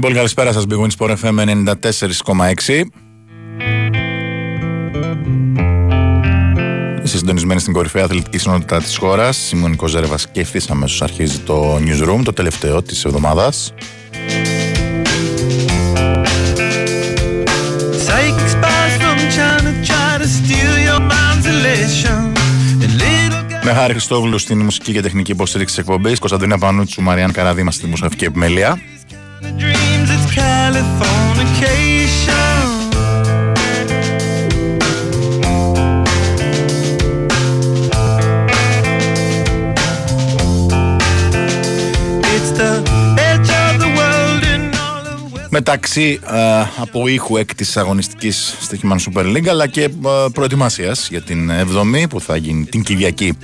Πολύ πολύ καλησπέρα σας Big Win Sport FM 94,6 Είστε συντονισμένοι στην κορυφαία αθλητική συνότητα της χώρας. Είμαι ο Νικός Ζέρβας και ευθύς αμέσως αρχίζει το Newsroom Το τελευταίο της εβδομάδας. Psychic spies from China try to steal your mind's elation. And little guys Με χάρη Χριστόβουλου στην μουσική και τεχνική υποστήριξη της εκπομπής Κωνσταντίνα Πανούτσου, Μαριάν Καραδίμα στη δημοσιογραφική επιμέλεια what's μεταξύ ε, από ήχου έκτης αγωνιστικής στη Human Super League αλλά και ε, προετοιμασίας για την 7η που θα γίνει την Κυριακή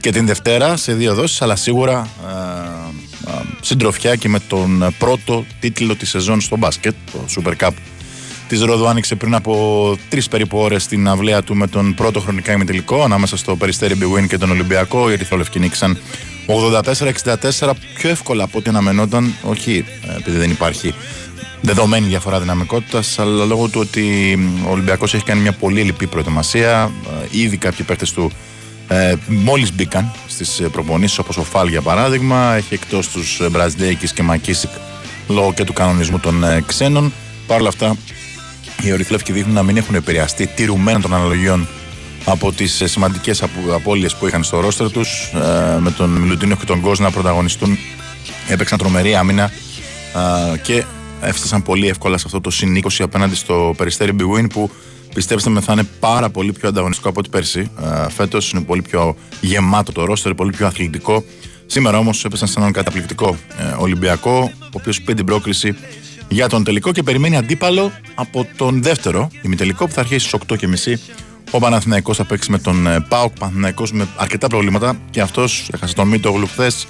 και την Δευτέρα σε δύο δόσεις αλλά σίγουρα ε, ε, συντροφιά και με τον πρώτο τίτλο της σεζόν στο μπάσκετ το Super Cup της Ρόδου άνοιξε πριν από τρεις περίπου ώρες στην αυλαία του με τον πρώτο χρονικά ημιτελικό ανάμεσα στο Περιστέρι Big Win και τον Ολυμπιακό οι Ερυθρόλευκοι νίκησαν 84-64 πιο εύκολα από ό,τι αναμενόταν όχι ε, επειδή δεν υπάρχει δεδομένη διαφορά δυναμικότητας, αλλά λόγω του ότι ο Ολυμπιακός έχει κάνει μια πολύ λυπή προετοιμασία. Ε, Ήδη κάποιοι παίχτε του ε, μόλις μπήκαν στι προπονήσεις, όπως ο Φάλ για παράδειγμα. Έχει εκτός τους Μπραζδέκη και Μακίσικ λόγω και του κανονισμού των ε, ξένων. Παρ' όλα αυτά, οι Ορυθλεύκοι δείχνουν να μην έχουν επηρεαστεί τηρουμένων των αναλογιών από τις σημαντικές απώλειες που είχαν στο ρόστερ τους. με τον Μιλουτίνο και τον Γκος να πρωταγωνιστούν. Έπαιξαν τρομερή άμυνα ε, και έφτασαν πολύ εύκολα σε αυτό το συν 20 απέναντι στο περιστέρι Big Win που πιστέψτε με θα είναι πάρα πολύ πιο ανταγωνιστικό από ό,τι πέρσι. Ε, Φέτος είναι πολύ πιο γεμάτο το ρόστερ, πολύ πιο αθλητικό. Σήμερα όμως έπεσαν σε έναν καταπληκτικό ε, Ολυμπιακό, ο οποίος πήρε την πρόκριση για τον τελικό και περιμένει αντίπαλο από τον δεύτερο ημιτελικό που θα αρχίσει στις 8.30 Ο Παναθηναϊκός θα παίξει με τον ε, ΠΑΟΚ. Παναθηναϊκός με αρκετά προβλήματα και αυτός έχασε τον Μίτογλου χθες.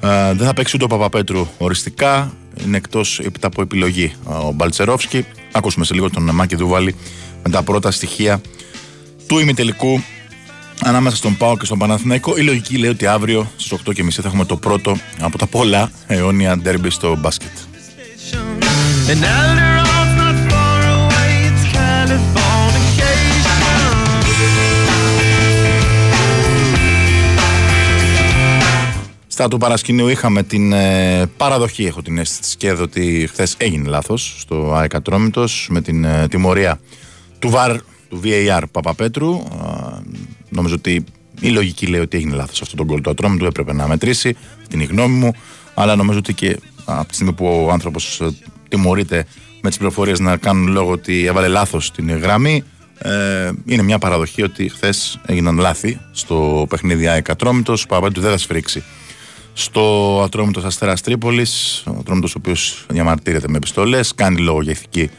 Ε, δεν θα παίξει ούτε ο Παπαπέτρου οριστικά. Είναι εκτός από επιλογή ε, ο Μπαλτσερόφσκι. Ακούσουμε σε λίγο τον Μάκη Δουβάλη με τα πρώτα στοιχεία του ημιτελικού ανάμεσα στον Πάο και στον Παναθηναϊκό. Η λογική λέει ότι αύριο στις 8.30 θα έχουμε το πρώτο από τα πολλά αιώνια ντέρμπι στο μπάσκετ. And Alderon's not far away, it's Californication. Στα του παρασκηνίου είχαμε την ε, παραδοχή, έχω την αίσθηση και εδώ ότι χθες έγινε λάθος στο ΑΕΚ Ατρόμητος με την ε, τιμωρία του VAR, του VAR Παπαπέτρου. Α, νομίζω ότι η λογική λέει ότι έγινε λάθος αυτό τον κόλ του Ατρόμητου, έπρεπε να μετρήσει, την η γνώμη μου. Αλλά νομίζω ότι και από τη στιγμή που ο άνθρωπος τιμωρείται με τις πληροφορίες να κάνουν λόγο ότι έβαλε λάθος την γραμμή, ε, είναι μια παραδοχή ότι χθες έγιναν λάθη στο παιχνίδι ΑΕΚ Ατρόμητος. Ο Παπαπέτρου δεν θα σφρίξει στο Ατρόμητος Αστέρας Τρίπολης. Ο Ατρόμητος, ο οποίος διαμαρτύρεται με επιστολές, κάνει λόγο για ηθική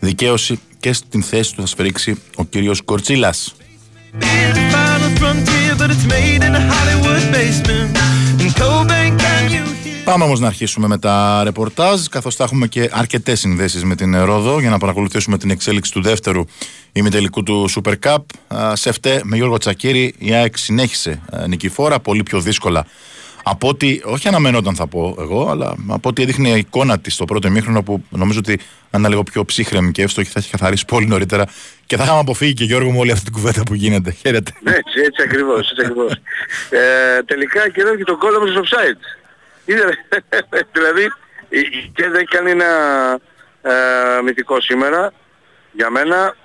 δικαίωση και στην θέση του θα σφρίξει ο κύριος Κορτσίλας. Be the final frontier, but it's made in a Hollywood basement. In Cobain, can you hear? Πάμε όμως να αρχίσουμε με τα ρεπορτάζ, καθώς θα έχουμε και αρκετές συνδέσεις με την Ρόδο για να παρακολουθήσουμε την εξέλιξη του δεύτερου ημιτελικού του Super Cup. Α, Σε φταί με Γιώργο Τσακίρη η ΑΕΚ συνέχισε α, νικηφόρα, πολύ πιο δύσκολα από ό,τι, όχι αναμενόταν θα πω εγώ, αλλά από ό,τι έδειχνε η εικόνα της στο πρώτο ημίχρονο που νομίζω ότι αν ήταν λίγο πιο ψύχρεμη και εύστοχη θα έχει καθαρίσει πολύ νωρίτερα και θα είχαμε αποφύγει και Γιώργο μου όλη αυτή την κουβέντα που γίνεται. Χαίρετε. Έτσι, έτσι ακριβώς, έτσι ακριβώς. ε, τελικά και εδώ και το κόλλο στο offside. Είδε, δηλαδή, η η και δεν έχει κάνει ένα ε, μυθικό σήμερα για μένα.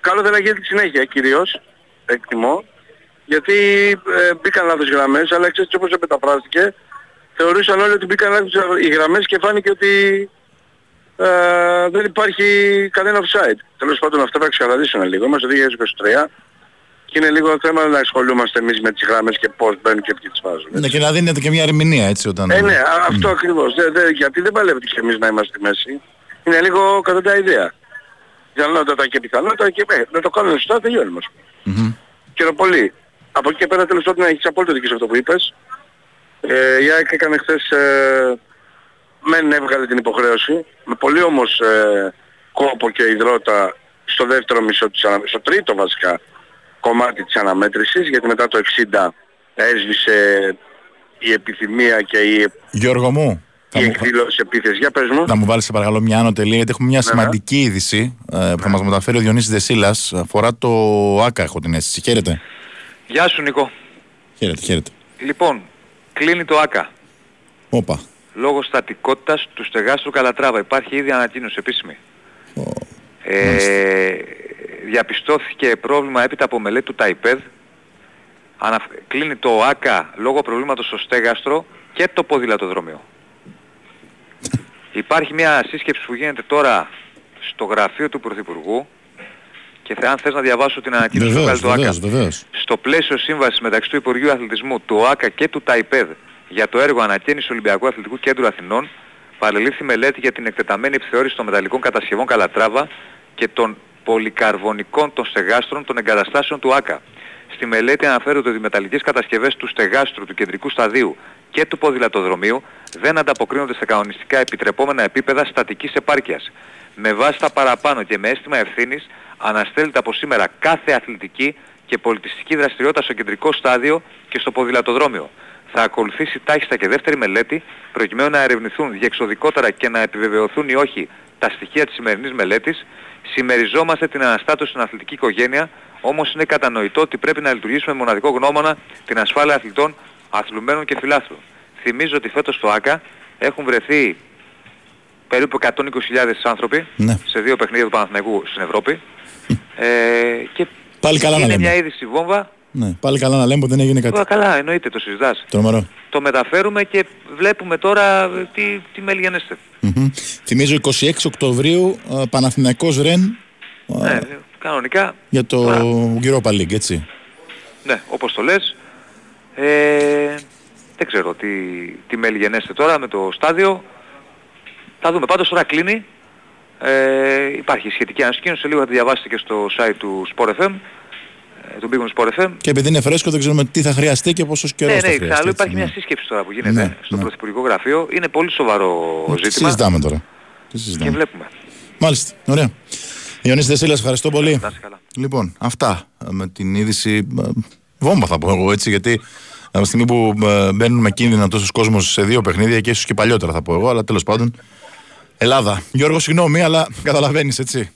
Καλό δεν γίνεται συνέχεια κυρίως, εκτιμώ. Γιατί ε, μπήκαν λάθος γραμμές, αλλά ξέρεις όπως μεταφράστηκε, θεωρούσαν όλοι ότι μπήκαν λάθος οι γραμμές και φάνηκε ότι ε, δεν υπάρχει κανένα offside. Τέλος πάντων αυτά θα ξεκαθαρίσουν λίγο. Είμαστε το 2023 και είναι λίγο θέμα να ασχολούμαστε εμείς με τις γραμμές και πώς μπαίνουν και ποιοι τις βάζουν. Ναι, και να δίνετε και μια ερμηνεία έτσι όταν. Ε, ναι, α- αυτό ακριβώς. Δε, δε, γιατί δεν παλεύει και εμείς να είμαστε στη μέση. Είναι λίγο κατά ιδέα. Πιθανότατα και πιθανότατα και ε, να το κάνουμε σωστά τελειώνουμε. ας πούμε. Μμμ. Χαίρομαι πολύ. Από εκεί και πέρα τέλος πάντων έχεις απόλυτο δίκιο σε αυτό που είπες. Ε, η ΑΕΚ έκανε χθες, ε, μεν έβγαλε την υποχρέωση, με πολύ όμως ε, κόπο και υδρότα στο δεύτερο μισό της ανα... στο τρίτο βασικά κομμάτι της αναμέτρησης, γιατί μετά το 60 έσβησε η επιθυμία και η, Γιώργο μου, θα η μου, εκδήλωση επίθεσης. Για πες μου. θα μου βάλεις σε παρακαλώ μια άνω τελεία, γιατί έχουμε μια Ναι, ναι. σημαντική είδηση ε, που θα μας μεταφέρει ο Διονύσης Δεσίλας. Αφορά το ΆΚΑ, έχω την αίσθηση. Χαίρετε. Γεια σου Νικό. Χαίρετε, χαίρετε. Λοιπόν, κλείνει το ΆΚΑ. Όπα. Λόγω στατικότητας του στεγάστρου Καλατράβα. Υπάρχει ήδη ανακοίνωση επίσημη. Ε, διαπιστώθηκε πρόβλημα έπειτα από μελέτη του ΤΑΙΠΕΔ. Αναφ... Κλείνει το ΆΚΑ λόγω προβλήματος στο στέγαστρο και το ποδηλατοδρόμιο. Υπάρχει μια σύσκεψη που γίνεται τώρα στο γραφείο του Πρωθυπουργού και θε- αν θες να διαβάσω την ανακοίνωση που Βεβαίως, βγάλει το ΆΚΑ βεβαίως, βεβαίως. στο πλαίσιο σύμβασης μεταξύ του Υπουργείου Αθλητισμού, του ΟΑΚΑ και του ΤΑΙΠΕΔ για το έργο ανακαίνιση Ολυμπιακού Αθλητικού Κέντρου Αθηνών, παρελήφθη μελέτη για την εκτεταμένη επιθεώρηση των μεταλλικών κατασκευών Καλατράβα και των πολυκαρβονικών των στεγάστρων των εγκαταστάσεων του ΆΚΑ. Στη μελέτη αναφέρονται ότι οι μεταλλικές κατασκευές του στεγάστρου του κεντρικού σταδίου και του ποδηλατοδρομίου δεν ανταποκρίνονται σε κανονιστικά επιτρεπόμενα επίπεδα στατικής επάρκειας. Με βάση τα παραπάνω και με αίσθημα ευθύνης αναστέλλεται από σήμερα κάθε αθλητική και πολιτιστική δραστηριότητα στο κεντρικό στάδιο και στο ποδηλατοδρόμιο. Θα ακολουθήσει τάχιστα και δεύτερη μελέτη προκειμένου να ερευνηθούν διεξοδικότερα και να επιβεβαιωθούν ή όχι τα στοιχεία της σημερινής μελέτης. Συμμεριζόμαστε την αναστάτωση στην αθλητική οικογένεια, όμως είναι κατανοητό ότι πρέπει να λειτουργήσουμε με μοναδικό γνώμονα την ασφάλεια αθλητών, αθλουμένων και φιλάθλων. Θυμίζω ότι φέτος στο ΆΚΑ έχουν βρεθεί περίπου 120.000 άνθρωποι Ναι. σε δύο παιχνίδια του Παναθηναϊκού στην Ευρώπη. Ε, και Πάλι καλά να είναι λέμε. μια είδηση βόμβα. Ναι, πάλι καλά να λέμε ότι δεν έγινε κάτι. Τώρα καλά, εννοείται, το συζητάς. Τρομερό. Το μεταφέρουμε και βλέπουμε τώρα ε, τι, τι μελγενέστε. Μμμ. Θυμίζω 26 Οκτωβρίου ε, Παναθηναϊκός Ρεν ε, Ναι, κανονικά, για το Τώρα. Europa League, έτσι. ναι, όπως το λες. Ε, δεν ξέρω τι, τι μελγενέστε τώρα με το στάδιο. Θα δούμε. Πάντως τώρα κλείνει. Ε, υπάρχει σχετική ανασκήνωση. Λίγο θα τη διαβάσετε και στο site του Sport FM. του Big Wings Sport FM. Και επειδή είναι φρέσκο δεν ξέρουμε τι θα χρειαστεί και πόσο καιρό Ναι, θα ναι, χρειαστεί. εξάλλου έτσι, υπάρχει ναι. μια σύσκεψη τώρα που γίνεται Ναι, στο ναι. Πρωθυπουργικό Γραφείο. Είναι πολύ σοβαρό Τι ζήτημα συζητάμε τώρα. Τι και συζητάμε. βλέπουμε. Μάλιστα. Ωραία. Ιωνίση Δεσίλας, ευχαριστώ πολύ. Να είσαι καλά. Λοιπόν, αυτά ε, με την είδηση. ε, Βόμβα θα πω εγώ έτσι, γιατί από τη στιγμή που ε, μπαίνουν με κίνδυνα τόσος κόσμος σε δύο παιχνίδια και ίσως και παλιότερα θα πω εγώ, αλλά τέλος πάντων. Ελλάδα. Γιώργο, συγγνώμη, αλλά καταλαβαίνεις έτσι.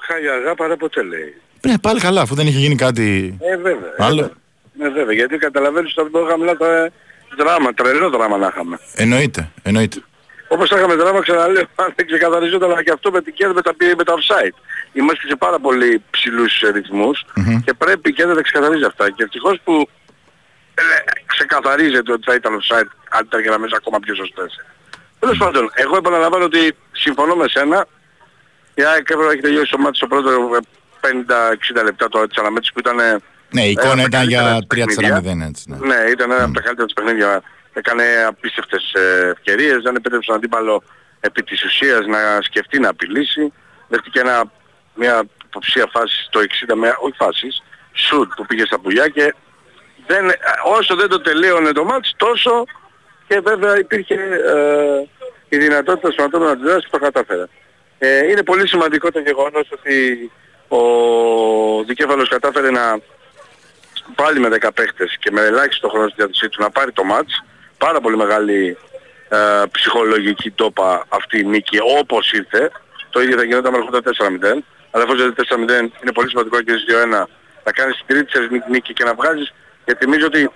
Χάλια αργά παρά ποτέ λέει. Ναι, πάλι καλά, αφού δεν είχε γίνει κάτι Ε, βέβαια. άλλο. Ε, ναι, βέβαια. Γιατί καταλαβαίνεις ότι αυτό είχαμε τώρα δράμα, τρελό δράμα να είχαμε. Εννοείται, εννοείται. Όπως θα είχαμε δράμα ξαναλέω, αν δεν ξεκαθαριζόταν και αυτό με την κέρδη με τα, με τα offside. Είμαστε σε πάρα πολύ ψηλούς ε, ρυθμούς και πρέπει και δεν τα ξεκαθαρίζει αυτά. Και ευτυχώς που ε, ξεκαθαρίζεται ότι θα ήταν offside αν ήταν γραμμές ακόμα πιο σωστές. Τέλος πάντων, εγώ επαναλαμβάνω ότι συμφωνώ με σένα. Η ΑΕΚ έπρεπε να έχει τελειώσει το μάτι στο πρώτο ε, 50-60 λεπτά τώρα της αναμέτρησης που ήταν ε, Ναι, η ένα εικόνα από τα ήταν για καλύτερα 3-4-0 παιχνίδια. έτσι. Ναι. Ναι, ήταν ένα από τα καλύτερα της παιχνίδια. Έκανε απίστευτες ε, ευκαιρίες, δεν επέτρεψε τον αντίπαλο επί της ουσίας να σκεφτεί να απειλήσει. Δέχτηκε ένα, μια υποψία φάσης στο 60, με, όχι φάσεις, σουτ που πήγε στα πουλιά και δεν, όσο δεν το τελείωνε το μάτς τόσο και βέβαια υπήρχε ε, η δυνατότητα στον ατόμο να αντιδράσει που το κατάφερε. Ε, είναι πολύ σημαντικό το γεγονός ότι ο Δικέφαλος κατάφερε να πάλι με 10 παίχτες και με ελάχιστο χρόνο στη διάθεσή του να πάρει το μάτς. Πάρα πολύ μεγάλη ε, ψυχολογική τόπα αυτή η νίκη όπως ήρθε. Το ίδιο θα γινόταν με έρχοντα 4-0. Αλλά εφόσον δεν 4-0 είναι πολύ σημαντικό να κερδίσεις 2-1 να κάνεις την τρίτη σας νίκη και να βγάζεις γιατί νομίζω ότι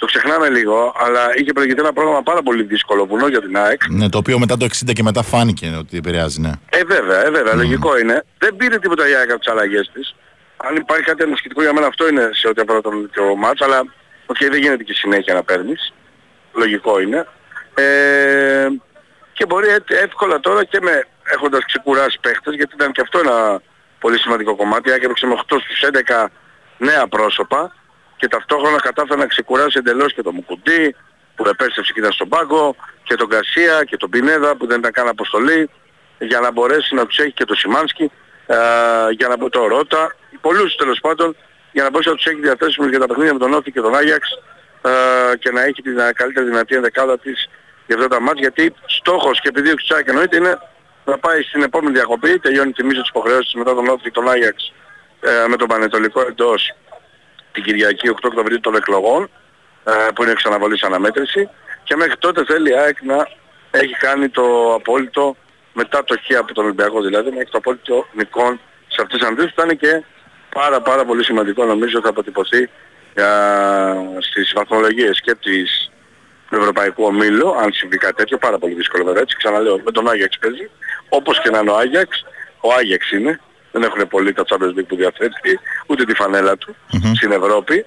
το ξεχνάμε λίγο αλλά είχε προηγηθεί ένα πρόγραμμα πάρα πολύ δύσκολο βουνό για την ΑΕΚ. ναι, το οποίο μετά το 60 και μετά φάνηκε ότι επηρεάζει, ναι. Ε, βέβαια, ε, βέβαια, λογικό είναι. Δεν πήρε τίποτα η ΑΕΚ από τις αλλαγές της. Αν υπάρχει κάτι ανησυχητικό για μένα αυτό είναι σε ό,τι αφορά τον το ματς, αλλά οκ, δεν γίνεται και συνέχεια να παίρνεις. Λογικό είναι. Ε, και μπορεί εύκολα εύκολα τώρα και με έχοντας ξεκουράσει παίχτες, γιατί ήταν και αυτό ένα πολύ σημαντικό κομμάτι. Η ΑΕΚ έπαιξε με 8 στους 11 νέα πρόσωπα και ταυτόχρονα κατάφερε να ξεκουράσει εντελώς και τον Μουκουντή που επέστρεψε και ήταν στον πάγκο και τον Γκαρσία και τον Πινέδα που δεν ήταν καν αποστολή για να μπορέσει να τους έχει και το Σιμάνσκι ε, για να μπω το Ρότα πολλούς τέλος πάντων για να μπορέσει να τους έχει διαθέσιμους για τα παιχνίδια με τον Όφη και τον Άγιαξ ε, και να έχει την καλύτερη δυνατή ενδεκάδα της για αυτά τα μάτια γιατί στόχος και επιδίωξη της ΑΕΚ εννοείται είναι να πάει στην επόμενη διακοπή τελειώνει θυμίζω τις υποχρεώσεις μετά τον Όφη και τον Άγιαξ ε, με τον Πανετολικό εντός την Κυριακή 8 Οκτωβρίου των εκλογών ε, που είναι ξαναβολής αναμέτρηση. Και μέχρι τότε θέλει η ΑΕΚ να έχει κάνει το απόλυτο μετά το χ από τον Ολυμπιακό δηλαδή να έχει το απόλυτο νικών σε αυτές τις αντίθεσεις θα είναι και πάρα πάρα πολύ σημαντικό νομίζω θα αποτυπωθεί για, στις βαθμολογίες και της του Ευρωπαϊκού Ομίλου, αν συμβεί κάτι τέτοιο, πάρα πολύ δύσκολο βέβαια έτσι, ξαναλέω, με τον Άγιαξ παίζει, όπως και να είναι ο Άγιαξ, ο Άγιαξ είναι, δεν έχουν πολύ τα Champions League που διαθέτει, ούτε τη φανέλα του στην Ευρώπη,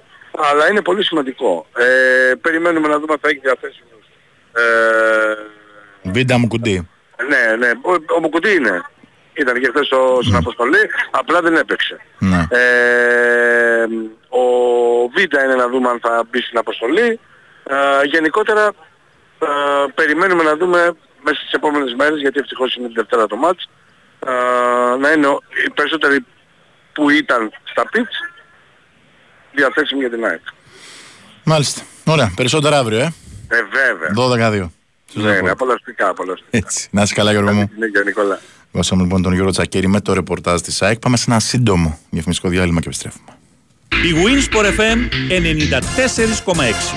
αλλά είναι πολύ σημαντικό. Ε, περιμένουμε να δούμε αν θα έχει διαθέσιμους. Ε, Βίντα μου κουντί. ναι, ναι, ο, ο Μουκουτί είναι. Ήταν και χθες στο, στην αποστολή, απλά δεν έπαιξε. Ναι. Ε, ο Βίντα είναι να δούμε αν θα μπει στην αποστολή. Ε, γενικότερα ε, περιμένουμε να δούμε μέσα στις επόμενες μέρες, γιατί ευτυχώς είναι την Δευτέρα το μάτς, ε, να είναι ο- οι περισσότεροι που ήταν στα πιτς διαθέσιμοι για την ΑΕΚ. Μάλιστα. Ωραία. Περισσότερα αύριο, ε. Ε, βέβαια. 12-2. Στους Ναι, λέω. ναι, απολαυστικά, απολαυστικά. Έτσι. Να είσαι καλά, Γιώργο μου. Ναι, και Νικόλα. Ακούσαμε λοιπόν τον Γιώργο Τσακέρη με το ρεπορτάζ της ΑΕΚ. Πάμε σε ένα σύντομο διαφημιστικό διάλειμμα και επιστρέφουμε. Η Winsport FM 94,6.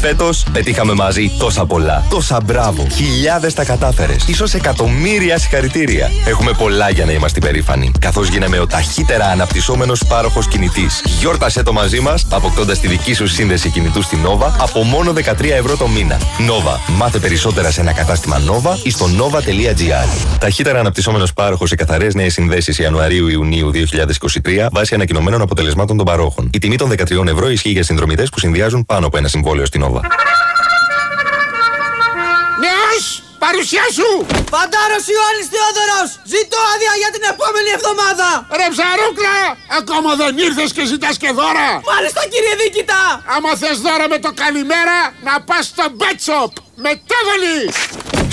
Φέτος πετύχαμε μαζί τόσα πολλά. Τόσα μπράβο. Χιλιάδες τα κατάφερες. σω εκατομμύρια συγχαρητήρια. Έχουμε πολλά για να είμαστε περήφανοι. Καθώς γίναμε ο ταχύτερα αναπτυσσόμενος πάροχος κινητής. Γιόρτασε το μαζί μας, αποκτώντας τη δική σου σύνδεση κινητού στην Nova από μόνο 13 ευρώ το μήνα. Nova. Μάθε περισσότερα σε ένα κατάστημα Nova ή στο nova.gr. Ταχύτερα αναπτυσσόμενος πάροχος σε καθαρές νέες συνδέσεις Ιανουαρίου-Ιουνίου 2023 βάσει ανακοινωμένων αποτελεσμάτων των παρόχων. Η τιμή των 13 ευρώ ισχύει για συνδρομητές που συνδυάζουν πάνω από ένα συμβόλαιο στην Nova. Νέος, παρουσία σου! Φαντάρος Ιωάννης Θεόδωρος! Ζητώ άδεια για την επόμενη εβδομάδα! Ρε ψαρούκλα, ακόμα δεν ήρθες και ζητάς και δώρα! Μάλιστα κύριε Δίκητα! Άμα θες δώρα με το καλημέρα, να πας στο Bet Shop! Μετέβολη!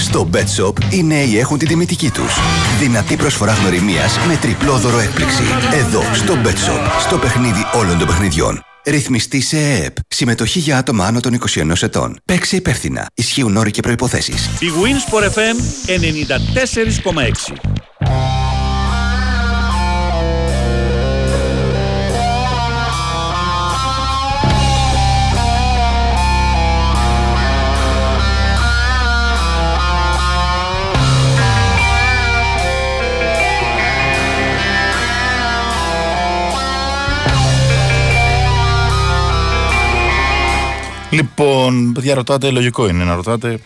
Στο Bet Shop οι νέοι έχουν τη τιμητική τους. Δυνατή προσφορά γνωριμίας με τριπλό δώρο έκπληξη. Εδώ, στο Betshop, στο παιχνίδι όλων των παιχνιδιών. Ρυθμιστή σε ΕΕΠ. Συμμετοχή για άτομα άνω των 21 ετών. Παίξε υπεύθυνα. Ισχύουν όροι και προϋποθέσεις. Η Winsport FM 94,6. Παιδιά, ρωτάτε, λογικό είναι να ρωτάτε, ε,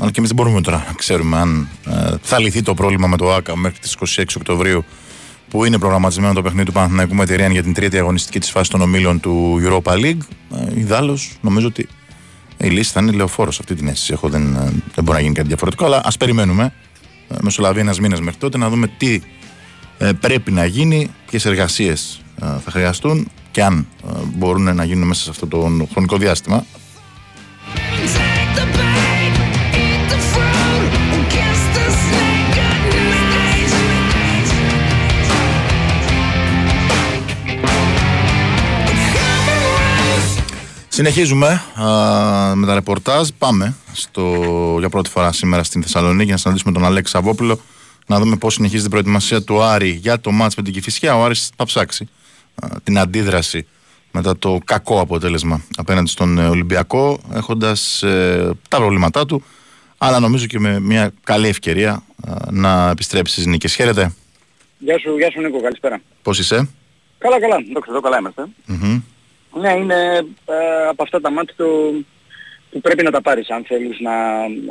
αλλά και εμείς δεν μπορούμε τώρα να ξέρουμε αν ε, θα λυθεί το πρόβλημα με το ΑΚΑ μέχρι τις 26 Οκτωβρίου, που είναι προγραμματισμένο το παιχνίδι του Παναθηναϊκού με τη Ρέαν για την τρίτη αγωνιστική της φάσης των ομίλων του Europa League. Ε, Ιδάλω, νομίζω ότι η λύση θα είναι λεωφόρος αυτή την αίσθηση. Έχω, δεν, ε, δεν μπορεί να γίνει κάτι διαφορετικό, αλλά ας περιμένουμε. Ε, μεσολαβεί ένας μήνας μέχρι τότε να δούμε τι ε, πρέπει να γίνει, ποιες εργασίες θα χρειαστούν και αν ε, μπορούν να γίνουν μέσα σε αυτό το χρονικό διάστημα. Συνεχίζουμε α, με τα ρεπορτάζ. Πάμε στο, για πρώτη φορά σήμερα στην Θεσσαλονίκη για να συναντήσουμε τον Αλέξη Σαββόπουλο να δούμε πώς συνεχίζει την προετοιμασία του Άρη για το μάτς με την Κηφισιά. Ο Άρης θα ψάξει α, την αντίδραση μετά το κακό αποτέλεσμα απέναντι στον ε, Ολυμπιακό έχοντας ε, τα προβλήματά του αλλά νομίζω και με μια καλή ευκαιρία α, να επιστρέψει στις νίκες. Χαίρετε. Γεια σου, γεια σου Νίκο, καλησπέρα. Πώς είσαι; Καλά, καλά. Δόξα τω, καλά είμαστε. Μμμ. Ναι, είναι ε, από αυτά τα μάτια του, που πρέπει να τα πάρεις αν θέλεις να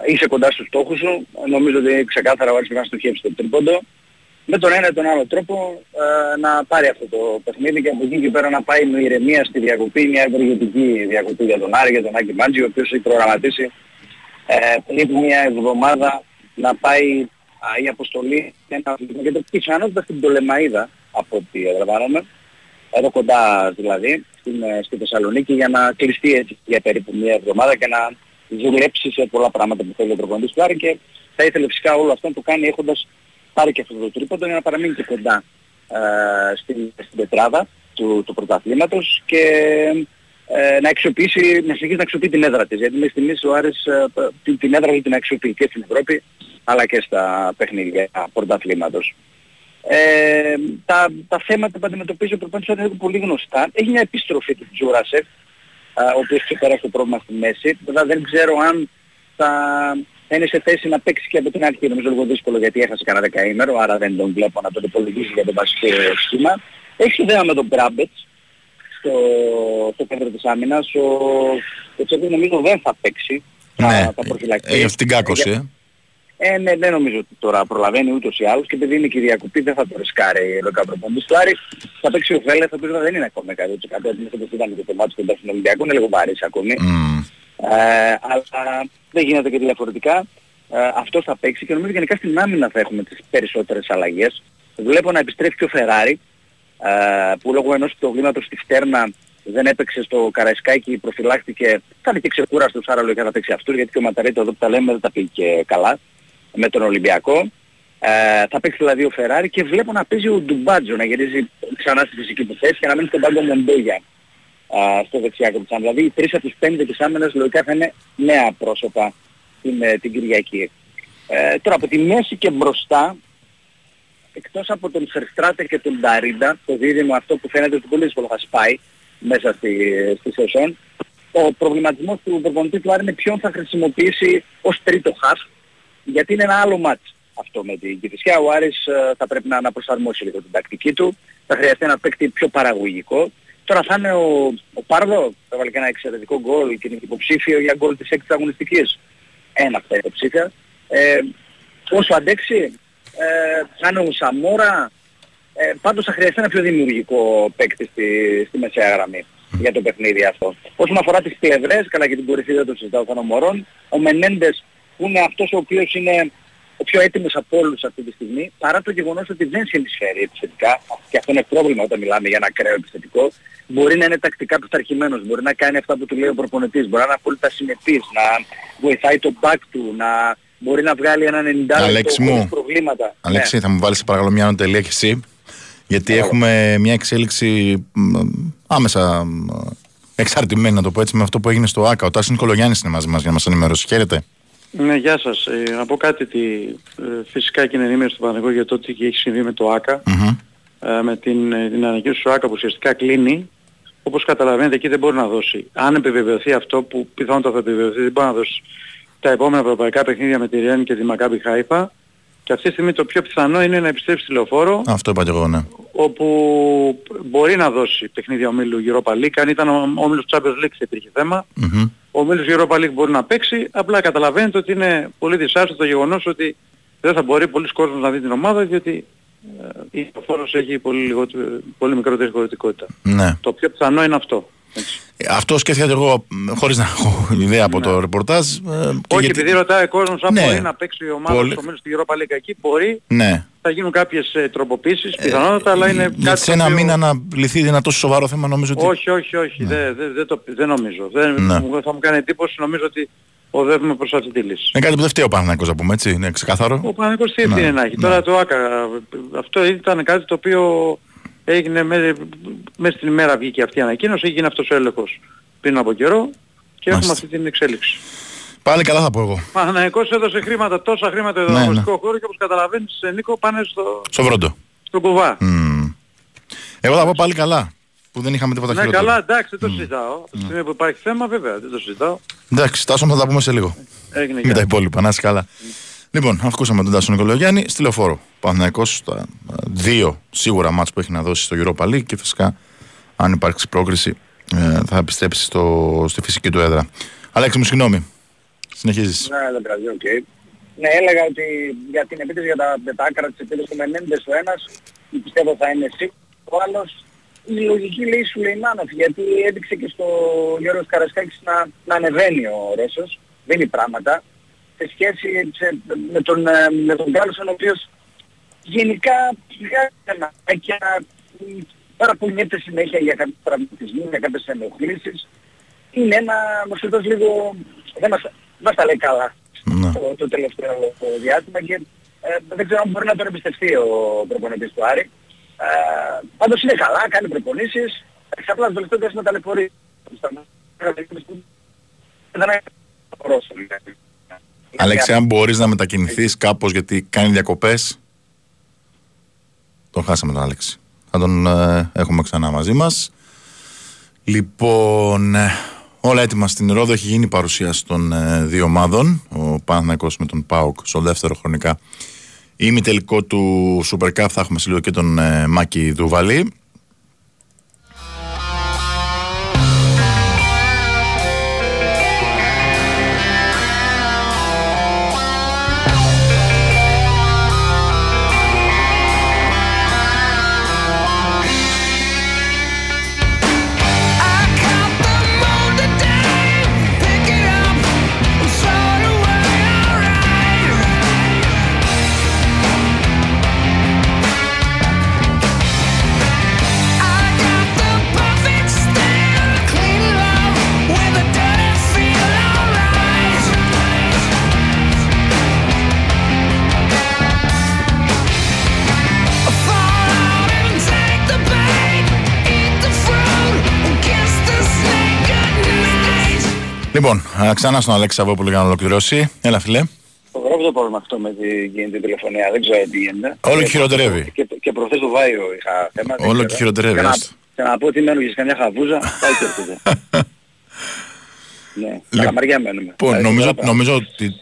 είσαι κοντά στους στόχους σου. Νομίζω ότι ξεκάθαρα ο Άρης πρέπει να στοχεύσει το τρίποντο. Με τον ένα ή τον άλλο τρόπο ε, να πάρει αυτό το παιχνίδι και από εκεί και πέρα να πάει με ηρεμία στη διακοπή, μια ευεργετική διακοπή για τον Άρη, για τον Άκη Μάντζη, ο οποίος έχει προγραμματίσει ε, πριν μια εβδομάδα να πάει α, η αποστολή ένα και το πιθανότητα στην Τολεμαΐδα από ό,τι αντιλαμβάνομαι εδώ κοντά δηλαδή, στην, ε, στη Θεσσαλονίκη για να κλειστεί έτσι για περίπου μια εβδομάδα και να δουλέψει σε πολλά πράγματα που θέλει ο προπονητής του Άρη. Και θα ήθελε φυσικά όλο αυτό να το κάνει έχοντας πάρει και αυτό το τρίποντο για να παραμείνει και κοντά ε, στην, στην τετράδα του, του πρωταθλήματος και ε, να αξιοποιήσει, να συνεχίσει να αξιοποιεί την έδρα της. Γιατί μέχρι στιγμής ο Άρης ε, την, την έδρα του την αξιοποιεί και στην Ευρώπη αλλά και στα παιχνίδια πρωταθλήματος. Ε, τα, τα θέματα που αντιμετωπίζει ο προπονητής είναι πολύ γνωστά. Έχει μια επιστροφή του Τζούρασεφ, ο οποίος ξεπεράσει το πρόβλημα στη μέση. Βέβαια δεν ξέρω αν θα, θα είναι σε θέση να παίξει και από την αρχή. Νομίζω λίγο δύσκολο γιατί έχασε κανένα δεκαήμερο, άρα δεν τον βλέπω να τον υπολογίσει για το βασικό σχήμα. Έχει ιδέα με τον Μπράμπετς στο, στο κέντρο της άμυνας. Ο, ο Τσέπης νομίζω δεν θα παίξει. Ναι, θα, θα προφυλακεί. έχει αυτή την κάκωση. Ε. Ε, ναι, δεν νομίζω ότι τώρα προλαβαίνει ούτως ή άλλως και επειδή είναι και η διακοπή δεν θα το ρισκάρει ο προπονητής του Άρη. Θα παίξει ο Βέλεθ, ο οποίος δεν είναι ακόμα 100% έτοιμος όπως ήταν και το μάτι κοντά στον Ολυμπιακό, είναι λίγο βαρύς ακόμη. Μμ. Ε, αλλά δεν γίνεται και διαφορετικά. Ε, αυτός θα παίξει και νομίζω γενικά στην άμυνα θα έχουμε τις περισσότερες αλλαγές. Βλέπω να επιστρέφει και ο Φεράρι, ε, που λόγω ενός προβλήματος στη φτέρνα δεν έπαιξε στο Καραϊσκάκι, προφυλάχτηκε, ήταν και ξεκούραστος, άρα λογικά θα παίξει αυτούς, γιατί και ο Ματαρίτο εδώ που τα λέμε δεν τα πήγε και καλά με τον Ολυμπιακό. Ε, θα παίξει δηλαδή ο Φεράρι και βλέπω να παίζει ο Ντουμπάτζο να γυρίζει ξανά στη φυσική του θέση και να μένει στον πάγκο Μοντόγια ε, στο δεξιά του Δηλαδή οι τρεις από τους πέντε της άμενας λογικά θα είναι νέα πρόσωπα την, ε, την Κυριακή. Ε, τώρα από τη μέση και μπροστά εκτός από τον Φερστράτε και τον Νταρίντα, το δίδυμο αυτό που φαίνεται ότι πολύ δύσκολο θα σπάει μέσα στη, στη σεζόν, ο προβληματισμός του προπονητή του Άρη είναι ποιον θα χρησιμοποιήσει ως τρίτο χαφ γιατί είναι ένα άλλο μάτς αυτό με την Κηφισιά. Ο Άρης ε, θα πρέπει να αναπροσαρμόσει λίγο την τακτική του. Θα χρειαστεί ένα παίκτη πιο παραγωγικό. Τώρα θα είναι ο, ο Πάρδο, θα βάλει και ένα εξαιρετικό γκολ και είναι υποψήφιο για γκολ της έκτης αγωνιστικής. Ένα αυτά υποψήφια. Ε, όσο αντέξει, ε, θα είναι ο Σαμόρα. Ε, πάντως θα χρειαστεί ένα πιο δημιουργικό παίκτη στη, στη μεσαία γραμμή για το παιχνίδι αυτό. Όσον αφορά τις πλευρές, καλά και την κορυφή δεν το συζητάω των ομορών, ο Μενέντες που είναι αυτός ο οποίος είναι ο πιο έτοιμος από όλους αυτή τη στιγμή, παρά το γεγονός ότι δεν συνεισφέρει επιθετικά, και αυτό είναι πρόβλημα όταν μιλάμε για ένα ακραίο επιθετικό, μπορεί να είναι τακτικά πειθαρχημένος, μπορεί να κάνει αυτά που του λέει ο προπονητής, μπορεί να είναι απόλυτα συνεπής, να βοηθάει το back του, να μπορεί να βγάλει ένα 90 Αλέξη λεπτό μου. χωρίς προβλήματα. Αλέξη, Ναι. θα μου βάλεις σε παρακαλώ μια τελεία και εσύ. Γιατί Παρακαλώ. έχουμε μια εξέλιξη μ, άμεσα μ, εξαρτημένη, να το πω έτσι, με αυτό που έγινε στο ΆΚΑ. Ο Τάσος Νικολογιάννης είναι μαζί μας για να μας ενημερώσει. Χαίρετε. Ναι, γεια σας. Ε, να πω κάτι ότι ε, φυσικά και είναι ενήμερος του Παναγενικού για το τι έχει συμβεί με το ΆΚΑ. Μμμ. Ε, με την, ε, την ανακοίνωση του ΆΚΑ που ουσιαστικά κλείνει. Όπως καταλαβαίνετε εκεί δεν μπορεί να δώσει. Αν επιβεβαιωθεί αυτό που πιθανότατα θα επιβεβαιωθεί δεν μπορεί να δώσει τα επόμενα ευρωπαϊκά παιχνίδια με τη Ριάννη και τη Μακάμπι Χάιφα. Και αυτή τη στιγμή το πιο πιθανό είναι να επιστρέψει στη λεωφόρο Αυτό είπα και εγώ, ναι. όπου μπορεί να δώσει παιχνίδια ομίλου Europa League. Αν ήταν ο όμιλος Champions League θα υπήρχε θέμα. Μμμ. Ο όμιλος Europa League μπορεί να παίξει, απλά καταλαβαίνετε ότι είναι πολύ δυσάρεστο το γεγονός ότι δεν θα μπορεί πολλοί κόσμος να δει την ομάδα διότι ε, η φόρος έχει πολύ, λιγότερο, πολύ μικρότερη χωρητικότητα. ναι. Το πιο πιθανό είναι αυτό. Έτσι. Ε, Αυτό σκέφτηκα και εγώ χωρίς να έχω ιδέα από το ρεπορτάζ. ε, και Ναι. Όχι γιατί- επειδή ρωτάει ο κόσμος αν Ναι. μπορεί να παίξει η ομάδα Πολύ- στο μέλλον στη Europa League εκεί, μπορεί, Ναι. θα γίνουν κάποιες ε, τροποποίησεις πιθανότατα, αλλά είναι Για κάτι σε το ένα οποίο- μήνα να λυθεί ένα τόσο σοβαρό θέμα, νομίζω ότι. Όχι, όχι, όχι. Δεν, δεν, δεν, το, δεν νομίζω. Δεν, Ναι. μου- θα μου κάνει εντύπωση, νομίζω ότι οδεύουμε προς αυτή τη λύση. Είναι κάτι που δεν φταίει ο Παναθηναϊκός να πούμε έτσι. Είναι ξεκάθαρο. Ο Παναγικός τι Ναι, ευθύνη να έχει. ναι. Τώρα το ΆΚΑ, αυτό ήταν κάτι το οποίο έγινε με- μέσα στην ημέρα βγήκε αυτή η ανακοίνωση, έγινε αυτός ο έλεγχος πριν από καιρό και έχουμε Μάλιστα. αυτή την εξέλιξη. Πάλι καλά θα πω εγώ. Ο Παναγικός έδωσε χρήματα, τόσα χρήματα στον Ναι, αγωνιστικό χώρο και όπως καταλαβαίνεις ε, Νίκο πάνε στο, Στο βρόντο. στο κουβά. Μμμ. Εγώ θα πω πάλι καλά. Που δεν είχαμε τίποτα Ναι χειρότερο. καλά εντάξει δεν το συζητάω. Από τη στιγμή που υπάρχει θέμα βέβαια δεν το συζητάω. Εντάξει, Τάσο θα τα πούμε σε λίγο. Έγινε Με τα και υπόλοιπα, να είσαι καλά. Λοιπόν, ακούσαμε τον Τάσο Νικολογιάννη στη λεωφόρο. Παναθηναϊκός στα ε, δύο σίγουρα ματς που έχει να δώσει στο Europa League και φυσικά αν υπάρξει πρόκριση ε, θα επιστρέψει στο, στη φυσική του έδρα. Αλέξη μου, συγγνώμη. Συνεχίζεις. Ναι, δεν πειράζει, οκ. Ναι, έλεγα ότι για την επίθεση για τα, για τα άκρα της επίθεσης του Μενέντες ο ένας, πιστεύω θα είναι σίγουρος ο άλλος. Η λογική λέει Σουλεϊμάνοφ, γιατί έδειξε και στο Γιώργος Καρασκάκης να, να ανεβαίνει ο Ρώσος, δίνει πράγματα, σε σχέση σε- με τον, ε, με τον Κάρλσον, ο οποίος γενικά βγάζει ένα και παραπονιέται συνέχεια για κάποιους τραυματισμούς, για κάποιες ενοχλήσεις. Είναι ένα μοσχετός λίγο, δεν μας, μας τα λέει καλά Ναι. το, το τελευταίο διάστημα και ε, δεν ξέρω αν μπορεί να τον εμπιστευτεί ο προπονητής του Άρη. Ε, πάντως είναι καλά, κάνει προπονήσεις, εξ απλά το τελευταίο διάστημα ταλαιπωρεί. Δεν είναι Ρώσο, δηλαδή. Αλέξη, αν μπορείς να μετακινηθείς κάπως γιατί κάνει διακοπές. Τον χάσαμε τον Άλεξη. Θα τον ε, έχουμε ξανά μαζί μας. Λοιπόν, ε, όλα έτοιμα στην Ρόδο. Έχει γίνει η παρουσίαση των ε, δύο ομάδων. Ο Παναθηναϊκός με τον ΠΑΟΚ στο δεύτερο χρονικά ημιτελικό του Super Cup. Θα έχουμε σε λίγο και τον ε, Μάκη Δουβαλή. Λοιπόν, ε, ξανά στον Αλέξη Σαββόπουλο για να ολοκληρώσει. Έλα, φιλέ. Φοβερό το πρόβλημα αυτό με τη γίνεται τηλεφωνία, δεν ξέρω τι γίνεται. Όλο και χειροτερεύει. Και, και προχθές το Βάιο είχα θέμα. δεν Όλο ξέρω. και χειροτερεύει, Και να, άστο. και να πω ότι μένω για καμιά χαβούζα, πάει και έρχεται. ναι, καλαμαριά μένουμε. Λοιπόν, Δηλαδή, νομίζω, τώρα, νομίζω ότι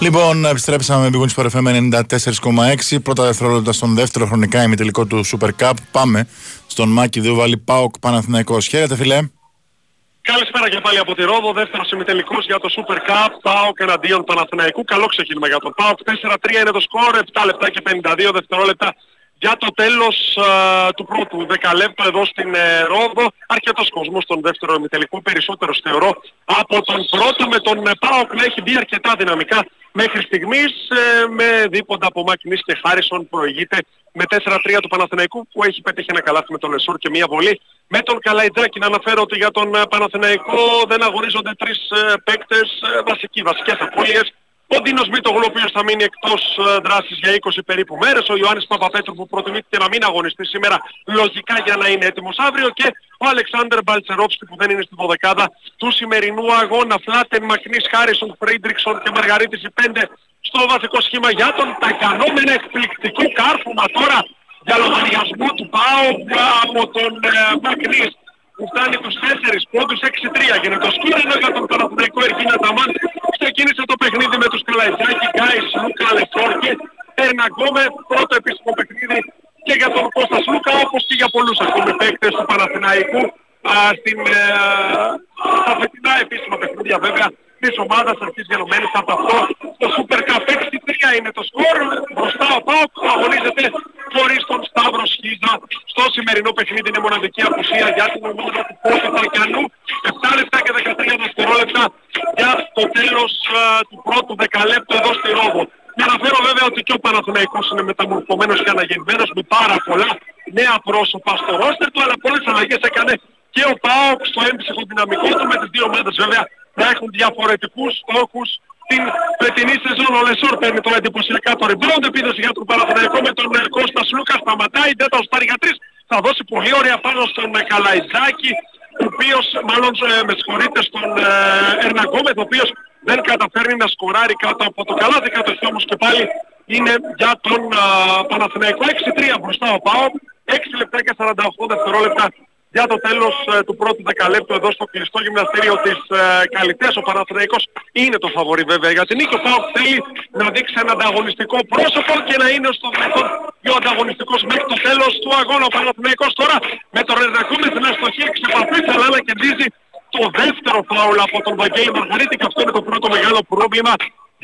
Λοιπόν, επιστρέψαμε με Big Wings FM 94,6. Πρώτα δευτερόλεπτα στον δεύτερο χρονικά ημιτελικό του Super Cup. Πάμε στον Μάκη Δούβαλη Πάοκ Παναθηναϊκός. Χαίρετε, φιλέ. Καλησπέρα και πάλι από τη Ρόδο, δεύτερος ημιτελικός για το Super Cup, ΠΑΟΚ εναντίον Παναθηναϊκού. Καλό ξεκίνημα για τον ΠΑΟΚ, 4-3 είναι το σκορ, 7 λεπτά και 52 δευτερόλεπτα για το τέλος α, του πρώτου δεκαλέπτου εδώ στην ε, Ρόδο. Αρκετός κόσμος στον δεύτερο ημιτελικό, περισσότερος θεωρώ από τον πρώτο με τον ε, ΠΑΟΚ να έχει μπει αρκετά δυναμικά μέχρι στιγμής ε, με δίποντα από Μακνής και Χάρισον προηγείται με 4-3 του Παναθηναϊκού που έχει πετύχει ένα καλάθι με τον Λεσόρ και μία βολή με τον Καλαϊτζάκη. Να αναφέρω ότι για τον ε, Παναθηναϊκό δεν αγωνίζονται τρεις ε, παίκτες ε, βασικοί, βασικές απώλειες. Ο Ντίνος Μητογλου, ο οποίος θα μείνει εκτός ε, δράσης για 20 περίπου μέρες. Ο Ιωάννης Παπαπέτρου που προτιμήθηκε να μην αγωνιστεί σήμερα λογικά για να είναι έτοιμος αύριο. Και ο Αλεξάντερ Μπαλτσερόφσκι που δεν είναι στην δωδεκάδα του σημερινού αγώνα. Φλάτεν, Μακνής, Χάρισον, Φρίντρικσον και Μαργαρίτης οι πέντε στο βασικό σχήμα για τον Κάνα με ένα εκπληκτικό κάρφωμα τώρα για λογαριασμό του ΠΑΟ από τον ε, Μακνής που φτάνει τους 4 πόντους 6-3 γίνεται το σκορ είναι για τον Παναθηναϊκό Εργκίν Αταμάν ξεκίνησε το παιχνίδι με τους Καλαϊτζάκη, Γκράιτς, Σλούκα, Λεσόρ και Ερνανγκόμεθ πρώτο επίσημο παιχνίδι και για τον Κώστας Λούκα όπως και για πολλούς ακόμη παίκτες του Παναθηναϊκού. Α, στην, ε, στα φετινά επίσημα παιχνίδια βέβαια της ομάδας αυτής γενομένης από αυτό το Super Cup 6-3 είναι το σκορ. Μπροστά ο ΠΑΟΚ που αγωνίζεται χωρίς τον Σταύρο Σχίζα. Στο σημερινό παιχνίδι είναι μοναδική απουσία για την ομάδα του Πόση Ταλκανού 7 λεπτά και 13 δευτερόλεπτα για το τέλος α, του πρώτου δεκαλέπτου εδώ στη Ρόβο. Να αναφέρω βέβαια ότι και ο Παναθηναϊκός είναι μεταμορφωμένος και αναγεννημένος με πάρα πολλά νέα πρόσωπα στο ρόστερ του αλλά πολλές αλλαγές έκανε και ο ΠΑΟΚ στο έμψυχο δυναμικό του. Με τις δύο ομάδες βέβαια να έχουν διαφορετικούς στόχους την φετινή σεζόν. Ο Λεσόρ παίρνει τώρα εντυπωσιακά το rebound επίδοση για τον Παναθηναϊκό με τον ε, Κώστας Σλούκα σταματάει, δεν τα ωστάρει για τρεις. Θα δώσει πολύ ωραία πάνω στον ε, Καλαϊτζάκη ο οποίος, μάλλον ε, με συγχωρείτε, στον ε, Ερναγκόμεθ, ο οποίος δεν καταφέρνει να σκοράρει κάτω από το καλάθι, κατοχή όμως και πάλι είναι για τον ε, Παναθηναϊκό. 6-3 μπροστά ο ΠΑΟ, 6 λεπτά και 48 δευτερόλεπτα για το τέλος ε, του πρώτου δεκαλέπτου εδώ στο κλειστό γυμναστήριο της ε, Καλυτές. Ο Παναθηναϊκός είναι το φαβορή βέβαια για την νίκη. Ο Πάοκ θέλει να δείξει ένα ανταγωνιστικό πρόσωπο και να είναι στο δυνατόν πιο ανταγωνιστικός μέχρι το τέλος του αγώνα. Ο Παναθηναϊκός τώρα με τον Ρενακούμεθ να στοχεί εξεπαφής αλλά να κερδίζει το δεύτερο φάουλ από τον Βαγγέλη Μαργαρίτη και αυτό είναι το πρώτο μεγάλο πρόβλημα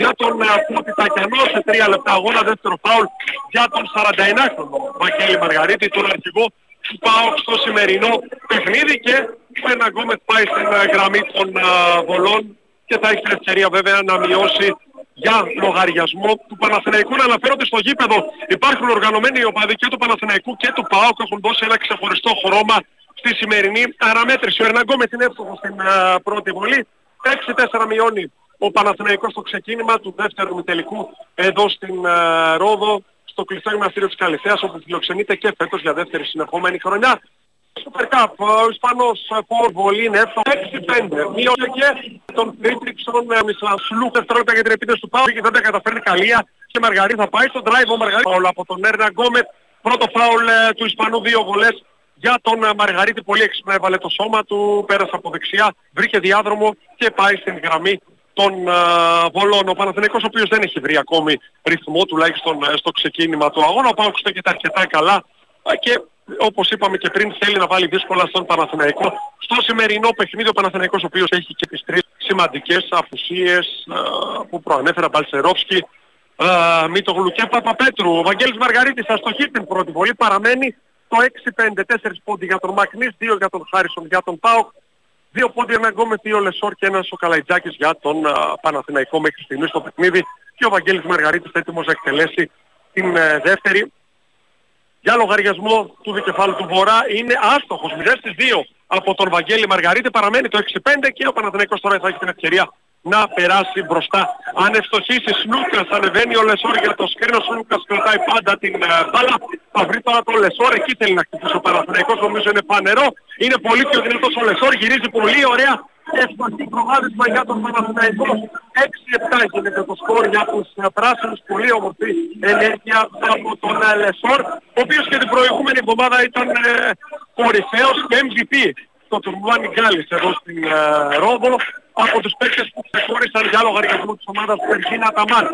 για τον Φώτη Τακιανό σε τρία λεπτά αγώνα, δεύτερο φάουλ για τον 49χρονο Βαγγέλη Μαργαρίτη, τον αρχηγό του ΠΑΟΚ στο σημερινό παιχνίδι και ένα γκόμετ πάει στην ε, γραμμή των α, βολών και θα έχει την ευκαιρία βέβαια να μειώσει για λογαριασμό του Παναθηναϊκού. Να αναφέρω ότι στο γήπεδο υπάρχουν οργανωμένοι οπαδοί και του Παναθηναϊκού και του ΠΑΟΚ έχουν δώσει ένα ξεχωριστό χρώμα στη σημερινή αναμέτρηση. Ο Ερναγκόμετ είναι εύστοχος στην α, πρώτη βολή. 6-4 μειώνει ο Παναθηναϊκός στο ξεκίνημα του δεύτερου τελικού εδώ στην α, Ρόδο στο κλειστό γυμναστήριο της Καλυθέας όπου φιλοξενείται και φέτος για δεύτερη συνεχόμενη χρονιά. Super Cup, ο Ισπανός Φορ Βολή είναι 6-5. Μείωσε και τον Φρίτριξον Μισλασλού δευτερόλεπτα για την επίθεση του Πάου και δεν τα καταφέρνει καλία και Μαργαρή θα πάει στο drive ο Μαργαρή Φάουλ από τον Έρνα Γκόμετ. Πρώτο φάουλ ε, του Ισπανού δύο βολές για τον ε, Μαργαρίτη πολύ έξυπνα έβαλε το σώμα του, πέρασε από δεξιά, βρήκε διάδρομο και πάει στην γραμμή των uh, Βολών. Ο Παναθηναϊκός ο οποίος δεν έχει βρει ακόμη ρυθμό τουλάχιστον uh, στο ξεκίνημα του αγώνα. Ο Πάοκ στέκεται αρκετά καλά uh, και όπως είπαμε και πριν θέλει να βάλει δύσκολα στον Παναθηναϊκό. Στο σημερινό παιχνίδι ο Παναθηναϊκός ο οποίος έχει και τις τρεις σημαντικές απουσίες που προανέφερα Μπαλσερόφσκι, uh, Μήτογλου και Παπαπέτρου. Ο Βαγγέλης Μαργαρίτης αστοχεί την πρώτη βολή παραμένει το 6-5, 4 πόντοι για τον Μακνής, 2 για τον Χάρισον για τον ΠΑΟΚ. Δύο πόντια Ερνανγκόμεθ με δύο Λεσόρ και ένας ο Καλαϊτζάκης για τον α, Παναθηναϊκό μέχρι στιγμής στο παιχνίδι. Και ο Βαγγέλης Μαργαρίτης έτοιμος να εκτελέσει την ε, δεύτερη. Για λογαριασμό του δικεφάλου του Βορρά είναι άστοχος. 0 στις 2 από τον Βαγγέλη Μαργαρίτη. Παραμένει το 6-5 και ο Παναθηναϊκός τώρα θα έχει την ευκαιρία να περάσει μπροστά. Αν ευστοχήσει Σλούκας ανεβαίνει ο Λεσόρ για το σκριν. Σλούκας κρατάει πάντα την uh, μπάλα. Θα βρει τώρα το Λεσόρ. Εκεί θέλει να χτυπήσει ο Παναθηναϊκός. Νομίζω είναι φανερό. Είναι πολύ πιο δυνατός ο Λεσόρ. Γυρίζει πολύ ωραία. Ευπαθή προβάδισμα για τον Παναθηναϊκό. 6-7 γίνεται το σκορ για τους uh, πράσινους. Πολύ όμορφη ενέργεια από τον uh, Λεσόρ. Ο οποίος και την προηγούμενη εβδομάδα ήταν uh, κορυφαίος και MVP στο τουρνουά Νιγκάλης εδώ στην uh, Ρόδο από τους παίκτες που ξεχώρισαν για λογαριασμό της ομάδας Περσίνα Ταμάν.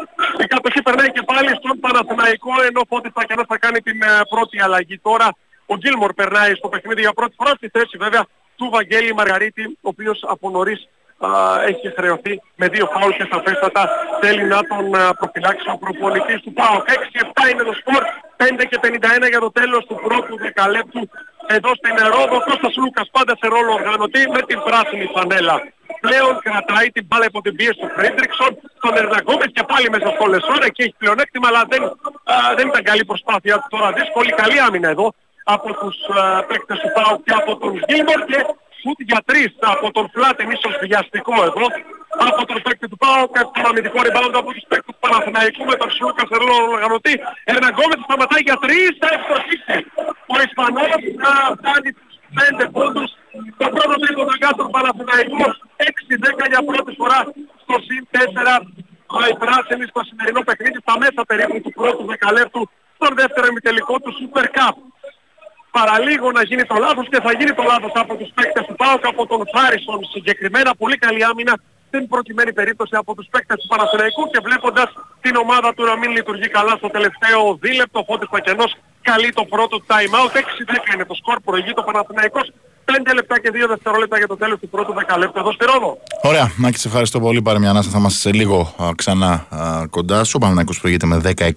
Η κατοχή περνάει και πάλι στον Παναθηναϊκό ενώ Φώτης Τακιανός θα κάνει την uh, πρώτη αλλαγή τώρα. Ο Γκίλμορ περνάει στο παιχνίδι για πρώτη φορά στη θέση βέβαια του Βαγγέλη Μαργαρίτη ο οποίος από νωρίς uh, έχει χρεωθεί με δύο φάουλ και σαφέστατα θέλει να τον uh, προφυλάξει ο προπονητής του ΠΑΟΚ. 6-7 είναι το σπορ 5 και 51 για το τέλος του πρώτου δεκαλέπτου εδώ στην Ρόδο. Κώστας Σλούκας πάντα σε ρόλο οργανωτή με την πράσινη φανέλα. Πλέον κρατάει την μπάλα υπό την πίεση του Φρίντρικσον, τον Ερνανγκόμεθ και πάλι μέσα στο Λεσόρ. Εκεί έχει πλεονέκτημα αλλά δεν, α, δεν ήταν καλή προσπάθεια του τώρα. Δύσκολη καλή άμυνα εδώ από τους α, παίκτες του ΠΑΟΚ και από τον Γίλμορ και σουτ για τρεις από τον Φλάτεν ίσως βιαστικό εδώ από τον παίκτη του ΠΑΟΚ και τον αμυντικό rebound από τους παίκτες του Παναθηναϊκού με τον Σλούκα σε ρόλο οργανωτή. Ερναγκόμετ σταματάει για τρεις, θα ευστοχίσει. Ο Ισπανός θα φτάνει τους πέντε πόντους. Το πρώτο τρίποντο για τον Παναθηναϊκός. 6-10 για πρώτη φορά στο συν 4 οι πράσινοι στο σημερινό παιχνίδι στα μέσα περίπου του πρώτου δεκαλέπτου στον δεύτερο ημιτελικό του Super Cup. Παραλίγο να γίνει το λάθος και θα γίνει το λάθος από τους παίκτες του ΠΑΟΚ, από τον Φάρισον συγκεκριμένα, πολύ καλή άμυνα στην προκειμένη περίπτωση από τους παίκτες του Παναθηναϊκού και βλέποντας την ομάδα του να μην λειτουργεί καλά στο τελευταίο δίλεπτο, Φώτης Πακενός καλεί το πρώτο time out, 6-10 είναι το σκορ, προηγεί το Παναθηναϊκός, 5 λεπτά και 2 δευτερόλεπτα για το τέλος του πρώτου δεκαλέπτου εδώ στη Ρόδο. Ωραία, Μάκη, σε ευχαριστώ πολύ. Πάρε μια ανάσα. Θα είμαστε σε λίγο α, ξανά α, κοντά σου. Ο Παναθηναϊκός προηγείται με 16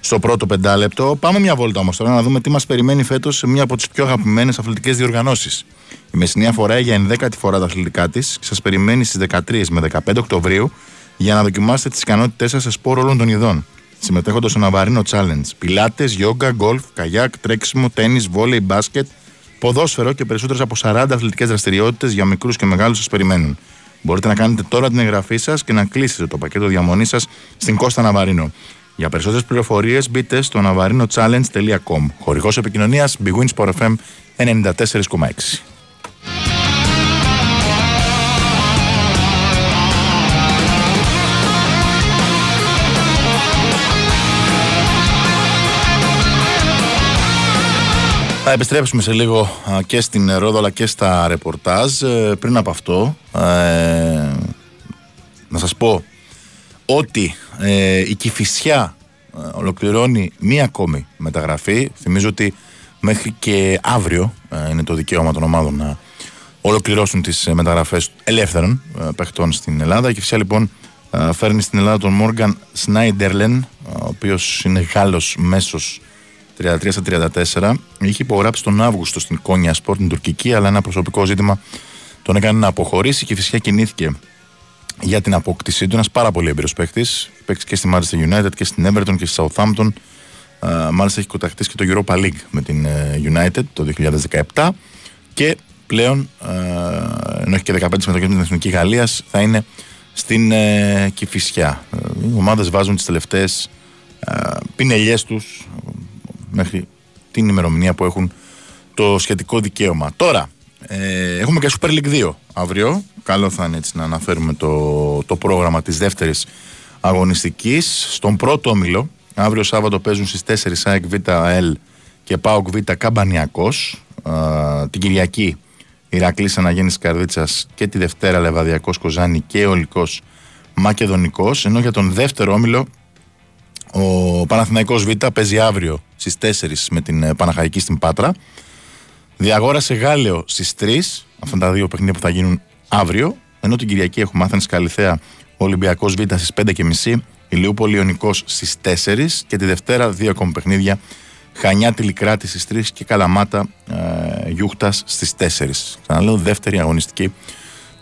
στο πρώτο πεντάλεπτο. Πάμε μια βόλτα όμως τώρα να δούμε τι μας περιμένει φέτος σε μία από τις πιο αγαπημένες αθλητικές διοργανώσεις. Η Μεσσηνία φοράει για 11η φορά τα αθλητικά της και σας περιμένει στις 13 με 15 Οκτωβρίου για να δοκιμάσετε τις ικανότητές σας σε σπόρο όλων των ειδών. Συμμετέχοντας στο Ναβαρίνο Challenge. Πιλάτες, γιόγκα, γκολφ, καγιάκ, τρέξιμο, τέννη, βόλεϊ, μπάσκετ, ποδόσφαιρο και περισσότερες από 40 αθλητικές δραστηριότητες για μικρούς και μεγάλους σας περιμένουν. Μπορείτε να κάνετε τώρα την εγγραφή σας και να κλείσετε το πακέτο διαμονής σας στην Κώστα Ναβαρίνο. Για περισσότερες πληροφορίες μπείτε στο navarinochallenge.com. Χορηγός επικοινωνίας Big Win Sport FM 94,6. Θα επιστρέψουμε σε λίγο α, και στην Ρόδο αλλά και στα ρεπορτάζ. Ε, πριν από αυτό, ε, να σας πω ότι ε, η Κηφισιά ε, ολοκληρώνει μία ακόμη μεταγραφή. Θυμίζω ότι μέχρι και αύριο ε, είναι το δικαίωμα των ομάδων να ολοκληρώσουν τις ε, μεταγραφές ελεύθερων ε, παιχτών στην Ελλάδα. Η Κηφισιά λοιπόν ε, φέρνει στην Ελλάδα τον Μόργαν Σνάιντερλεν, ο οποίος είναι Γάλλος μέσος 33 στα 34. Είχε υπογράψει τον Αύγουστο στην Κόνια Σπορ, την τουρκική, αλλά ένα προσωπικό ζήτημα τον έκανε να αποχωρήσει και φυσικά κινήθηκε για την απόκτησή του. Ένας πάρα πολύ έμπειρος παίκτης. Παίξει και στη Manchester United και στην Everton και στη Southampton. Uh, μάλιστα έχει κοταχτήσει και το Europa League με την uh, United το 2017 και πλέον, uh, ενώ έχει και 15 συμμετοχές με την Εθνική Γαλλίας, θα είναι στην uh, Κηφισιά. οι ομάδες βάζουν τις τελευταίες uh, πινελιές τους μέχρι την ημερομηνία που έχουν το σχετικό δικαίωμα. Τώρα, ε, έχουμε και Super League 2 αύριο. Καλό θα είναι έτσι να αναφέρουμε το, το πρόγραμμα της δεύτερης αγωνιστικής. Στον πρώτο όμιλο, αύριο Σάββατο παίζουν στις 4 ΑΕΚ Β ΑΕΛ και ΠΑΟΚ Β Καμπανιακός. την Κυριακή Ηρακλής Αναγέννης Καρδίτσας και τη Δευτέρα Λεβαδιακός Κοζάνη και Ολικός Μακεδονικός. Ενώ για τον δεύτερο όμιλο ο Παναθηναϊκός Β παίζει αύριο στις 4 με την ε, Παναχαϊκή στην Πάτρα. Διαγόρασε Γάλεο στις 3, αυτά τα δύο παιχνίδια που θα γίνουν αύριο. Ενώ την Κυριακή έχουμε Άθανη Καλυθέα, Ολυμπιακός Β στις 5.30, Ηλιούπολη Ιωνικός στις 4 και τη Δευτέρα δύο ακόμη παιχνίδια. Χανιά Τηλικράτη στις 3 και Καλαμάτα ε, Γιούχτας στις 4. Ξαναλέω, δεύτερη αγωνιστική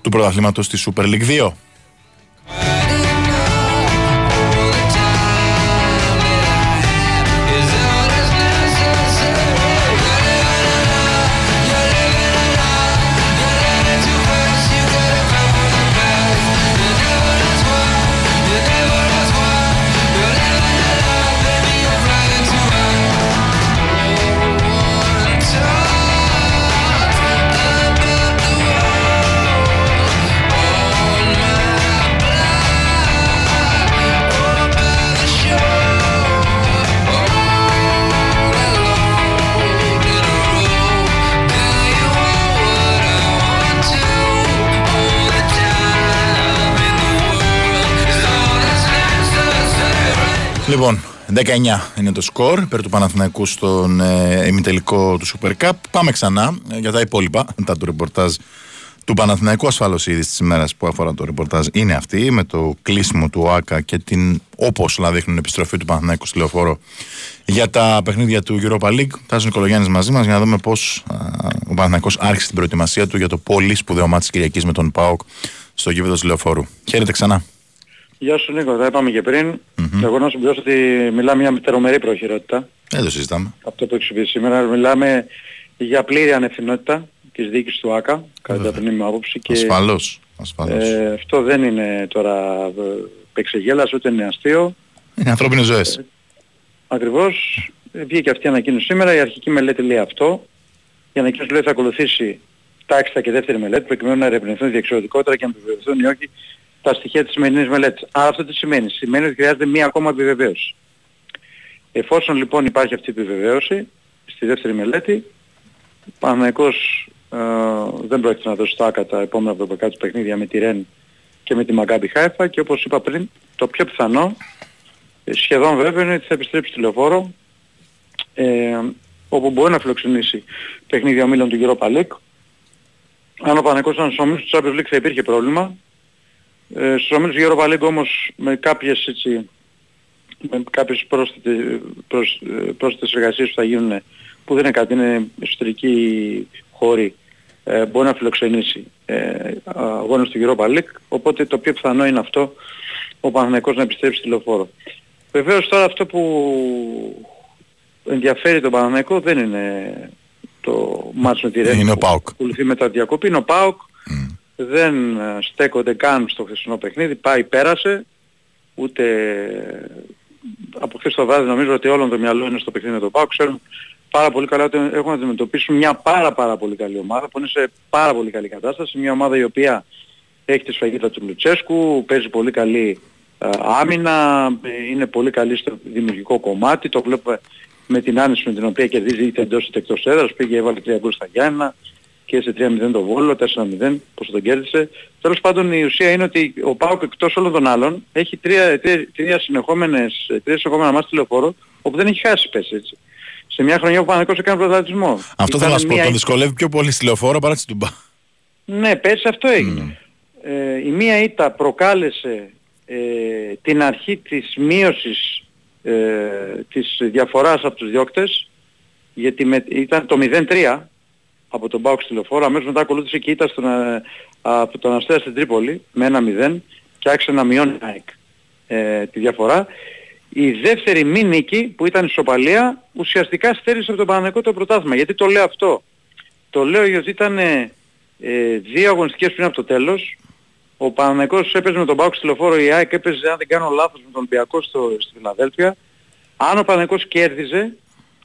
του πρωταθλήματος στη Super League 2. Λοιπόν, 19 είναι το σκορ υπέρ του Παναθηναϊκού στον ε, ημιτελικό του Super Cup. Πάμε ξανά ε, για τα υπόλοιπα μετά το ρεπορτάζ του Παναθηναϊκού ασφαλώς η είδηση της ημέρας που αφορά το ρεπορτάζ είναι αυτή με το κλείσιμο του ΟΑΚΑ και την όπως να δείχνουν επιστροφή του Παναθηναϊκού στη λεωφόρο για τα παιχνίδια του Europa League. Τάσος Νικολογιάννης μαζί μας για να δούμε πώς α, ο Παναθηναϊκός άρχισε την προετοιμασία του για το πολύ σπουδαίο μάτι της Κυριακής με τον ΠΑΟΚ στο γήπεδο της λεωφόρου. Χαίρετε ξανά. Γεια σου Νίκο, τα είπαμε και πριν. Mm-hmm. Εγώ να σου πω ότι μιλάμε μια τερομερή προχειρότητα. Δεν το συζητάμε. Αυτό που έχεις πει σήμερα. Μιλάμε για πλήρη ανευθυνότητα της διοίκησης του ΆΚΑ, κατά την ταπεινή μου άποψη. Και, Ασφαλώς. Ασφαλώς. Ε, αυτό δεν είναι τώρα ε, πεξεγέλας, ούτε είναι αστείο. Είναι ανθρώπινες ζωές. Ε, ακριβώς. Ε, βγήκε αυτή η ανακοίνωση σήμερα. Η αρχική μελέτη λέει αυτό. Η ανακοίνωση λέει θα ακολουθήσει τάξτα και δεύτερη μελέτη προκειμένου να ερευνηθούν διεξοδικότερα και να επιβεβαιωθούν ή όχι τα στοιχεία της σημερινής μελέτης. Άρα αυτό τι σημαίνει. Σημαίνει ότι χρειάζεται μία ακόμα επιβεβαίωση. Εφόσον λοιπόν υπάρχει αυτή η επιβεβαίωση στη δεύτερη μελέτη, ο Παναγικός ε, δεν πρόκειται να δώσει τάκα τα επόμενα ευρωπαϊκά της παιχνίδια με τη Ρεν και με τη Μαγκάμπι Χάιφα και όπως είπα πριν το πιο πιθανό ε, σχεδόν βέβαια είναι ότι θα επιστρέψει στη λεωφόρο ε, όπου μπορεί να φιλοξενήσει παιχνίδια ομίλων του Europa League. Αν ο Παναγικός ήταν στους ομίλους του Champions League θα υπήρχε πρόβλημα. Ε, στους ομίλους του Europa League όμως με κάποιες έτσι με κάποιες πρόσθετες, προσ, πρόσθετες εργασίες που θα γίνουν που δεν είναι κάτι, είναι εσωτερική χώρη ε, μπορεί να φιλοξενήσει ε, αγώνες του Europa League οπότε το πιο πιθανό είναι αυτό ο Παναθηναϊκός να επιστρέψει στη λεωφόρο. Βεβαίως τώρα αυτό που ενδιαφέρει τον Παναθηναϊκό δεν είναι το μάτσο με τη Ρένη Είναι ο ΠΑΟΚ. που ακολουθεί μετά διακοπή, είναι ο ΠΑΟΚ. Δεν ε, στέκονται καν στο χθεσινό παιχνίδι, πάει πέρασε, ούτε από χθες το βράδυ νομίζω ότι όλο το μυαλό είναι στο παιχνίδι με τον ΠΑΟΚ. Ξέρουν πάρα πολύ καλά ότι έχουν να αντιμετωπίσουν μια πάρα πάρα πολύ καλή ομάδα που είναι σε πάρα πολύ καλή κατάσταση. Μια ομάδα η οποία έχει τη σφαγίδα του Λουτσέσκου, παίζει πολύ καλή ε, άμυνα, ε, είναι πολύ καλή στο δημιουργικό κομμάτι. Το βλέπουμε με την άνεση με την οποία κερδίζει είτε εντός είτε εκτός έδρας. Πήγε έβαλε 3 γκολ στα Γιάννα και σε 3-0 το Βόλο, 4-0 πώς τον κέρδισε. Τέλος πάντων η ουσία είναι ότι ο Πάοκ εκτός όλων των άλλων έχει τρία, τρία, τρία συνεχόμενες, τρία συνεχόμενα μάτια τηλεφόρο όπου δεν έχει χάσει πέσει έτσι. Σε μια χρονιά που ο Παναγικός έκανε πρωταθλητισμό. Αυτό θέλω να σου πω. Τον δυσκολεύει πιο πολύ στη λεωφόρο παρά στη Τουμπά. Ναι, πέρσι αυτό έγινε. Mm. Ε, η μία ήττα προκάλεσε ε, την αρχή της μείωσης ε, της διαφοράς από τους διώκτες γιατί με, ήταν το 0-3 από τον Μπάουξ στη λεωφόρο αμέσως μετά ακολούθησε και ήττα στον, ε, από τον Αστέρα στην Τρίπολη με ένα 0 και άρχισε να μειώνει ε, τη διαφορά. Η δεύτερη μη νίκη που ήταν η Σοπαλία ουσιαστικά στέρισε από τον Παναγενικό το πρωτάθλημα. Γιατί το λέω αυτό. Το λέω γιατί ήταν ε, δύο αγωνιστικές πριν από το τέλος. Ο Παναγενικός έπαιζε με τον Πάουξ στη λεωφόρο, η ΑΕΚ έπαιζε αν δεν κάνω λάθος με τον Ολυμπιακό στο, στη Φιλαδέλφια. Αν ο Παναγενικός κέρδιζε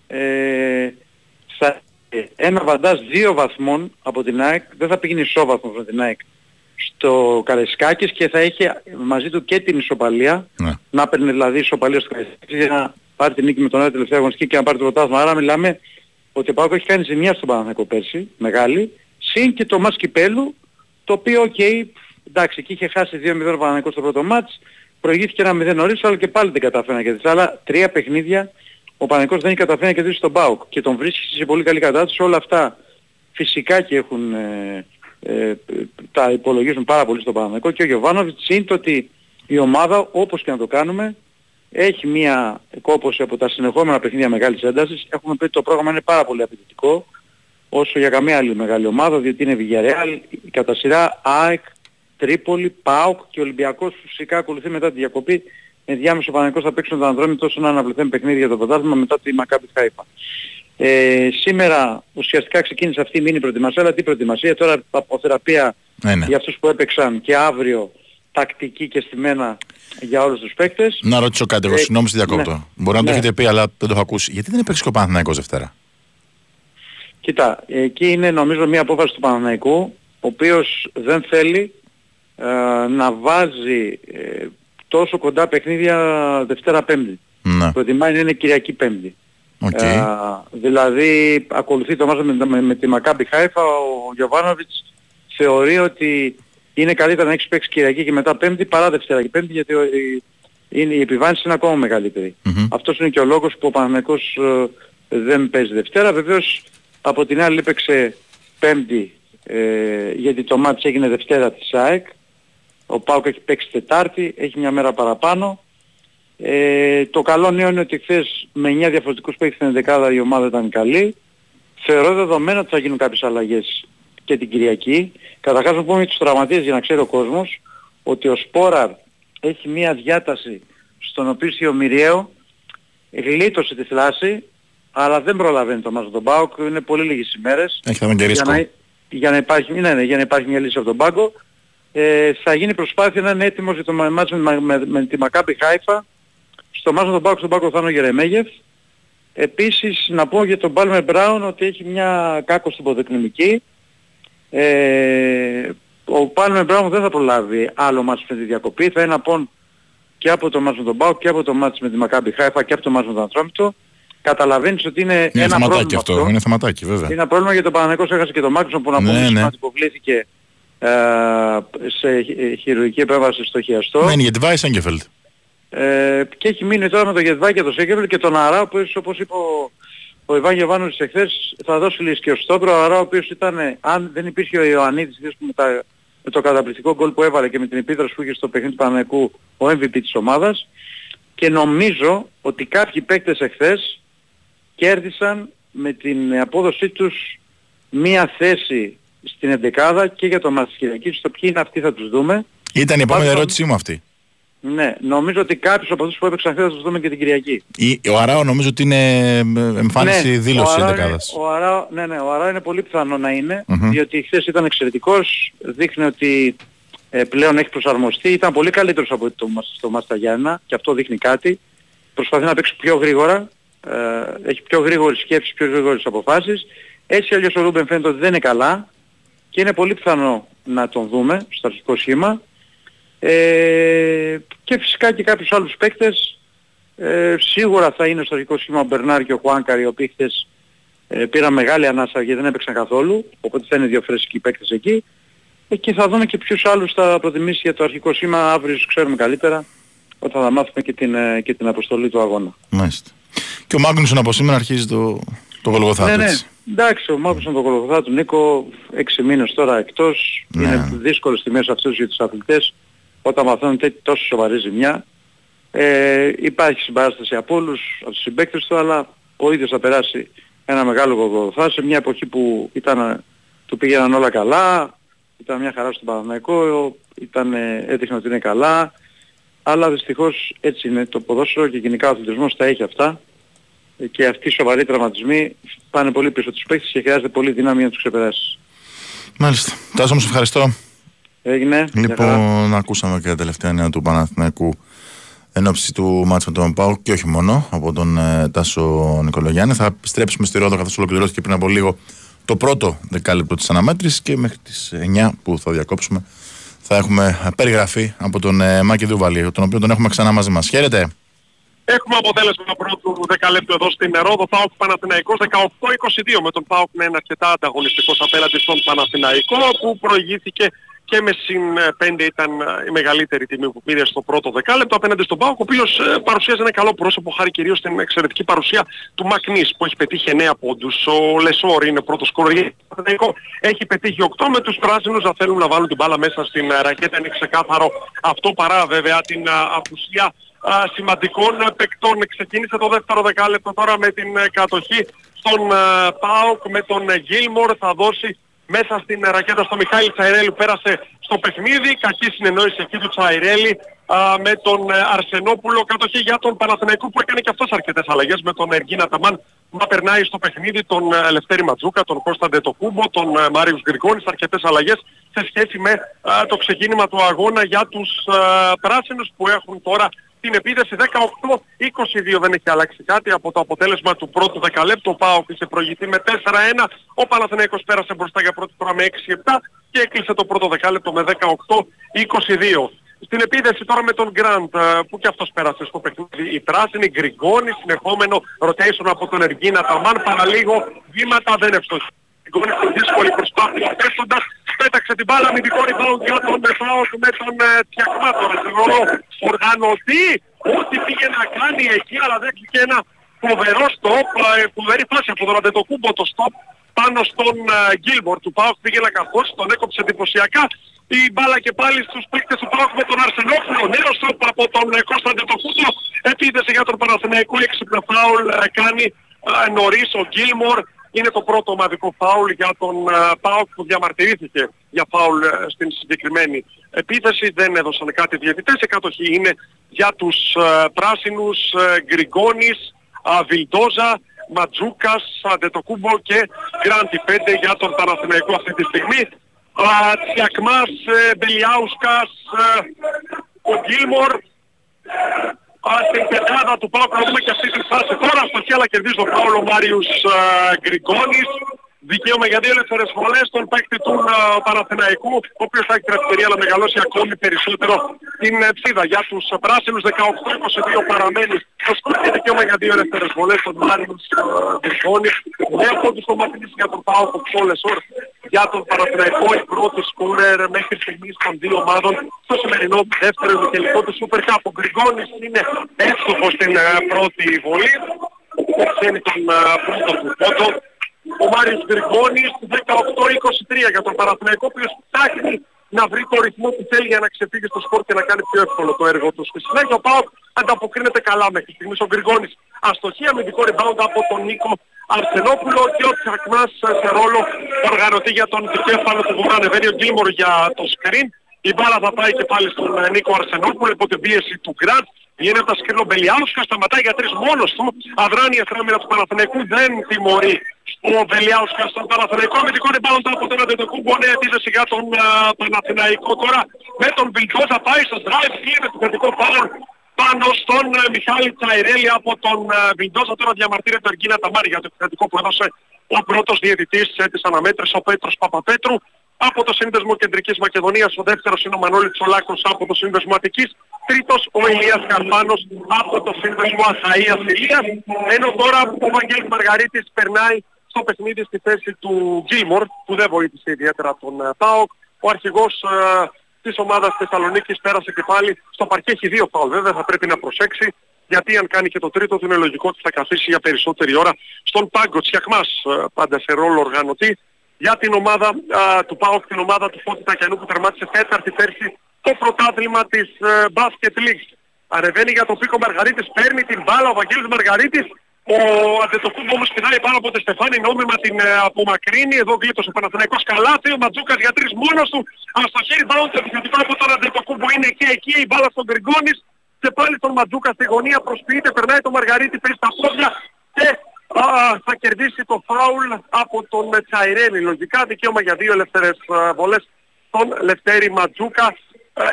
ε, θα ένα βαντάζ δύο βαθμών από την ΑΕΚ, δεν θα πήγαινε ισόβαθμο με την ΑΕΚ στο Καρεσκάκης και θα είχε μαζί του και την ισοπαλία, ναι. να παίρνει δηλαδή ισοπαλία στο Καρεσκάκης για να πάρει την νίκη με τον άλλο τελευταίο αγωνιστική και να πάρει το πρωτάθλημα. Άρα μιλάμε ότι ο ΠΑΟΚ έχει κάνει ζημιά στον Παναθηναϊκό πέρσι, μεγάλη, συν και το ματς Κυπέλλου, το οποίο, okay, okay, εντάξει, εκεί είχε χάσει 2-0 ο Παναθηναϊκός στο πρώτο ματς, προηγήθηκε ένα 0 νωρίς, αλλά και πάλι δεν καταφέρει να κερδίσει. Αλλά τρία παιχνίδια ο Παναθηναϊκός δεν έχει καταφέρει να κερδίσει τον ΠΑΟΚ και τον βρίσκει σε πολύ καλή κατάσταση. Όλα αυτά φυσικά και έχουν ε, ε, τα υπολογίζουν πάρα πολύ στον Παναθηναϊκό και ο Γιοβάνοβιτς είναι το ότι η ομάδα όπως και να το κάνουμε έχει μία κόπωση από τα συνεχόμενα παιχνίδια μεγάλης έντασης. Έχουμε πει ότι το πρόγραμμα είναι πάρα πολύ απαιτητικό όσο για καμία άλλη μεγάλη ομάδα διότι είναι Βιγιαρεάλ, κατά σειρά ΑΕΚ, Τρίπολη, ΠΑΟΚ και Ολυμπιακός φυσικά ακολουθεί μετά τη διακοπή ενδιάμεσο Παναγικός θα παίξουν τον Ανδρόμητο όσο να αναβληθούν παιχνίδια για το πρωτάθλημα μετά τη Μακάπη Χάιπα. Ε, σήμερα ουσιαστικά ξεκίνησε αυτή η μήνυ προετοιμασία, αλλά τι προετοιμασία, τώρα αποθεραπεία ναι, ναι. για αυτούς που έπαιξαν και αύριο τακτική και στημένα για όλους τους παίκτες. Να ρωτήσω κάτι εγώ, ε, συγγνώμη στη διακόπτω. Ναι. Μπορεί να το ναι. έχετε πει, αλλά δεν το έχω ακούσει. Γιατί δεν έπαιξε και ο Παναθηναϊκός Δευτέρα; Κοίτα, εκεί είναι νομίζω μια απόφαση του Παναθηναϊκού, ο οποίος δεν θέλει ε, να βάζει ε, τόσο κοντά παιχνίδια Δευτέρα Πέμπτη. Ναι. Προτιμάει να είναι Κυριακή Πέμπτη. Okay. δηλαδή ακολουθεί το μάτς με, με, με, τη Μακάμπι Χάιφα, ο Γιωβάνοβιτς θεωρεί ότι είναι καλύτερα να έχεις παίξει Κυριακή και μετά Πέμπτη παρά Δευτέρα και Πέμπτη γιατί η, είναι, η επιβάρυνση είναι ακόμα μεγαλύτερη. Mm-hmm. Αυτός είναι και ο λόγος που ο Παναγενικός ε, δεν παίζει Δευτέρα. Βεβαίως από την άλλη έπαιξε Πέμπτη ε, γιατί το μάτς έγινε Δευτέρα της ΑΕΚ. Ο Πάουκ έχει παίξει Τετάρτη, έχει μια μέρα παραπάνω. Ε, το καλό νέο είναι ότι χθες με 9 διαφορετικούς παίκτες στην δεκάδα η ομάδα ήταν καλή. Θεωρώ δεδομένο ότι θα γίνουν κάποιες αλλαγές και την Κυριακή. Καταρχάς να πούμε τους τραυματίες για να ξέρει ο κόσμος ότι ο Σπόραρ έχει μια διάταση στον οποίο ο Μυριαίο γλίτωσε τη θλάση αλλά δεν προλαβαίνει το μάτς τον Πάοκ, είναι πολύ λίγες ημέρες. Έχει θέμα και για ρίσκο. να, για, να υπάρχει, ναι, ναι, για να υπάρχει μια λύση από τον πάγκο. Ε, θα γίνει προσπάθεια να είναι έτοιμος για το μάτς με, με, με, τη Μακάμπη Χάιφα. Στο μάτς με τον Πάοκ, στον Πάοκ θα είναι ο Γερεμέγεφ. Επίσης να πω για τον Πάλμε Μπράουν ότι έχει μια κάκο στην ποδεκνημική. Ε, ο Πάλμε Μπράουν δεν θα προλάβει άλλο μάτς με τη διακοπή. Θα είναι απόν και από το μάτς με τον Πάοκ και από το μάτς με τη Μακάμπη Χάιφα και από το μάτς με τον Ατρόμητο. Καταλαβαίνεις ότι είναι, Είναι ένα θεματάκι πρόβλημα αυτό, είναι θεματάκι βέβαια. είναι ένα πρόβλημα για το Παναγενικό έχασε και το Μάκρυσον που να Ναι, πούμε ναι. ότι υποβλήθηκε ε, σε χει- χειρουργική επέμβαση στο χιαστό. Μένει για τη Βάη Σέγκεφελτ. Ε, και έχει μείνει τώρα με το Γετβά και το Σέγκερ και τον Αρά που όπως είπε ο, ο Ιβάν Γεβάνος εχθές θα δώσει λύση και ο Στόμπρο ο Αρά ο οποίος ήταν ε, αν δεν υπήρχε ο Ιωαννίδης ιδίως με, τα, με το καταπληκτικό γκολ που έβαλε και με την επίδραση που είχε στο παιχνίδι του Παναγενικού ο MVP της ομάδας και νομίζω ότι κάποιοι παίκτες εχθές κέρδισαν με την απόδοσή τους μία θέση στην εντεκάδα και για το μάτς της Κυριακής. Στο ποιοι είναι αυτοί θα τους δούμε. Ήταν η επόμενη Πάντως, ερώτησή μου αυτή. Ναι, νομίζω ότι κάποιους από αυτούς που έπαιξαν χθες θα τους δούμε και την Κυριακή. Η- Ο Αράο νομίζω ότι είναι ε, εμφάνιση Ναι, δήλωσης ο Αράο είναι- δεκάδας. Ο Αράο, ναι, ναι, ο Αράο είναι πολύ πιθανό να είναι, Μμμ. διότι χθες ήταν εξαιρετικός, δείχνει ότι ε, πλέον έχει προσαρμοστεί, ήταν πολύ καλύτερος από το, μας- στο Μάστα Γιάννα και αυτό δείχνει κάτι. Προσπαθεί να παίξει πιο γρήγορα, ε, έχει πιο γρήγορες σκέψεις, πιο γρήγορες αποφάσεις. Έτσι αλλιώς ο Ρούμπεν φαίνεται ότι δεν είναι καλά και είναι πολύ πιθανό να τον δούμε στο αρχικό σχήμα. Ε, και φυσικά και κάποιους άλλους παίκτες ε, σίγουρα θα είναι στο αρχικό σχήμα ο Μπερνάρ και ο Χουάνκαρ οι οποίοι χθες ε, πήραν μεγάλη ανάσα γιατί δεν έπαιξαν καθόλου οπότε θα είναι δύο φρέσκοι παίκτες εκεί εκεί θα δούμε και ποιους άλλους θα προτιμήσει για το αρχικό σχήμα αύριο τους ξέρουμε καλύτερα όταν θα μάθουμε και την, ε, και την αποστολή του αγώνα. Μάλιστα. Και ο Μάγνουσον από σήμερα αρχίζει το, το γολγοθά ναι, του, ναι. έτσι. Εντάξει, ο Μάκος τον κολοκοθά του Νίκο, έξι μήνες τώρα εκτός, Ναι. είναι δύσκολες στιγμές αυτούς για τους αθλητές όταν μαθαίνουν τέτοια τόσο σοβαρή ζημιά. Ε, υπάρχει συμπαράσταση από όλους, από τους συμπαίκτες του, αλλά ο ίδιος θα περάσει ένα μεγάλο κολοκοθά σε μια εποχή που ήταν, του πήγαιναν όλα καλά, ήταν μια χαρά στον Παναθηναϊκό, ήταν, ε, έδειχνε ότι είναι καλά, αλλά δυστυχώς έτσι είναι το ποδόσφαιρο και γενικά ο αθλητισμός τα έχει αυτά και αυτοί οι σοβαροί τραυματισμοί πάνε πολύ πίσω τους παίκτες και χρειάζεται πολύ δύναμη να τους ξεπεράσεις. Μάλιστα. Τάσο μου, σε ευχαριστώ. Έγινε. μια χαρά. Λοιπόν, ακούσαμε και τα τελευταία νέα του Παναθηναϊκού εν ώψη του μάτς με τον Πάου και όχι μόνο από τον ε, Τάσο Νικολογιάννη. Θα επιστρέψουμε στη Ρόδο καθώς ολοκληρώθηκε πριν από λίγο το πρώτο δεκάλεπτο της αναμέτρησης και μέχρι τις 9 που θα διακόψουμε θα έχουμε ε, περιγραφή από τον ε, Μάκη Δούβαλη, τον οποίο τον έχουμε ξανά μαζί μας. Χαίρετε. Έχουμε αποτέλεσμα πρώτου δεκαλέπτου εδώ στην Ρόδο. ΠΑΟΚ Παναθηναϊκός 18-22 με τον ΠΑΟΚ να είναι αρκετά ανταγωνιστικός απέναντι στον Παναθηναϊκό που προηγήθηκε και με συν 5 ήταν ε, η μεγαλύτερη τιμή που πήρε στο πρώτο δεκάλεπτο απέναντι στον ΠΑΟΚ ο οποίος ε, παρουσίαζε ένα καλό πρόσωπο χάρη κυρίως στην εξαιρετική παρουσία του Μακνίς που έχει πετύχει 9 πόντους. Ο Λεσόρ είναι πρώτος σκόρερ. Έχει πετύχει 8 με τους πράσινους να θέλουν να βάλουν την μπάλα μέσα στην ε, ρακέτα. Είναι ξεκάθαρο αυτό παρά βέβαια την ε, απουσία α, σημαντικών ε, παικτών. Ξεκίνησε το δεύτερο δεκάλεπτο τώρα με την ε, κατοχή στον ε, ΠΑΟΚ με τον ε, Γίλμορ θα δώσει μέσα στην ε, ρακέτα στο Μιχάηλ Τσαϊρέλη που πέρασε στο παιχνίδι. Κακή συνεννόηση εκεί του Τσαϊρέλη α, με τον ε, Αρσενόπουλο. Κατοχή για τον Παναθηναϊκό που έκανε και αυτός αρκετές αλλαγές με τον Εργίνα Ταμάν να περνάει στο παιχνίδι τον ε, Λευτέρη Ματζούκα, τον Κώστα Ντετοκούμπο, τον ε, Μάριους Γκρικόνης, αρκετές αλλαγές σε σχέση με α, το ξεκίνημα του αγώνα για τους α, πράσινους που έχουν τώρα την επίδεση 18-22 δεν έχει αλλάξει κάτι από το αποτέλεσμα του πρώτου δεκαλέπτου. Ο Πάοκ είχε προηγηθεί με 4-1. Ο Παναθηναϊκός πέρασε μπροστά για πρώτη φορά με 6-7 και έκλεισε το πρώτο δεκάλεπτο με 18-22. Στην επίδεση τώρα με τον Γκραντ που και αυτός πέρασε στο παιχνίδι. Η πράσινη Γκριγκόνη, συνεχόμενο rotation από τον Εργίνα Ταμάν, παραλίγο βήματα δεν ευστοχεί. Γκριγκόνη στην δύσκολης προσπάθειας πέφτοντας, πέταξε την μπάλα με δικό rebound για τον Πάοκ με τον ε, Τιακμά τώρα. Θεωρώ οργανωτή ό,τι πήγε να κάνει εκεί αλλά δέχτηκε ένα φοβερό stop, ε, φοβερή φάση από τον Αντετοκούμπο το stop πάνω στον Γκίλμορ του Πάουκ πήγε να καθώσει, τον έκοψε εντυπωσιακά. Η μπάλα και πάλι στους παίκτες του Πάουκ με τον Αρσενόφιλο, νέο στόπ από τον ε, Κώστα Αντετοκούτο, επίθεση για τον Παναθηναϊκό, έξυπνο φάουλ ε, κάνει ε, νωρίς ο Γκίλμορ, είναι το πρώτο ομαδικό φάουλ για τον Πάουκ που διαμαρτυρήθηκε για φάουλ στην συγκεκριμένη επίθεση. Δεν έδωσαν κάτι διαιτητές. Η κατοχή είναι για τους πράσινους Γκριγκόνης, Βιλντόζα, Ματζούκας, Αντετοκούμπο και Γκράντι 5 για τον Παναθηναϊκό αυτή τη στιγμή. Τσιακμάς, ε, Μπελιάουσκας, ε, ο Γκίλμορ στην πεντάδα του Πάου έχουμε και αυτή τη φάση. Τώρα στο χέλα κερδίζει τον Παύλο Μάριους ε, Γκριγκόνης δικαίωμα για δύο ελεύθερες βολές στον παίκτη του uh, Παναθηναϊκού, ο οποίος θα έχει την ευκαιρία να μεγαλώσει ακόμη περισσότερο την ψίδα για τους πράσινους 18-22 παραμένει το σκορ και δικαίωμα για δύο ελεύθερες βολές στον Μάριους Γκριγκόνη. Έχω τους κομματινείς για τον Πάο πολλές ώρες για τον Παναθηναϊκό η πρώτη σκόρερ μέχρι στιγμής των δύο ομάδων στο σημερινό δεύτερο ημιτελικό του Super Cup. Ο Γκριγκόνης είναι εύστοχος στην πρώτη βολή. Παίρνει τον πρώτο του πόντο ο Μάριος Γκριγκόνης 18-23 για τον Παναθηναϊκό, ο οποίος ψάχνει να βρει το ρυθμό που θέλει για να ξεφύγει στο σπορ και να κάνει πιο εύκολο το έργο του. Στη συνέχεια ο Πάοκ ανταποκρίνεται καλά μέχρι στιγμής. Ο Γκριγκόνης αστοχή αμυντικό rebound από τον Νίκο Αρσενόπουλο και ο Τσακμάς σε ρόλο οργανωτή για τον δικέφαλο του που ανεβαίνει ο Γκίλμορ για το screen. Η μπάλα θα πάει και πάλι στον Νίκο Αρσενόπουλο υπό την πίεση του Γκραντ. Γίνεται τα σκρίνο Μπελιάουσκα, σταματάει για τρεις μόνος του. Αδράνει η αστράμινα του Παναθηναϊκού, δεν τιμωρεί ο Μπελιάουσκα στον Παναθηναϊκό. Με την πάνω από τον Αντετοκούμπο, νέα επίθεση για τον uh, Παναθηναϊκό τώρα. Με τον Μπιλτόζα πάει στο drive, γίνεται το κρατικό φάουλ πάνω στον uh, Μιχάλη Τσαϊρέλη από τον uh, Τώρα διαμαρτύρεται ο Εργίνα Ταμάρη για το επιθετικό που έδωσε ο πρώτος διαιτητής της αναμέτρησης, ο Πέτρος Παπαπέτρου από το Σύνδεσμο Κεντρικής Μακεδονίας, ο δεύτερος είναι ο Μανώλης Τσολάκος από το Σύνδεσμο Αττικής, τρίτος ο Ηλίας Καρπάνος από το Σύνδεσμο Αχαΐας Ηλίας, ενώ τώρα ο Βαγγέλης Μαργαρίτης περνάει στο παιχνίδι στη θέση του Γκίλμορ, που δεν βοήθησε ιδιαίτερα τον uh, ΠΑΟΚ. Ο αρχηγός uh, της ομάδας Θεσσαλονίκης πέρασε και πάλι στο παρκέ έχει δύο φάουλ. Βέβαια θα πρέπει να προσέξει γιατί αν κάνει και το τρίτο του είναι λογικό ότι θα καθίσει για περισσότερη ώρα στον πάγκο Τσιακμάς uh, πάντα σε ρόλο οργανωτή για την ομάδα α, του ΠΑΟΚ, την ομάδα του Φώτη Τακιανού που τερμάτισε τέταρτη πέρσι το πρωτάθλημα της ε, Basket League. Ανεβαίνει για τον Πίκο Μαργαρίτης, παίρνει την μπάλα ο Βαγγέλης Μαργαρίτης, ο Αντετοκούμπο όμως πηδάει πάνω από τη Στεφάνη, νόμιμα την ε, απομακρύνει, εδώ γλίτωσε ο Παναθηναϊκός καλάθι, ο Ματζούκας για τρεις μόνος του, αλλά στο χέρι μπάλα το επιθετικό από τον Αντετοκούμπο είναι και εκεί, η μπάλα στον Γκριγκόνης, και πάλι τον Ματζούκα στη γωνία προσποιείται, περνάει τον Μαργαρίτη, παίρνει στα πόδια και Α, θα κερδίσει το φάουλ από τον Τσαϊρέλη. Λογικά δικαίωμα για δύο ελεύθερες βολές τον Λευτέρη Ματζούκα.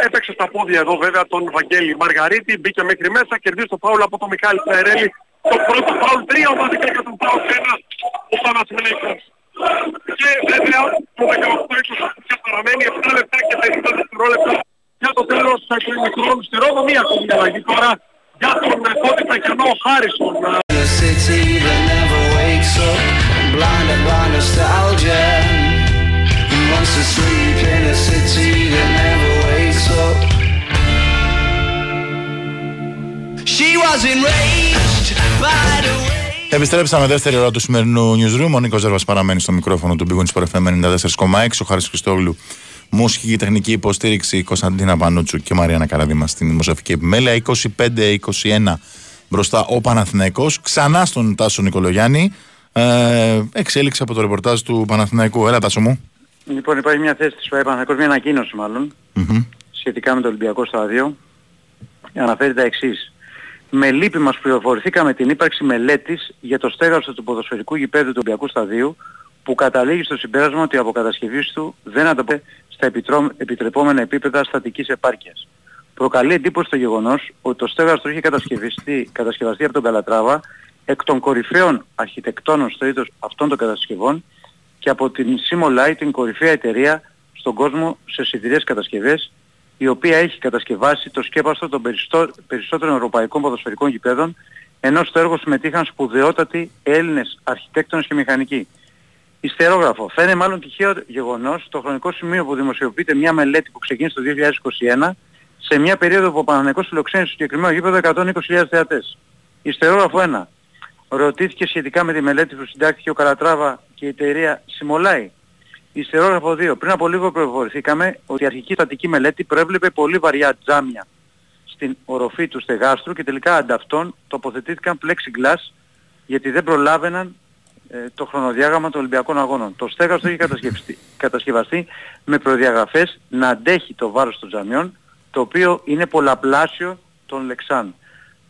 Έπαιξε στα πόδια εδώ βέβαια τον Βαγγέλη Μαργαρίτη, μπήκε μέχρι μέσα, κερδίζει το φάουλ από τον Μιχάλη Τσαϊρέλη. Το πρώτο φάουλ, τρία ομαδικά για τον φάουλ, ένα ο Παναθηναϊκός. Και βέβαια το 18 και παραμένει 7 λεπτά και 50 δευτερόλεπτα για το τέλος του ημικρόνου στη Ρόδο. Μία ακόμη αλλαγή τώρα για τον Κώδικα Κενό Χάρισον city that never wakes up Blinded by nostalgia He wants to sleep in a city that never wakes up She was enraged by the way Επιστρέψαμε δεύτερη ώρα του σημερινού newsroom. Ο Νίκος Ζέρβας παραμένει στο μικρόφωνο του Big Wings 94,6. Ο Χάρης Χριστόγλου, μουσική τεχνική υποστήριξη Κωνσταντίνα Πανούτσου και Μαριάννα Καραδίμα στην δημοσιογραφική επιμέλεια. 25-21 μπροστά ο Παναθηναϊκός ξανά στον Τάσο Νικολογιάννη ε, εξέλιξη από το ρεπορτάζ του Παναθηναϊκού έλα Τάσο μου Λοιπόν υπάρχει μια θέση της Παναθηναϊκός μια ανακοίνωση σχετικά με το Ολυμπιακό Στάδιο αναφέρει τα εξής με λύπη μας πληροφορηθήκαμε την ύπαρξη μελέτης για το στέγαστο του ποδοσφαιρικού γηπέδου του Ολυμπιακού Σταδίου που καταλήγει στο συμπέρασμα ότι η αποκατασκευής του δεν ανταποκρίνεται στα επιτρεπόμενα επίπεδα στατικής επάρκειας. Προκαλεί εντύπωση το γεγονός ότι το στέγαστρο είχε κατασκευαστεί, κατασκευαστεί από τον Καλατράβα εκ των κορυφαίων αρχιτεκτόνων στο είδος αυτών των κατασκευών και από την Simolite, την κορυφαία εταιρεία στον κόσμο σε σιδηρές κατασκευές, η οποία έχει κατασκευάσει το σκέπαστο των περισσότερων ευρωπαϊκών ποδοσφαιρικών γηπέδων, ενώ στο έργο συμμετείχαν σπουδαιότατοι Έλληνες αρχιτέκτονες και μηχανικοί. Ιστερόγραφο. Φαίνεται μάλλον τυχαίο γεγονός το χρονικό σημείο που δημοσιοποιείται μια μελέτη που ξεκίνησε το 2021 σε μια περίοδο που ο Παναθηναϊκός φιλοξένησε στο συγκεκριμένο γήπεδο 120.000 θεατές. Ιστερόγραφο 1. Ρωτήθηκε σχετικά με τη μελέτη που συντάχθηκε ο Καρατράβα και η εταιρεία Simolai. Ιστερόγραφο 2. Πριν από λίγο πληροφορηθήκαμε ότι η αρχική στατική μελέτη προέβλεπε πολύ βαριά τζάμια στην οροφή του στεγάστρου και τελικά ανταυτόν τοποθετήθηκαν plexiglass γιατί δεν προλάβαιναν ε, το χρονοδιάγραμμα των Ολυμπιακών Αγώνων. Το στέγαστρο έχει κατασκευαστεί, κατασκευαστεί με προδιαγραφές να αντέχει το βάρος των τζαμιών, το οποίο είναι πολλαπλάσιο των λεξάν.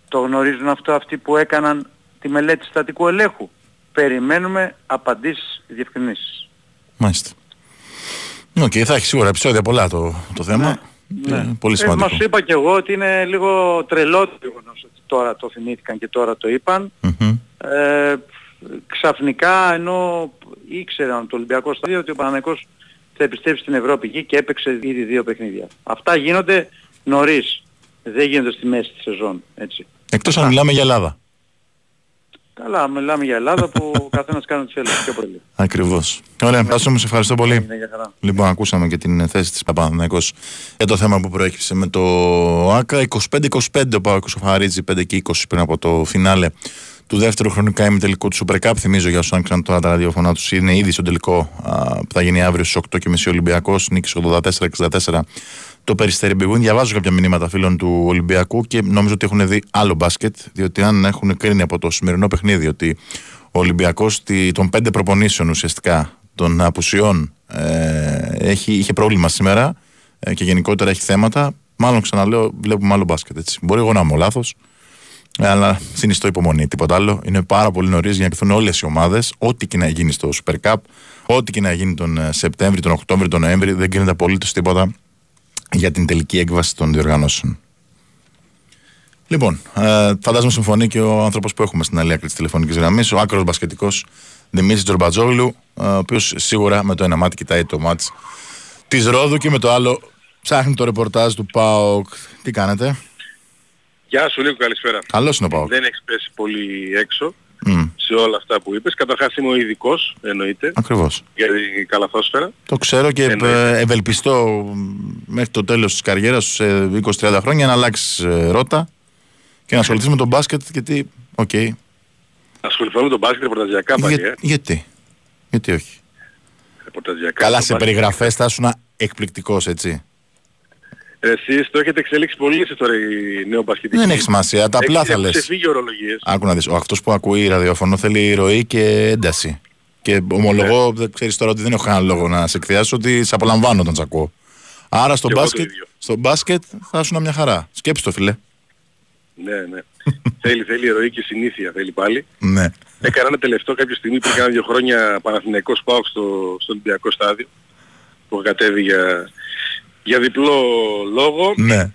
Το γνωρίζουν αυτό αυτοί που έκαναν τη μελέτη στατικού ελέγχου. Περιμένουμε απαντήσεις, διευκρινήσεις. Μάλιστα. Οκ, θα έχει σίγουρα επεισόδια πολλά το, το θέμα. Ναι. Ε, Πολύ Ε, σημαντικό. Μα σου είπα και εγώ ότι είναι λίγο τρελό το γεγονός ότι τώρα το θυμήθηκαν και τώρα το είπαν. Μμμ. Ε, ξαφνικά ενώ ήξεραν το Ολυμπιακό Στάδιο ότι ο Παναθηναϊκός θα επιστρέψει στην Ευρώπη εκεί και έπαιξε ήδη δύο παιχνίδια. Αυτά γίνονται νωρίς. Δεν γίνονται στη μέση της σεζόν. Έτσι. Εκτός αν μιλάμε για Ελλάδα. Καλά, μιλάμε για Ελλάδα που ο καθένας κάνει ό,τι θέλει πιο πολύ. Ακριβώς. Ωραία, Τάσο μου, σε ευχαριστώ πολύ. Είναι για χαρά. Λοιπόν, ακούσαμε και την θέση της Παπαναθηναϊκός για το θέμα που προέκυψε με το ΆΚΑ. 25-25 ο Πάκος Σοφαρίτζη, 5 και 20 πριν από το φινάλε του δεύτερου χρονικά ημιτελικού του Super Cup. Θυμίζω για όσους άνοιξαν τώρα τα ραδιοφωνά τους, είναι ήδη στον τελικό α, που θα γίνει αύριο στις 8.30 Ολυμπιακός, νίκης 84-64 το Περιστέρι Μπιγούν. Διαβάζω κάποια μηνύματα φίλων του Ολυμπιακού και νομίζω ότι έχουν δει άλλο μπάσκετ, διότι αν έχουν κρίνει από το σημερινό παιχνίδι ότι ο Ολυμπιακός τη- των πέντε προπονήσεων ουσιαστικά των απουσιών ε, έχει, είχε πρόβλημα σήμερα ε, και γενικότερα έχει θέματα, μάλλον ξαναλέω βλέπουμε άλλο μπάσκετ. Έτσι. Μπορεί εγώ να είμαι λάθος, αλλά συνιστώ υπομονή. Τίποτα άλλο. Είναι πάρα πολύ νωρίς για να κρυθούν όλες οι ομάδες, ό,τι και να γίνει στο Super Cup, ό,τι και να γίνει τον ε, Σεπτέμβρη, τον Οκτώβρη, τον Νοέμβρη, δεν κρίνεται απολύτως τίποτα για την τελική έκβαση των διοργανώσεων. Λοιπόν, ε, φαντάζομαι συμφωνεί και ο άνθρωπος που έχουμε στην άλλη άκρη της τηλεφωνικής γραμμής, ο άκρος μπασκετικός Δημήτρης Τζορμπατζόγλου, ε, ο οποίος σίγουρα με το ένα μάτι κοιτάει το μάτς της Ρόδου και με το άλλο ψάχνει το ρεπορτάζ του ΠΑΟΚ. Τι κάνετε, Γεια σου Νίκο, καλησπέρα. Καλώς είναι ο ΠΑΟΚ. Δεν έχεις πέσει πολύ έξω Μμ, σε όλα αυτά που είπες. Καταρχάς είμαι ο ειδικός, εννοείται, Ακριβώς. για την καλαθόσφαιρα. Το ξέρω και Εννοείται. ε, ευελπιστώ μ, μέχρι το τέλος της καριέρας σου σε 20-30 χρόνια να αλλάξεις ρότα και να ασχοληθείς με το μπάσκετ γιατί. Οκ. Ασχοληθώ με το μπάσκετ ρεπορταζιακά πάλι, Για- ε. γιατί; Γιατί όχι; Ρεπορταζιακά. Καλά, το σε μπάσκετ. περιγραφές θα ήσουν εκπληκτικός, έτσι. Ε, Εσείς το έχετε εξελίξει πολύ εσείς τώρα οι νεομπασκετικοί. Δεν έχει σημασία. Τα απλά Έχετε- θα λες. έχουν ξεφύγει ορολογίες. Άκου να δεις. Αυτός που ακούει ραδιόφωνο θέλει ροή και ένταση. Και ομολογώ, Ναι. δεν ξέρεις τώρα ότι δεν έχω κανένα λόγο να σε εκθιάσω, ότι σε απολαμβάνω όταν σε ακούω. Άρα στο Και εγώ το μπάσκετ, ίδιο. στο μπάσκετ θα ήσουν μια χαρά. Σκέψτε το, φιλέ. Ναι, ναι. θέλει, θέλει ροή και συνήθεια, θέλει πάλι. Ναι. Έκανα ένα τελευταίο κάποια στιγμή πριν κάνα δύο χρόνια Παναθηναϊκός ΠΑΟΚ στο, στο Ολυμπιακό στάδιο που κατέβει για, για διπλό λόγο. Ναι.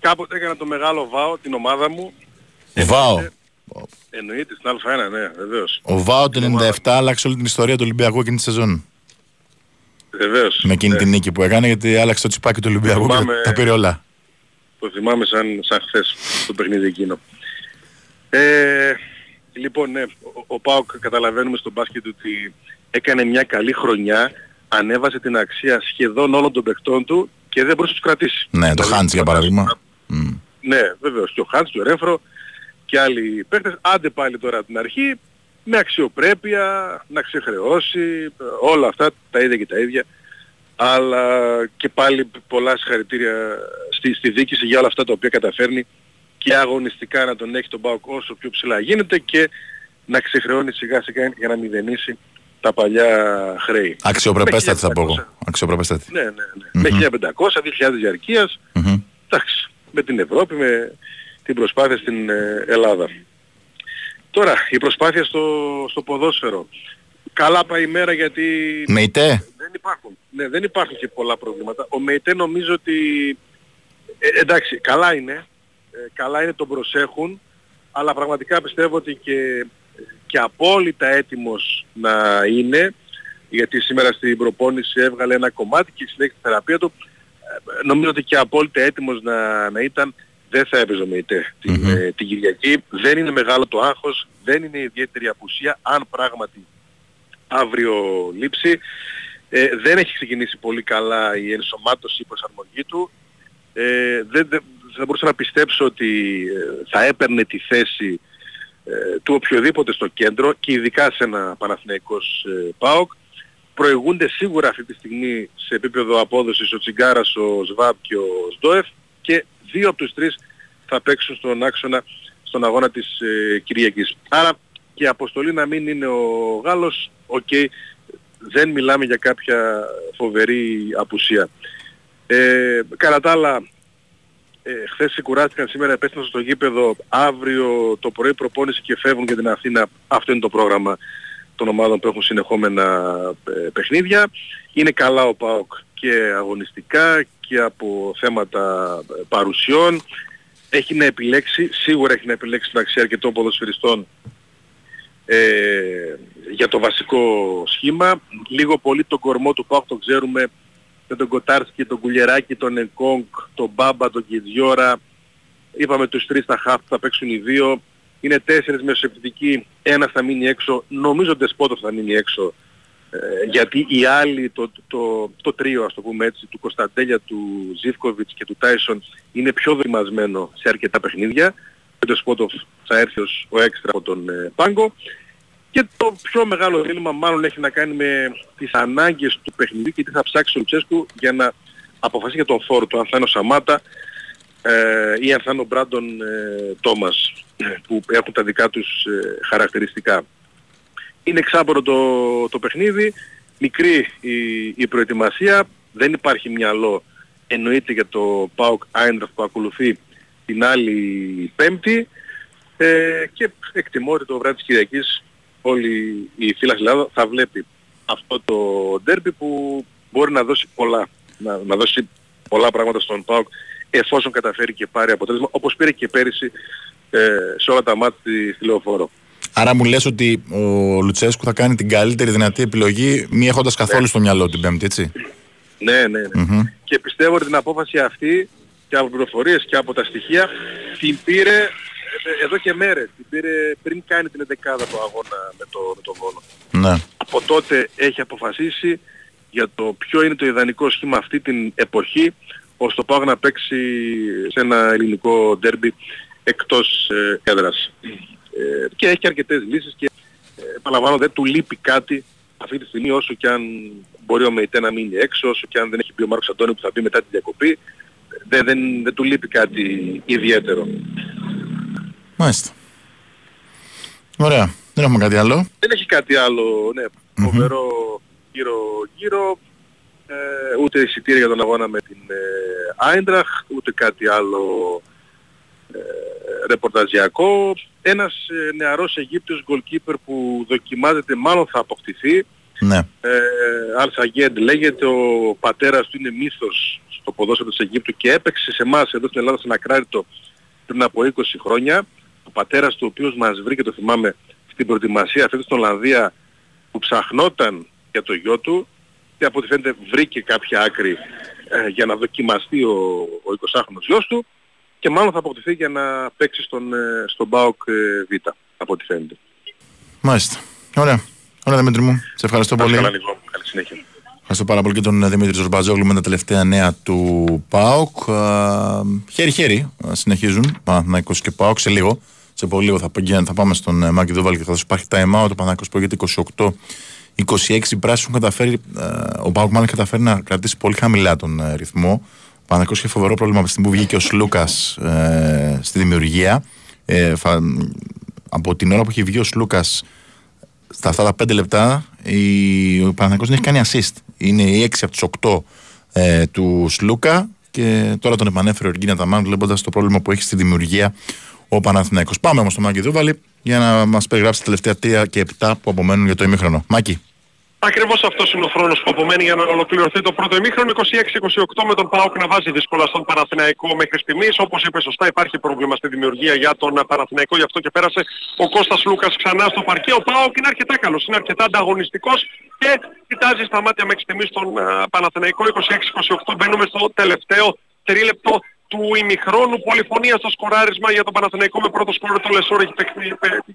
Κάποτε έκανα το μεγάλο ΒΑΟ, την ομάδα μου. Βάο. Εννοείται στην Α1, ναι, βεβαίως. Ο Βάο το 97 άλλαξε όλη την ιστορία του Ολυμπιακού εκείνη τη σεζόν. Βεβαίως. Με εκείνη ναι. την νίκη που έκανε, γιατί άλλαξε το τσιπάκι του Ολυμπιακού και Θυμάμαι- τα πήρε όλα. Το θυμάμαι σαν, σαν χθες το παιχνίδι εκείνο. Ε, λοιπόν, ναι, ο, ο ΠΑΟΚ καταλαβαίνουμε στο μπάσκετ ότι έκανε μια καλή χρονιά, ανέβασε την αξία σχεδόν όλων των παιχτών του και δεν μπορούσε να τους κρατήσει. Ναι, το Δηλαδή, Χάντς για παράδειγμα. Ναι, βεβαίως. Και ο Χάντς, και ο Ρέφρο και άλλοι παίχτες. Άντε πάλι τώρα από την αρχή με αξιοπρέπεια, να ξεχρεώσει, όλα αυτά τα ίδια και τα ίδια. Αλλά και πάλι πολλά συγχαρητήρια στη, στη δίκηση για όλα αυτά τα οποία καταφέρνει και αγωνιστικά να τον έχει τον ΠΑΟΚ όσο πιο ψηλά γίνεται και να ξεχρεώνει σιγά σιγά για να μηδενίσει τα παλιά χρέη. Αξιοπρεπέστατη θα πω εγώ. Αξιοπρεπέστατη. Ναι, ναι, ναι. Με 1500, 2000 διαρκείας, Μμμ. εντάξει, με την Ευρώπη, με την προσπάθεια στην ε, Ελλάδα. Τώρα, η προσπάθεια στο, στο ποδόσφαιρο. Καλά πάει η μέρα γιατί Μεϊτέ. δεν υπάρχουν, ναι, δεν υπάρχουν και πολλά προβλήματα. Ο ΜΕΙΤΕ νομίζω ότι, ε, εντάξει, καλά είναι, ε, καλά είναι, τον προσέχουν, αλλά πραγματικά πιστεύω ότι και, και απόλυτα έτοιμος να είναι, γιατί σήμερα στην προπόνηση έβγαλε ένα κομμάτι και συνέχισε τη θεραπεία του, ε, νομίζω ότι και απόλυτα έτοιμος να, να ήταν, δεν θα έπαιζε ο ΜΕΙΤΕ την, ε, την Κυριακή. Δεν είναι μεγάλο το άγχος, δεν είναι ιδιαίτερη απουσία, αν πράγματι αύριο λήψη. Ε, δεν έχει ξεκινήσει πολύ καλά η ενσωμάτωση, η προσαρμογή του. Ε, δεν, δεν, θα μπορούσα να πιστέψω ότι ε, θα έπαιρνε τη θέση ε, του οποιοδήποτε στο κέντρο και ειδικά σε ένα Παναθηναϊκός ε, ΠΑΟΚ προηγούνται σίγουρα αυτή τη στιγμή σε επίπεδο απόδοσης ο Τσιγκάρας, ο Σβαμπ και ο Σντόεφ και δύο από τους τρεις θα παίξουν στον άξονα στον αγώνα της ε, Κυριακής. Άρα και η αποστολή να μην είναι ο Γάλλος, οκ, δεν μιλάμε για κάποια φοβερή απουσία. Ε, κατά τα άλλα, ε, χθες ξεκουράστηκαν, σήμερα επέστρεψαν στο γήπεδο, αύριο το πρωί προπόνηση και φεύγουν για την Αθήνα. Αυτό είναι το πρόγραμμα των ομάδων που έχουν συνεχόμενα ε, παιχνίδια. Είναι καλά ο ΠΑΟΚ και αγωνιστικά και από θέματα ε, παρουσιών. Έχει να επιλέξει, σίγουρα έχει να επιλέξει μεταξύ αρκετών ποδοσφαιριστών ε, για το βασικό σχήμα. Λίγο πολύ τον κορμό του ΠΑΟΚ το ξέρουμε με τον Κοτάρσκι, τον Κουλιεράκη, τον Ενκόγκ, τον Μπάμπα, τον Κιδιόρα. Είπαμε τους τρεις στα χαφ θα παίξουν οι δύο. Είναι τέσσερις μεσοεπιτικοί, ένας θα μείνει έξω. Νομίζω ότι Δεσπότος θα μείνει έξω. Ε, γιατί οι άλλοι, το, το, το, τρίο ας το πούμε έτσι, του Κωνσταντέλια, του Ζίβκοβιτς και του Τάισον είναι πιο δοκιμασμένο σε αρκετά παιχνίδια. Ο Δεσπότοφ θα έρθει ως ο έξτρα από τον ε, Πάγκο. Και το πιο μεγάλο δίλημα μάλλον έχει να κάνει με τις ανάγκες του παιχνιδιού και τι θα ψάξει ο Λουτσέσκου για να αποφασίσει για τον φόρο του, αν θα είναι ο Σαμάτα ε, ή αν θα είναι ο Μπράντον ε, Τόμας που έχουν τα δικά τους ε, χαρακτηριστικά. Είναι εξάπορο το, το παιχνίδι, μικρή η, η προετοιμασία, δεν υπάρχει μυαλό εννοείται για το ΠΑΟΚ Άιντραφ που ακολουθεί την άλλη Πέμπτη ε, και εκτιμώ ότι το βράδυ της Κυριακής όλη η φύλα Ελλάδα θα βλέπει αυτό το ντέρμπι που μπορεί να δώσει πολλά, να, να δώσει πολλά πράγματα στον ΠΑΟΚ εφόσον καταφέρει και πάρει αποτέλεσμα όπως πήρε και πέρυσι ε, σε όλα τα μάτια στη Λεωφόρο. Άρα μου λες ότι ο Λουτσέσκου θα κάνει την καλύτερη δυνατή επιλογή μη έχοντας καθόλου Ναι. στο μυαλό την Πέμπτη, έτσι; Ναι, ναι, ναι. Μμμ. Και πιστεύω ότι την απόφαση αυτή και από πληροφορίες και από τα στοιχεία την πήρε ε, εδώ και μέρες. Την πήρε πριν κάνει την 11 του αγώνα με το, με το Βόλο. Ναι. Από τότε έχει αποφασίσει για το ποιο είναι το ιδανικό σχήμα αυτή την εποχή ώστε το πάω να παίξει σε ένα ελληνικό ντέρμπι εκτός ε, έδρας. Ε, και έχει και αρκετές λύσεις και ε, επαναλαμβάνω δεν του λείπει κάτι αυτή τη στιγμή όσο και αν μπορεί ο Μεϊτέ να μείνει έξω, όσο και αν δεν έχει μπει ο Μάρκος Αντώνη που θα μπει μετά τη διακοπή, δεν, δεν, δεν του λείπει κάτι ιδιαίτερο. Μάλιστα. Ωραία. Δεν έχουμε κάτι άλλο. Δεν έχει κάτι άλλο, ναι, φοβερό γύρω-γύρω, ε, ούτε εισιτήρια για τον αγώνα με την Άιντραχ, ούτε κάτι άλλο ε, ρεπορταζιακό. Ένας ε, νεαρός Αιγύπτιος goalkeeper που δοκιμάζεται, μάλλον θα αποκτηθεί. Ναι. Ε, Αλ λέγεται, ο πατέρας του είναι μύθος στο ποδόσφαιρο της Αιγύπτου και έπαιξε σε εμάς εδώ στην Ελλάδα σε ένα κράτητο πριν από 20 χρόνια. Ο πατέρας του ο οποίος μας βρήκε, το θυμάμαι, στην προετοιμασία αυτή στην Ολλανδία που ψαχνόταν για το γιο του και από ό,τι φαίνεται βρήκε κάποια άκρη ε, για να δοκιμαστεί ο, ο 20χρονος γιος του και μάλλον θα αποκτηθεί για να παίξει στον, ε, στον ΠΑΟΚ ε, Β, από ό,τι φαίνεται. Μάλιστα. Ωραία. Ωραία Δημήτρη μου. Σε ευχαριστώ Να είσαι πολύ. Καλά, Νικό. Καλή συνέχεια. Ευχαριστώ πάρα πολύ και τον Δημήτρη Ζορμπατζόγλου με τα τελευταία νέα του ΠΑΟΚ. Α, Χέρι-χέρι α, συνεχίζουν Παναθηναϊκός και ΠΑΟΚ σε λίγο. Σε πολύ λίγο θα, πηγαίνουμε- θα πάμε στον ε, Μάκη Δούβαλ και θα δώσει υπάρχει time out. Ο Παναθηναϊκός προηγείται 28-26. Οι πράσινοι έχουν καταφέρει, ε, ο ΠΑΟΚ μάλλον έχει καταφέρει να κρατήσει πολύ χαμηλά τον ε, ρυθμό. Ο Παναθηναϊκός είχε φοβερό πρόβλημα από τη στιγμή που βγήκε ο Σλούκας ε, στη δημιουργία. Ε, φα- από την ώρα που έχει βγει ο Σλούκας στα αυτά τα 5 λεπτά η, ο Παναθηναϊκός δεν έχει κάνει assist. Είναι οι 6 από τους 8 ε, τους Σλούκα και τώρα τον επανέφερε ο Εργίνα Ταμάν βλέποντας το πρόβλημα που έχει στη δημιουργία ο Παναθηναϊκός. Πάμε όμως στο Μάκη Δούβαλη για να μας περιγράψει τα τελευταία 3 και 7 που απομένουν για το ημίχρονο. Μάκη. Ακριβώς αυτός είναι ο χρόνος που απομένει για να ολοκληρωθεί το πρώτο ημίχρονο. 26-28 με τον ΠΑΟΚ να βάζει δύσκολα στον Παναθηναϊκό μέχρι στιγμής. Όπως είπε σωστά υπάρχει πρόβλημα στη δημιουργία για τον Παναθηναϊκό. Γι' αυτό και πέρασε ο Κώστας Λούκας ξανά στο παρκέ. Ο ΠΑΟΚ είναι αρκετά καλός, είναι αρκετά ανταγωνιστικός και κοιτάζει στα μάτια μέχρι στιγμής τον α, Παναθηναϊκό. 26-28 μπαίνουμε στο τελευταίο τρίλεπτο του ημιχρόνου πολυφωνία στο σκοράρισμα για τον Παναθηναϊκό με πρώτο σκόρερ το Λεσόρ. Έχει παίξει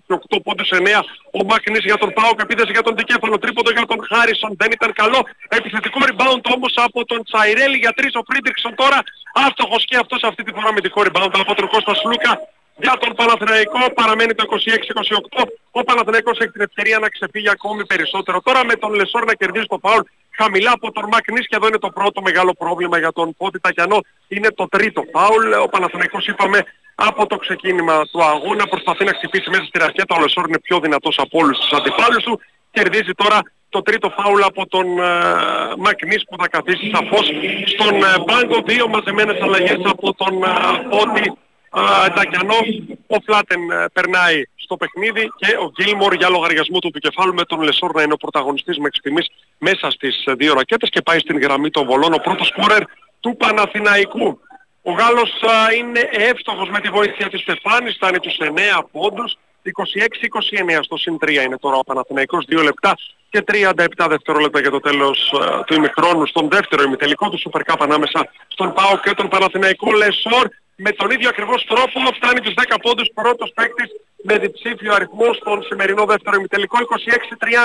8 πόντους 9 ο Μακνίς για τον ΠΑΟΚ επίθεση για τον Δικέφαλο τρίποντο για τον Χάρισον. Δεν ήταν καλό. Επιθετικό rebound όμως από τον Τσαϊρέλη για τρεις. Ο Φρίντρικσον τώρα άστοχος και αυτός αυτή τη φορά με τυχό rebound από τον Κώστα Σλούκα για τον Παναθηναϊκό. Παραμένει το 26-28. Ο Παναθηναϊκός έχει την ευκαιρία να ξεφύγει ακόμη περισσότερο. Τώρα με τον Λεσόρ να κερδίζει το φάουλ χαμηλά από τον Μακνίς και εδώ είναι το πρώτο μεγάλο πρόβλημα για τον Φώτη Τακιανό. Είναι το τρίτο φάουλ. Ο Παναθηναϊκός είπαμε από το ξεκίνημα του αγώνα προσπαθεί να χτυπήσει μέσα στη ρακέτα. Ο Λεσόρ είναι πιο δυνατός από όλους τους αντιπάλους του. Κερδίζει τώρα το τρίτο φάουλ από τον ε, Μακνίς που θα καθίσει σαφώς στον ε, πάγκο. Δύο μαζεμένες αλλαγές από τον ε, Φώτη Τακιανό. Ο Φλάτεν περνάει στο παιχνίδι και ο Γκίλμορ για λογαριασμό του Δικεφάλου με τον Λεσόρ να είναι ο πρωταγωνιστής μέχρι στιγμής μέσα στις δύο ρακέτες και πάει στην γραμμή των βολών. Ο πρώτος σκόρερ του Παναθηναϊκού. Ο Γάλλος α, είναι εύστοχος με τη βοήθεια της στεφάνης, φτάνει τους 9 πόντους. 26-29 στο συν 3 είναι τώρα ο Παναθηναϊκός, 2 λεπτά και 37 δευτερόλεπτα για το τέλος α, του ημιχρόνου στον δεύτερο ημιτελικό του Super Cup ανάμεσα στον ΠΑΟΚ και τον Παναθηναϊκό. Λεσόρ με τον ίδιο ακριβώς τρόπο φτάνει τους 10 πόντους. Πρώτος παίκτης με διψήφιο αριθμό στον σημερινό δεύτερο ημιτελικό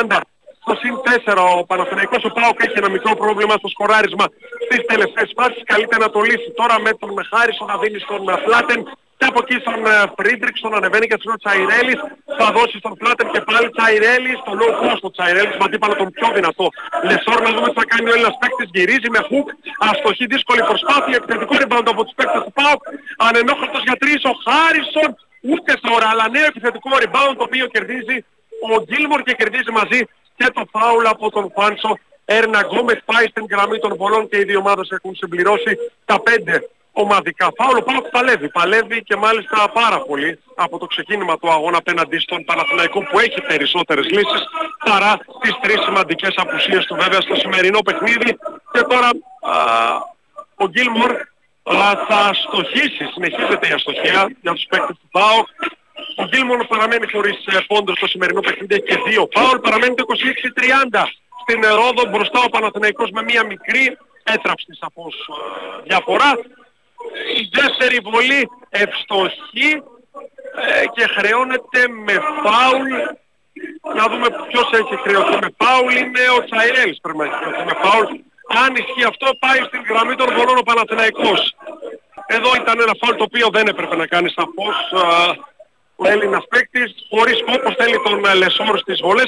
26-30 στο συν 4 ο Παναθηναϊκός ο ΠΑΟΚ έχει ένα μικρό πρόβλημα στο σκοράρισμα στις τελευταίες φάσεις. Καλείται να το λύσει τώρα με τον Χάρισον να δίνει στον Φλάτεν και από εκεί στον Φρίντρικσον ανεβαίνει και στον Τσαϊρέλης. Θα δώσει στον Φλάτεν και πάλι Τσαϊρέλης στο low post ο Τσαϊρέλης με αντίπαλο τον πιο δυνατό Λεσόρ. Να δούμε τι θα κάνει ο Έλληνας παίκτης γυρίζει με χουκ αστοχή δύσκολη προσπάθεια επιθετικό rebound από τους παίκτες του Πάοκ. Ανενόχλητος για τρεις ο Χάρισον ούτε τώρα αλλά νέο επιθετικό rebound το οποίο κερδίζει ο Γκίλμορ και κερδίζει μαζί και το φάουλ από τον Φάνσο. Έρνα Γκόμες πάει στην γραμμή των βολών και οι δύο ομάδες έχουν συμπληρώσει τα πέντε ομαδικά φάουλ. Ο Πάοκ παλεύει. Παλεύει και μάλιστα πάρα πολύ από το ξεκίνημα του αγώνα απέναντι στον Παναθηναϊκό που έχει περισσότερες λύσεις παρά τις τρεις σημαντικές απουσίες του βέβαια στο σημερινό παιχνίδι. Και τώρα α, ο Γκίλμορ θα αστοχίσει, συνεχίζεται η αστοχία για τους παίκτες του ΠΑΟΚ. Ο Γκίλμορ παραμένει χωρίς ε, πόντο στο σημερινό παιχνίδι και δύο φάουλ. Παραμένει το 26-30 στην Ρόδο μπροστά ο Παναθηναϊκός με μία μικρή έτραψτη σαφώς ε, διαφορά. Η δεύτερη βολή ευστοχή ε, και χρεώνεται με φάουλ. Να δούμε ποιος έχει χρεωθεί με φάουλ. Είναι ο Τσαϊρέλης πρέπει να έχει χρεωθεί με φάουλ. Αν ισχύει αυτό πάει στην γραμμή των βολών ο Παναθηναϊκός. Εδώ ήταν ένα φάουλ το οποίο δεν έπρεπε να κάνει σαφώς ο Έλληνας παίκτης, χωρίς φόκος στέλνει τον ε, Λεσόρ στις βολές,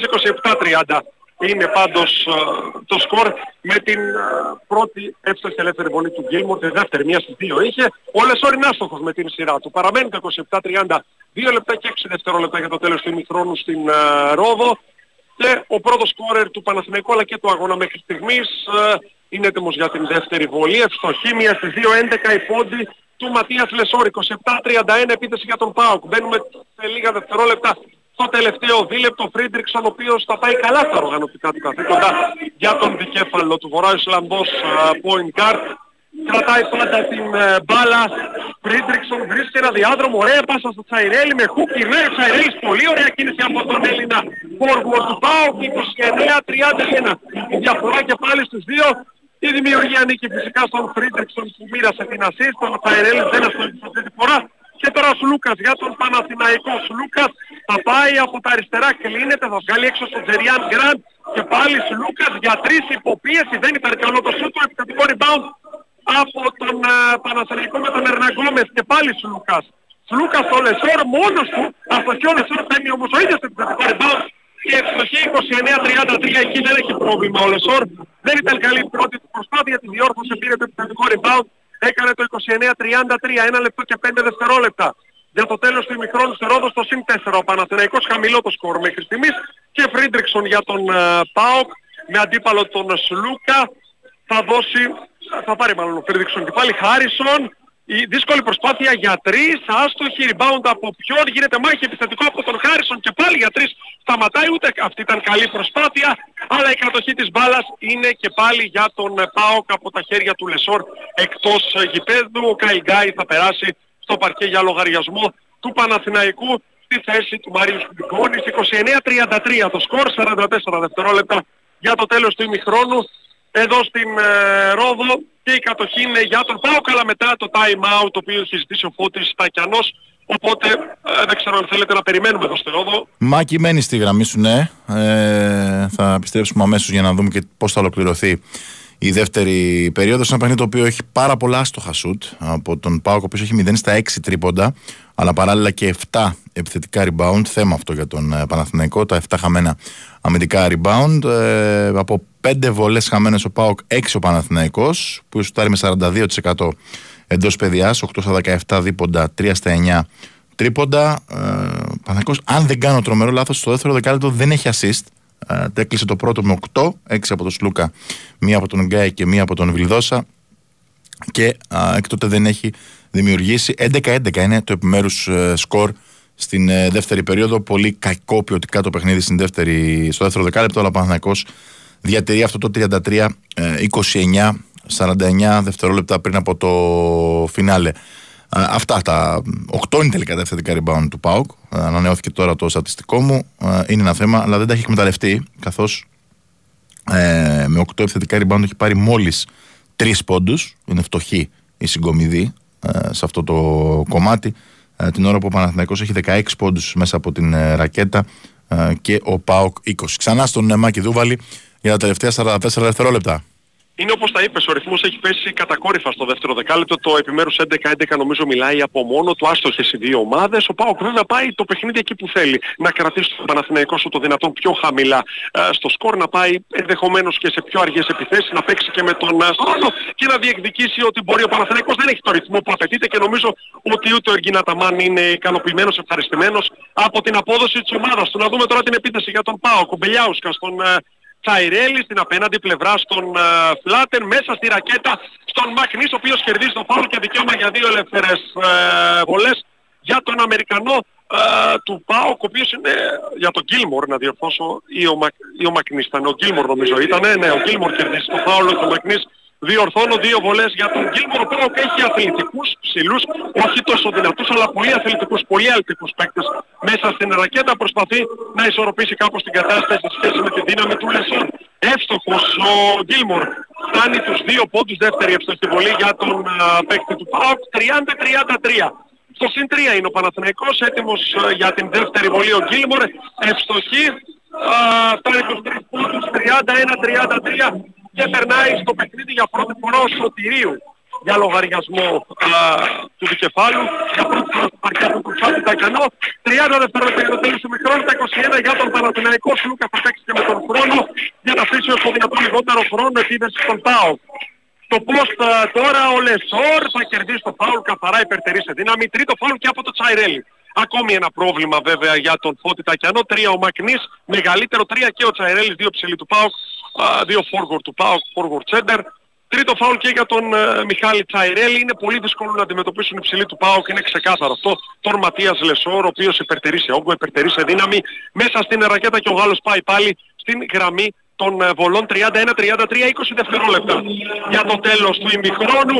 27-30 είναι πάντως ε, το σκορ με την ε, πρώτη εύστοχη ελεύθερη βολή του Γκίλμορ, τη δεύτερη, μία στις δύο είχε. Ο Λεσόρ είναι άστοχος με την σειρά του. Παραμένει το 27-30, 2 λεπτά και 6 δευτερόλεπτα για το τέλος του ημιχρόνου στην ε, Ρόδο. Και ο πρώτος σκόρερ του Παναθηναϊκού αλλά και του αγώνα μέχρι στιγμής είναι έτοιμος για την δεύτερη βολή. Εύστοχη, μία στις 2, 11 οι πόντοι του Ματίας Λεσόρ. 27-31 επίθεση για τον ΠΑΟΚ. Μπαίνουμε σε λίγα δευτερόλεπτα στο τελευταίο δίλεπτο Φρίντρικσον ο οποίος θα πάει καλά στα οργανωτικά του καθήκοντα για τον Δικέφαλο του Βορρά Ισλανδός ε, point guard. Κρατάει πάντα την ε, μπάλα. Φρίντρικσον βρίσκει ένα διάδρομο. Ωραία πάσα στο Τσαϊρέλη με χουκ. Γυρνάει ο Τσαϊρέλης. Πολύ ωραία κίνηση από τον Έλληνα forward του ΠΑΟΚ. 29-31. Η διαφορά και πάλι στους δύο. Η δημιουργία ανήκει φυσικά στον Φρίντρικσον που μοίρασε την assist. Ο Τσαϊρέλης δεν αστόχησε αυτή τη φορά. Και τώρα ο Σλούκας για τον Παναθηναϊκό. Σλούκας θα πάει από τα αριστερά, κλείνεται, θα βγάλει έξω στον Τζεριάν Γκραντ και πάλι Σλούκας για τρεις υπό πίεση. Δεν ήταν καλό το σουτ του, επιθετικό rebound από τον uh, Παναθηναϊκό με τον Ερνανγκόμεθ και πάλι Σλούκας. Σλούκας ο Λεσόρ μόνος του, αστοχεί ο Λεσόρ παίρνει όμως ο ίδιος επιθετικό rebound και ευστοχεί 29-33 εκεί δεν έχει πρόβλημα ο Λεσόρ. Δεν ήταν καλή η πρώτη του προσπάθεια, τη διόρθωσε, πήρε το επιθετικό rebound έκανε το 29-33, ένα λεπτό και 5 δευτερόλεπτα. Για το τέλος του ημιχρόνου στη Ρόδο στο συν 4 ο Παναθηναϊκός χαμηλό το σκορ μέχρι στιγμής και Φρίντριξον για τον uh, ΠΑΟΚ με αντίπαλο τον Σλούκα θα δώσει, θα πάρει μάλλον ο Φρίντριξον και πάλι Χάρισον η δύσκολη προσπάθεια για τρεις, άστοχη rebound από ποιον, γίνεται μάχη επιθετικό από τον Χάρισον και πάλι για τρεις σταματάει, ούτε αυτή ήταν καλή προσπάθεια, αλλά η κατοχή της μπάλας είναι και πάλι για τον Πάοκ από τα χέρια του Λεσόρ εκτός γηπέδου. Ο Καϊγκάη θα περάσει στο παρκέ για λογαριασμό του Παναθηναϊκού στη θέση του Μαρίου Σπιγκόνης. 29-33 το σκορ, 44 δευτερόλεπτα για το τέλος του ημιχρόνου εδώ στην ε, Ρόδο και η κατοχή είναι για τον Πάοκ αλλά μετά το time out το οποίο έχει ζητήσει ο Φώτης Στακιανός οπότε ε, δεν ξέρω αν θέλετε να περιμένουμε εδώ στη Ρόδο. Μάκη μένει στη γραμμή σου ναι, ε, θα επιστρέψουμε αμέσως για να δούμε και πώς θα ολοκληρωθεί η δεύτερη περίοδος. Ένα παιχνίδι το οποίο έχει πάρα πολλά άστοχα σουτ από τον Πάοκ, ο οποίος έχει 0 στα 6 τρίποντα, αλλά παράλληλα και 7 επιθετικά rebound. Θέμα αυτό για τον ε, Παναθηναϊκό. Τα 7 χαμένα αμυντικά rebound. Ε, από 5 βολές χαμένες ο Πάοκ, 6 ο Παναθηναϊκός που σουτάρει με 42% εντός παιδιάς, 8 στα 17 δίποντα, 3 στα 9 τρίποντα. Ε, Παναθηναϊκός, αν δεν κάνω τρομερό λάθος, στο δεύτερο δεκάλεπτο δεν έχει assist. Ε, έκλεισε το πρώτο με 8, 6 από τον Σλούκα, μία από τον Γκάι και μία από τον Βιλδόσα. Και α, εκ τότε δεν έχει δημιουργήσει. 11-11 είναι το επιμέρους ε, σκορ στην ε, δεύτερη περίοδο. Πολύ κακό ποιοτικά το παιχνίδι στην δεύτερη, στο δεύτερο δεκάλεπτο, αλλά ο Παναθηναϊκός διατηρεί αυτό το 33-29, 49 δευτερόλεπτα πριν από το φινάλε. Ε, αυτά τα 8 είναι τελικά τα ευθετικά rebound του ΠΑΟΚ. Ε, ανανεώθηκε τώρα το στατιστικό μου. Ε, είναι ένα θέμα, αλλά δεν τα έχει εκμεταλλευτεί, καθώς ε, με 8 ευθετικά rebound έχει πάρει μόλις 3 πόντους. Είναι φτωχή η συγκομιδή σε αυτό το κομμάτι. την ώρα που ο Παναθηναϊκός έχει 16 πόντους μέσα από την ρακέτα και ο ΠΑΟΚ 20. Ξανά στον Μάκη Δούβαλη για τα τελευταία 44 δευτερόλεπτα. Είναι όπως τα είπες, ο ρυθμός έχει πέσει κατακόρυφα στο δεύτερο δεκάλεπτο. Το επιμέρους 11-11 νομίζω μιλάει από μόνο του. Άστοχες οι δύο ομάδες. Ο Πάοκ βέβαια πάει το παιχνίδι εκεί που θέλει. Να κρατήσει τον Παναθηναϊκό σου το δυνατόν πιο χαμηλά ε, στο σκορ. Να πάει ενδεχομένως και σε πιο αργές επιθέσεις. Να παίξει και με τον ε, χρόνο και να διεκδικήσει ότι μπορεί ο Παναθηναϊκός. Δεν έχει το ρυθμό που απαιτείται και νομίζω ότι ούτε ο Εργίνα Ταμάν είναι ικανοποιημένος, ευχαριστημένος από την απόδοση της ομάδας του. Να δούμε τώρα την επίθεση για τον Πάοκ. Ο Μπελιάουσκα τον ε, Τσαϊρέλη στην απέναντι πλευρά στον uh, Φλάτεν μέσα στη ρακέτα στον Μακνής ο οποίος κερδίζει το φάουλ και δικαίωμα για δύο ελεύθερες uh, βολές για τον Αμερικανό uh, του ΠΑΟΚ ο οποίος είναι για τον Γκίλμορ να διορθώσω ή ο, Μακ, ή ο Μακνής. Ήταν, ο Γκίλμορ νομίζω ήταν, ναι ο Γκίλμορ κερδίζει το φάουλ και ο Μακνής διορθώνω δύο βολές για τον Γκίλμορ ο οποίος έχει αθλητικούς ψηλούς, όχι τόσο δυνατούς αλλά πολύ αθλητικούς, πολύ αλτικούς παίκτες μέσα στην ρακέτα προσπαθεί να ισορροπήσει κάπως την κατάσταση σε σχέση με τη δύναμη του Λεσόρ. Εύστοχος ο Γκίλμορ φτάνει τους δύο πόντους δεύτερη εύστοχη βολή για τον uh, παίκτη του ΠΑΟΚ 30-33. Στο συν 3 είναι ο Παναθηναϊκός έτοιμος uh, για την δεύτερη βολή ο Γκίλμορ ευστοχή φτάνει τους 3 πόντους 31-33 και περνάει στο παιχνίδι για πρώτη φορά ο Σωτηρίου για λογαριασμό α, του δικεφάλου. Για πρώτη φορά στο παρκιά του Κουρσάτη Τακανό. 30 δευτερόλεπτα για το τέλος του μικρόνου, τα 21 για τον Παναθηναϊκός Σλούκα θα παίξει και με τον χρόνο για να αφήσει ως το δυνατόν λιγότερο χρόνο επίδεση στον ΠΑΟ. Το πώς τώρα ο Λεσόρ θα κερδίσει το φάουλ καθαρά υπερτερεί σε δύναμη. Τρίτο φάουλ και από το Τσαϊρέλι. Ακόμη ένα πρόβλημα βέβαια για τον Φώτη Τακιανό. Τρία ο Μακνής, μεγαλύτερο τρία και ο Τσαϊρέλης, δύο ψηλοί του ΠΑΟΚ, δύο φόργουορντ του ΠΑΟΚ, φόργουορντ σέντερ. Τρίτο φάουλ και για τον ε, Μιχάλη Τσαϊρέλη. Είναι πολύ δύσκολο να αντιμετωπίσουν οι ψηλοί του ΠΑΟΚ. Είναι ξεκάθαρο αυτό. Τον Ματίας Λεσόρ, ο οποίος υπερτερεί σε όγκο, υπερτερεί σε δύναμη. Μέσα στην ρακέτα και ο Γάλλος πάει πάλι στην γραμμή των ε, βολών 31-33, 20 δευτερόλεπτα. Για το τέλος του ημιχρόνου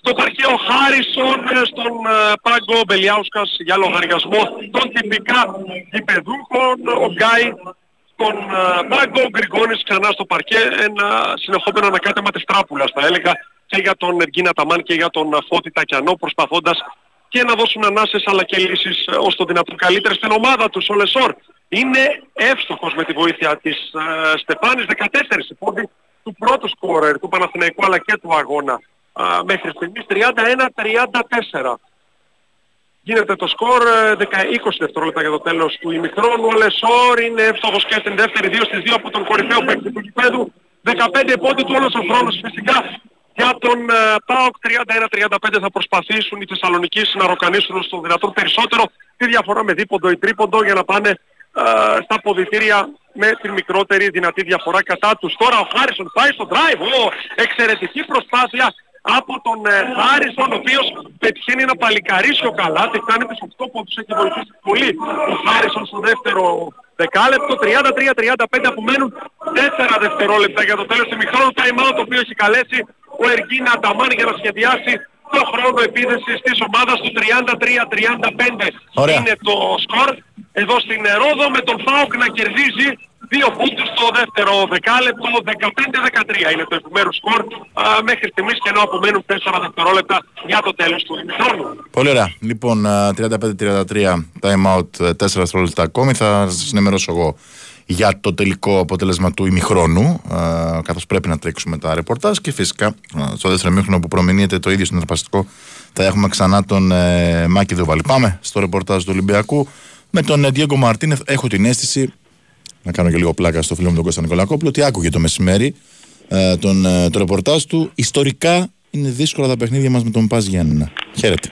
στο παρκέ ο Χάρισον ε, στον ε, Πάγκο Μπελιάουσκας για λογαριασμό των τυπικά γηπεδούχων. Ο Γκάι στον ε, Πάγκο, ο Γκριγκόνης ξανά στο παρκέ. Ένα συνεχόμενο ανακάτεμα της τράπουλας θα έλεγα και για τον Εργκίν Αταμάν και για τον Φώτη Τακιανό προσπαθώντας και να δώσουν ανάσες αλλά και λύσεις όσο το δυνατόν καλύτερες στην ομάδα τους. Ο Λεσόρ είναι εύστοχος με τη βοήθεια της uh, στεφάνης 14 πόντι του πρώτου σκόρερ του Παναθηναϊκού αλλά και του αγώνα α, μέχρι στιγμής 31-34. Γίνεται το σκορ 20 ε, δευτερόλεπτα για το τέλος του ημιχρόνου. Ο Λεσόρ είναι εύστοχος και στην δεύτερη 2 στις 2 από τον κορυφαίο παίκτη του γηπέδου. 15 πόντι του όλος ο χρόνος φυσικά για τον uh, ΠΑΟΚ 31-35 θα προσπαθήσουν οι Θεσσαλονικοί να ροκανίσουν στο δυνατόν περισσότερο τη διαφορά με δίποντο ή τρίποντο για να πάνε uh, στα ποδητήρια με την μικρότερη δυνατή διαφορά κατά τους. Τώρα ο Χάρισον πάει στο drive. Oh, εξαιρετική προσπάθεια από τον ε, Χάριστον, ο οποίος πετυχαίνει ένα παλικαρίσιο καλάθι, φτάνει τους 8 πόντους, έχει βοηθήσει πολύ. Ο Χάριστον στο δεύτερο δεκάλεπτο, 33-35 απομένουν 4 δευτερόλεπτα για το τέλος του μηχρόνου. Time out, το οποίο έχει καλέσει ο Εργίνα Ανταμάνη για να σχεδιάσει το χρόνο επίδεσης της ομάδας του 33-35 είναι το σκορ εδώ στην Ρόδο με τον Φάουκ να κερδίζει Δύο πόντους στο δεύτερο δεκάλεπτο, 15-13 είναι το επιμέρους σκορ α, μέχρι στιγμής και ενώ απομένουν 4 δευτερόλεπτα για το τέλος του ημιχρόνου. Πολύ ωραία. Λοιπόν, 35-33 time out, 4 δευτερόλεπτα ακόμη. Θα σας ενημερώσω εγώ για το τελικό αποτέλεσμα του ημιχρόνου, ε, καθώς πρέπει να τρέξουμε τα ρεπορτάζ και φυσικά ε, στο δεύτερο ημίχρονο που προμηνύεται το ίδιο συνεργαστικό θα έχουμε ξανά τον ε, Μάκη Δοβαλή. Πάμε στο ρεπορτάζ του Ολυμπιακού με τον ε, Διέγκο Μαρτίνεθ. Έχω την αίσθηση, να κάνω και λίγο πλάκα στο φίλο μου τον Κώστα Νικολακόπουλο, ότι άκουγε το μεσημέρι ε, τον, ε, το ρεπορτάζ του. Ιστορικά είναι δύσκολα τα παιχνίδια μας με τον Πας Γιάννηνα. Χαίρετε.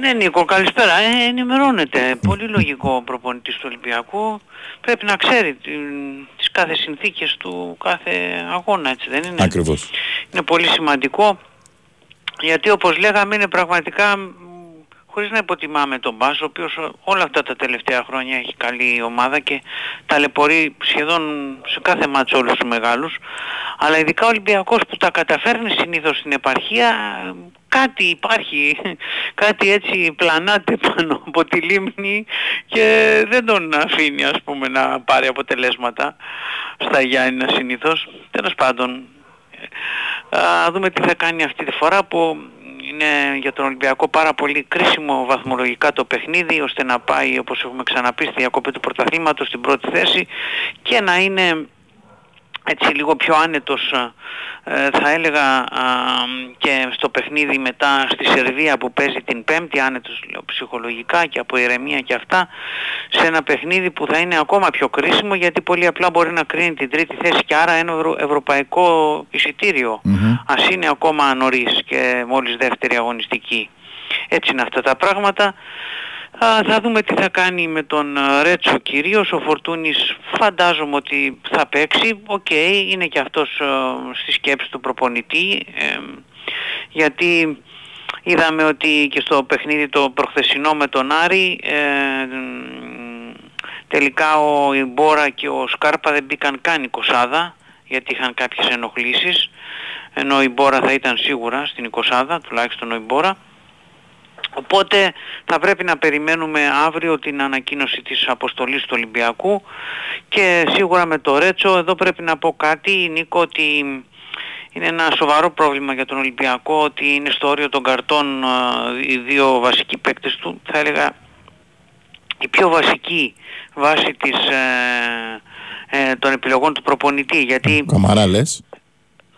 Ναι, Νίκο, καλησπέρα. Ε, ενημερώνεται. Πολύ λογικό ο προπονητής του Ολυμπιακού. Πρέπει να ξέρει την, τις κάθε συνθήκες του κάθε αγώνα, έτσι δεν είναι; Ακριβώς. Είναι πολύ σημαντικό γιατί όπως λέγαμε είναι πραγματικά μ, χωρίς να υποτιμάμε τον Μπάς, ο οποίος όλα αυτά τα τελευταία χρόνια έχει καλή ομάδα και ταλαιπωρεί σχεδόν σε κάθε μάτσο όλους τους μεγάλους. Αλλά ειδικά ο Ολυμπιακός που τα καταφέρνει συνήθως στην επαρχία, κάτι υπάρχει, κάτι έτσι πλανάται πάνω από τη λίμνη και δεν τον αφήνει ας πούμε να πάρει αποτελέσματα στα Γιάννηνα συνήθως. Τέλος πάντων, Α δούμε τι θα κάνει αυτή τη φορά που είναι για τον Ολυμπιακό πάρα πολύ κρίσιμο βαθμολογικά το παιχνίδι ώστε να πάει όπως έχουμε ξαναπεί στη διακοπή του πρωταθλήματος στην πρώτη θέση και να είναι έτσι λίγο πιο άνετος ε, θα έλεγα α, και στο παιχνίδι μετά στη Σερβία που παίζει την πέμπτη άνετος λέω, ψυχολογικά και από ηρεμία και αυτά σε ένα παιχνίδι που θα είναι ακόμα πιο κρίσιμο γιατί πολύ απλά μπορεί να κρίνει την τρίτη θέση και άρα ένα ευρω- ευρωπαϊκό εισιτήριο ας είναι ακόμα νωρίς και μόλις δεύτερη αγωνιστική. Έτσι είναι αυτά τα πράγματα. Α, θα δούμε τι θα κάνει με τον ε, Ρέτσο κυρίως. Ο Φορτούνης φαντάζομαι ότι θα παίξει. Οκ, είναι και αυτός ε, στη σκέψη του προπονητή. ε, γιατί είδαμε ότι και στο παιχνίδι το προχθεσινό με τον Άρη ε, μ, τελικά ο Ιμπόρα και ο Σκάρπα δεν μπήκαν καν η κοσάδα γιατί είχαν κάποιες ενοχλήσεις ενώ η Μπόρα θα ήταν σίγουρα στην 20 τουλάχιστον ο Ιμπόρα Οπότε θα πρέπει να περιμένουμε αύριο την ανακοίνωση της αποστολής του Ολυμπιακού και σίγουρα με το Ρέτσο εδώ πρέπει να πω κάτι Νίκο ότι είναι ένα σοβαρό πρόβλημα για τον Ολυμπιακό ότι είναι στο όριο των καρτών ε, οι δύο βασικοί παίκτες του θα έλεγα η πιο βασική βάση της, ε, ε, των επιλογών του προπονητή γιατί Καμαρά λες.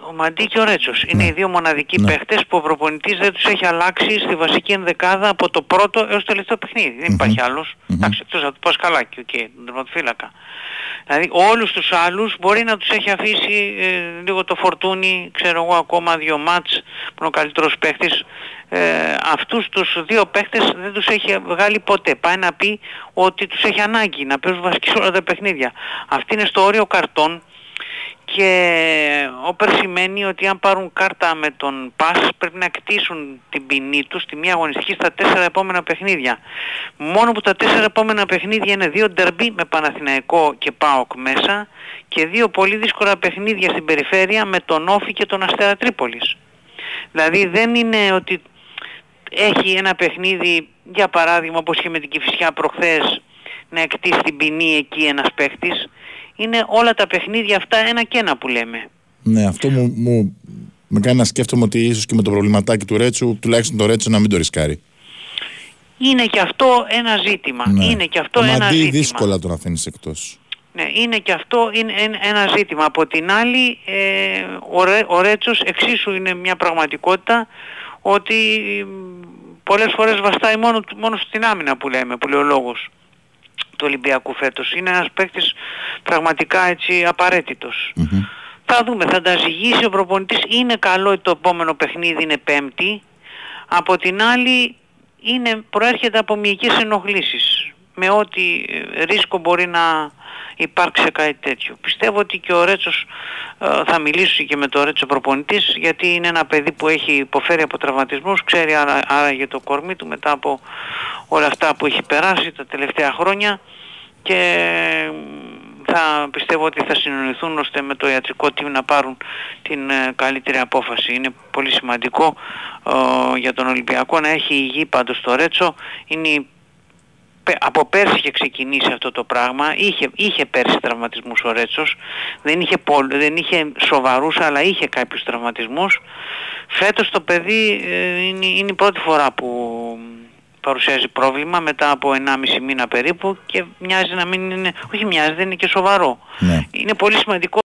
Ο Μαντί και ο Ρέτσος είναι οι δύο μοναδικοί παίχτες που ο προπονητής δεν τους έχει αλλάξει στη βασική ενδεκάδα από το πρώτο έως το τελευταίο παιχνίδι. Δεν υπάρχει άλλος. Εντάξει, εκτός από τον Πασκαλάκη, οκ, τον τερματοφύλακα. Δηλαδή όλους τους άλλους μπορεί να τους έχει αφήσει ε, λίγο το φορτούνι, ξέρω εγώ ακόμα δύο μάτς που είναι ο καλύτερος παίχτης. Ε, αυτούς τους δύο παίχτες δεν τους έχει βγάλει ποτέ. Πάει να πει ότι τους έχει ανάγκη να παίζουν βασική σε όλα τα παιχνίδια. Αυτή είναι στο όριο καρτών και όπερ σημαίνει ότι αν πάρουν κάρτα με τον ΠΑΣ πρέπει να κτίσουν την ποινή τους στη μία αγωνιστική στα τέσσερα επόμενα παιχνίδια. Μόνο που τα τέσσερα επόμενα παιχνίδια είναι δύο ντερμπι με Παναθηναϊκό και ΠΑΟΚ μέσα και δύο πολύ δύσκολα παιχνίδια στην περιφέρεια με τον Όφη και τον Αστέρα Τρίπολης. Δηλαδή δεν είναι ότι έχει ένα παιχνίδι, για παράδειγμα όπως και με την Κηφισιά προχθές, να εκτίσει την ποινή εκεί ένας παίχτης. Είναι όλα τα παιχνίδια αυτά ένα και ένα που λέμε. Ναι, αυτό μου, μου με κάνει να σκέφτομαι ότι ίσως και με το προβληματάκι του Ρέτσου, τουλάχιστον το Ρέτσο να μην το ρισκάρει. Είναι και αυτό ένα ζήτημα. Ναι. Είναι και αυτό Το ένα Μαντί ζήτημα. δύσκολα τον αφήνει εκτός. Ναι, είναι και αυτό είναι ένα- ένα ζήτημα. Από την άλλη, ε, ο, Ρέ, ο Ρέτσος εξίσου είναι μια πραγματικότητα ότι μ, πολλές φορές βαστάει μόνο, του- μόνο στην άμυνα που λέμε, που λέει ο λόγος του Ολυμπιακού φέτος. Είναι ένας παίκτης πραγματικά έτσι απαραίτητος. Θα δούμε, θα τα ζυγίσει ο προπονητής. Είναι καλό ότι το επόμενο παιχνίδι είναι πέμπτη. Από την άλλη είναι, προέρχεται από μυϊκές ενοχλήσεις. Με ό,τι ε, ρίσκο μπορεί να υπάρξει σε κάτι τέτοιο. Πιστεύω ότι και ο Ρέτσος ε, θα μιλήσει και με το Ρέτσο προπονητής γιατί είναι ένα παιδί που έχει υποφέρει από τραυματισμούς, ξέρει άρα, άρα για το κορμί του μετά από όλα αυτά που έχει περάσει τα τελευταία χρόνια και θα πιστεύω ότι θα συνονιθούν ώστε με το ιατρικό team να πάρουν την ε, καλύτερη απόφαση. Είναι πολύ σημαντικό ε, για τον Ολυμπιακό να έχει υγιή πάντως το Ρέτσο. Είναι η πε- από πέρσι είχε ξεκινήσει αυτό το πράγμα, είχε, είχε πέρσι τραυματισμούς ο Ρέτσος, δεν είχε, πολλ- δεν είχε σοβαρούς αλλά είχε κάποιους τραυματισμούς. Φέτος το παιδί ε, είναι, είναι η πρώτη φορά που, παρουσιάζει πρόβλημα μετά από 1,5 μήνα περίπου και μοιάζει να μην είναι, όχι μοιάζει, δεν είναι και σοβαρό. Ναι. Είναι πολύ σημαντικό.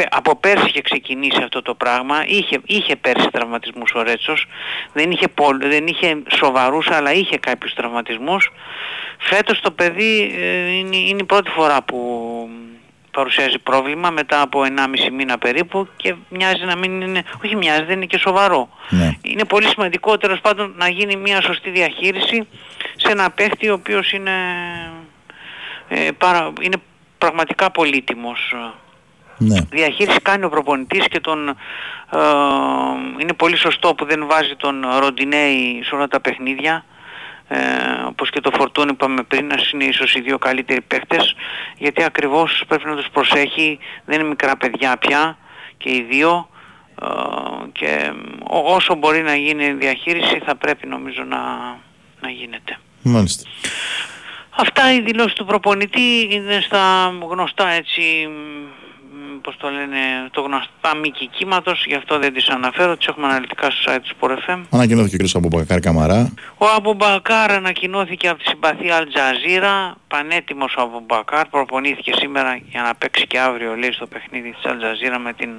Πε- Από πέρσι είχε ξεκινήσει αυτό το πράγμα, είχε, είχε πέρσι τραυματισμούς ο Ρέτσος, δεν είχε, πολλ- δεν είχε σοβαρούς αλλά είχε κάποιους τραυματισμούς. Φέτος το παιδί ε, είναι, είναι η πρώτη φορά που παρουσιάζει πρόβλημα μετά από 1,5 μήνα περίπου και μοιάζει να μην είναι, όχι μοιάζει, δεν είναι και σοβαρό. Ναι. Είναι πολύ σημαντικό τέλος πάντων να γίνει μια σωστή διαχείριση σε ένα παίχτη ο οποίος είναι, ε, πάρα, είναι πραγματικά πολύτιμος. Ναι. Διαχείριση κάνει ο προπονητής και τον, ε, είναι πολύ σωστό που δεν βάζει τον Ροντινέη σε όλα τα παιχνίδια. Ε, όπως και το Φορτούν είπαμε πριν, να είναι ίσως οι δύο καλύτεροι παίχτες, γιατί ακριβώς πρέπει να τους προσέχει, δεν είναι μικρά παιδιά πια και οι δύο ε, και ό- όσο μπορεί να γίνει διαχείριση θα πρέπει νομίζω να, να γίνεται. Μάλιστα. Αυτά οι δηλώσεις του προπονητή είναι στα γνωστά έτσι, μ, πώς το λένε, το γνωστά μήκη κύματος, γι' αυτό δεν τις αναφέρω, τις έχουμε αναλυτικά στο site του Sport FM. Ανακοινώθηκε ο κ. Αμπουμπακάρ Καμαρά. Ο Αμπουμπακάρ ανακοινώθηκε από τη συμπαθή Αλτζαζίρα, πανέτοιμος ο Αμπουμπακάρ, προπονήθηκε σήμερα για να παίξει και αύριο λέει στο παιχνίδι της Αλτζαζίρα με την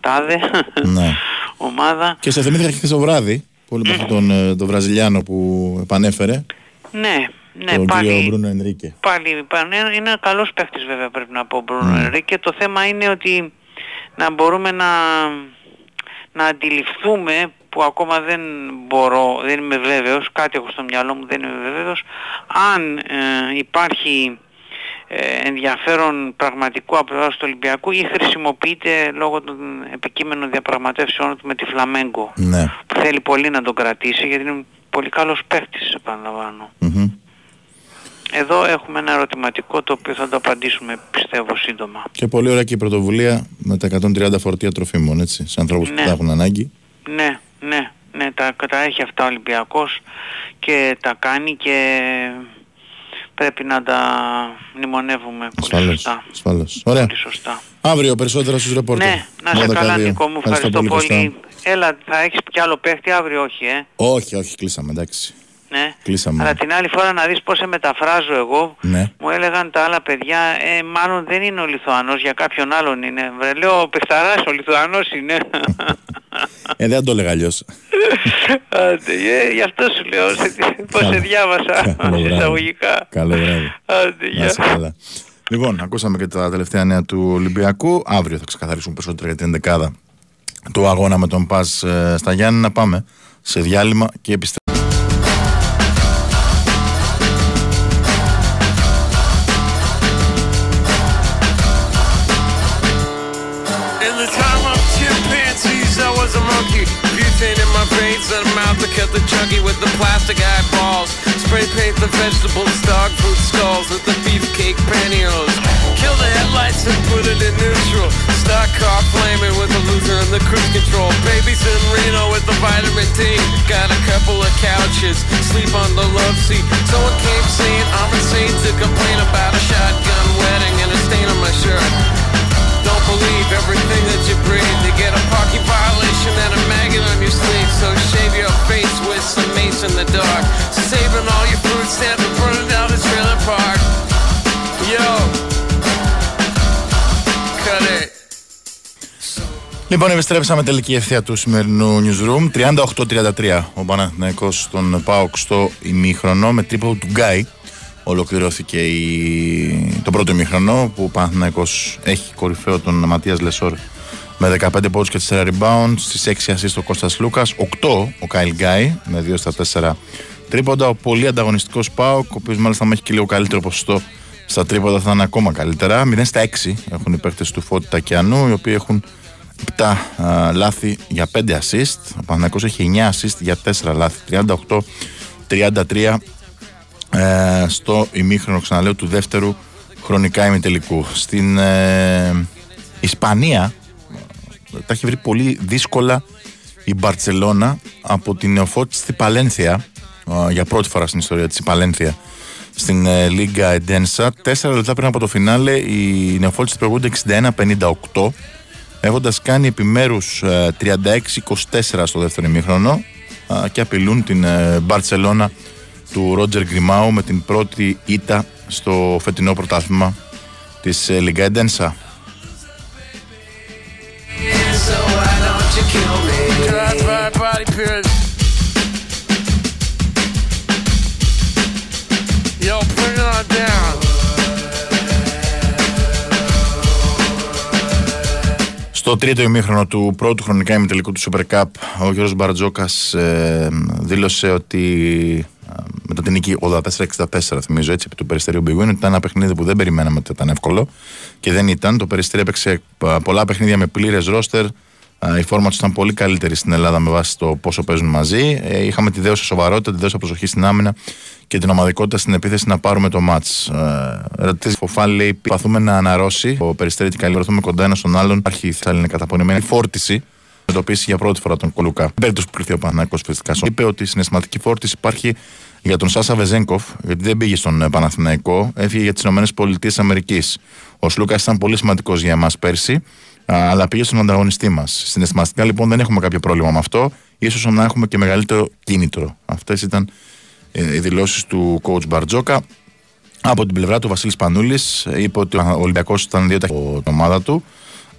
ΤΑΔΕ Ναι. ομάδα. Και σε θυμήθηκα και χθες το βράδυ, πολύ με αυτόν τον, ε, τον Βραζιλιάνο που επανέφερε, Ναι, ναι, τον πάλι... κύριο Μπρούνο Ενρίκε. Πάλι πάλι είναι, είναι ένα καλός παίχτης βέβαια πρέπει να πω Μπρούνο Ναι. Ενρίκε. Το θέμα είναι ότι να μπορούμε να, να αντιληφθούμε που ακόμα δεν μπορώ, δεν είμαι βέβαιος, κάτι έχω στο μυαλό μου, δεν είμαι βέβαιος, αν ε, υπάρχει ε, ενδιαφέρον πραγματικό από πλευράς του Ολυμπιακού ή χρησιμοποιείται λόγω των επικείμενων διαπραγματεύσεων του με τη Φλαμέγκο Ναι. που θέλει πολύ να τον κρατήσει γιατί είναι πολύ καλός παίχτης επαναλαμβάνω. Μμμ. Εδώ έχουμε ένα ερωτηματικό το οποίο θα το απαντήσουμε πιστεύω σύντομα. Και πολύ ωραία και η πρωτοβουλία με τα 130 φορτία τροφίμων, έτσι, σε ανθρώπους Ναι. που τα έχουν ανάγκη. Ναι, ναι, ναι, τα, τα έχει αυτά ο Ολυμπιακός και τα κάνει και πρέπει να τα μνημονεύουμε πολύ Ασφαλώς. σωστά. Ασφαλώς. Ωραία. Πολύ σωστά. Αύριο περισσότερα στους ρεπόρτερ. Ναι, να σε 12 καλά δύο. Νίκο μου, ευχαριστώ πολύ. Κωστά. Έλα, θα έχεις κι άλλο παίχτη αύριο, όχι, ε. Όχι, όχι, κλείσαμε, εντάξει. Ναι. Κλείσαμε. Αλλά την άλλη φορά να δεις πώς σε μεταφράζω εγώ, Ναι. μου έλεγαν τα άλλα παιδιά, ε, μάλλον δεν είναι ο Λιθουανός, για κάποιον άλλον είναι. Βρε, λέω, ο Πεχταράς, ο Λιθουανός είναι. Ε, δεν το έλεγα αλλιώς. Άντε, ε, γι' αυτό σου λέω, σε, πώς σε Καλό. διάβασα, Καλό βράδυ. εισαγωγικά. Καλό βράδυ. Άντε, Να γεια. είσαι καλά. Λοιπόν, ακούσαμε και τα τελευταία νέα του Ολυμπιακού. Αύριο θα ξεκαθαρίσουμε περισσότερα για την δεκάδα του αγώνα με τον Πας ε, στα Γιάννη. Να πάμε σε διάλειμμα και επιστρέφουμε. Kept the chunky with the plastic eyeballs. Spray paint the vegetables, dog food skulls with the beefcake pantyhose. Kill the headlights and put it in neutral. Stock car flaming with the loser and the cruise control. Babies in Reno with the vitamin D. Got a couple of couches, sleep on the love seat. Someone came saying I'm insane to complain about a shotgun wedding and a stain on my shirt. Don't believe everything that you breathe. You get a parking violation and a maggot on your sleeve. So shave your face with some mace in the dark. Saving all your food stamps and burning down the trailer park. Yo. Cut it. Λοιπόν, επιστρέψαμε τελική ευθεία του σημερινού newsroom. 38-33 ο Παναθηναϊκός στον ΠΑΟΚ στο ημίχρονο με τρίποδο του Γκάι. Ολοκληρώθηκε η... το πρώτο ημίχρονο που ο Παναθηναϊκός έχει κορυφαίο τον Ματίας Λεσόρ με 15 πόντους και 4 rebound. Στις 6 assist ο Κώστας Λούκας. 8 ο Κάιλ Γκάι με 2 στα 4 τρίποντα. Ο πολύ ανταγωνιστικός ΠΑΟΚ, ο οποίος μάλιστα με έχει και λίγο καλύτερο ποσοστό στα τρίποντα θα είναι ακόμα καλύτερα. 0 στα 6 έχουν οι παίκτες του Φώτη Τακιανού, οι οποίοι έχουν 7 α, λάθη για 5 assist. Ο Παναθηναϊκός έχει 9 assist για 4 λάθη. 38-33 ε, στο ημίχρονο ξαναλέω του δεύτερου χρονικά ημιτελικού. Στην ε, Ισπανία ε, τα έχει βρει πολύ δύσκολα η Μπαρτσελώνα από την νεοφώτιστη στη Παλένθια ε, για πρώτη φορά στην ιστορία της η Παλένθια στην ε, Λίγκα Εντένσα. Τέσσερα λεπτά πριν από το φινάλε οι νεοφώτιστες προηγούνται 61-58 έχοντας κάνει επιμέρους ε, 36-24 στο δεύτερο ημίχρονο α, και απειλούν την ε, Μπαρτσελώνα του Ρότζερ Γκριμάου με την πρώτη ήττα στο φετινό πρωτάθλημα της ε, Λίγκα Εντένσα. Yo, Στο τρίτο ημίχρονο του πρώτου χρονικά ημιτελικού του Super Cup, ο Γιώργος Μπαρτζόκας ε, δήλωσε ότι ε, μετά την νίκη 84-64, θυμίζω έτσι, επί του Περιστερίου Big Win, ότι ήταν ένα παιχνίδι που δεν περιμέναμε ότι ήταν εύκολο και δεν ήταν. Το Περιστέρι έπαιξε ε, πολλά παιχνίδια με πλήρες ρόστερ. Ε, Η φόρμα του ήταν πολύ καλύτερη στην Ελλάδα με βάση το πόσο παίζουν μαζί. Ε, Είχαμε τη δέουσα σοβαρότητα, τη δέουσα προσοχή στην άμυνα και την ομαδικότητα στην επίθεση να πάρουμε το μάτς. Ρωτήσει Φοφάν λέει: Προσπαθούμε να αναρρώσει. Ο Περιστέρι και καλή κοντά ένα στον άλλον. Υπάρχει θα είναι καταπονημένη φόρτιση. Αντιμετωπίσει για πρώτη φορά τον Κολουκά. Στην περίπτωση που κρυφτεί ο Παναθηναϊκός φυσικά. Είπε ότι η συναισθηματική φόρτιση υπάρχει για τον Σάσα Βεζέγκοφ, γιατί δεν πήγε στον ε, Παναθηναϊκό, έφυγε για τις ΗΠΑ. Ο Σλούκας ήταν πολύ σημαντικός για εμάς πέρσι, α, αλλά πήγε στον ανταγωνιστή μας. Συναισθηματικά λοιπόν δεν έχουμε κάποιο πρόβλημα με αυτό, ίσως να έχουμε και μεγαλύτερο κίνητρο. Αυτές ήταν ε, οι δηλώσεις του coach Μπαρτζόκα. Από την πλευρά του Βασίλης Πανούλης, είπε ότι ο Ολυμπιακός ήταν δύο ταχύτητα την ομάδα του.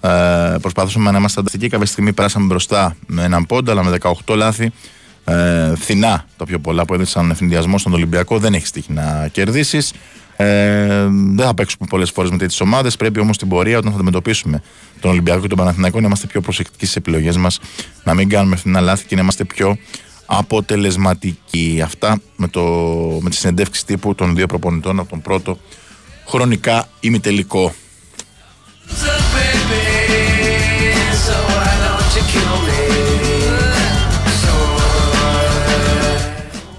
Ε, προσπαθούσαμε να είμαστε ανταστοιχοί. Κάποια στιγμή περάσαμε μπροστά με έναν πόντα, αλλά με 18 λάθη. Ε, φθηνά τα πιο πολλά που έδωσαν ευνηδιασμό στον Ολυμπιακό. Δεν έχει τύχει να κερδίσεις. Ε, δεν θα παίξουμε πολλές φορές με τέτοιες ομάδες. Πρέπει όμως στην πορεία, όταν θα αντιμετωπίσουμε τον Ολυμπιακό και τον Παναθηναϊκό, να είμαστε πιο προσεκτικοί στις επιλογές μας, να μην κάνουμε φθηνά λάθη και να είμαστε πιο αποτελεσματικοί. Αυτά με, το, με τη συνεντεύξη τύπου των δύο προπονητών από τον πρώτο χρονικά ημιτελικό.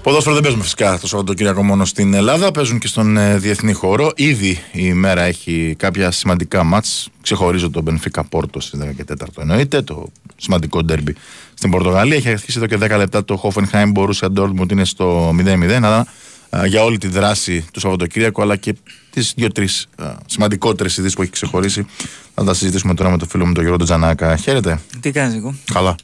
Ποδόσφαιρο δεν παίζουμε φυσικά το Σαββατοκύριακο μόνο στην Ελλάδα, παίζουν και στον ε, διεθνή χώρο. Ήδη η μέρα έχει κάποια σημαντικά μάτς. Ξεχωρίζω τον Μπενφίκα Πόρτο στις 14 εννοείται, το σημαντικό ντέρμπι στην Πορτογαλία. Έχει αρχίσει εδώ και 10 λεπτά το Hoffenheim, μπορούσε Ντόρτμουντ είναι στο 0-0, αλλά α, για όλη τη δράση του Σαββατοκύριακου αλλά και τις δύο-τρεις σημαντικότερες ειδήσεις που έχει ξεχωρίσει. Θα τα συζητήσουμε τώρα με τον φίλο μου τον Γιώργο Τζανάκα. Χαίρετε. Τι κάνεις εγώ. Καλά.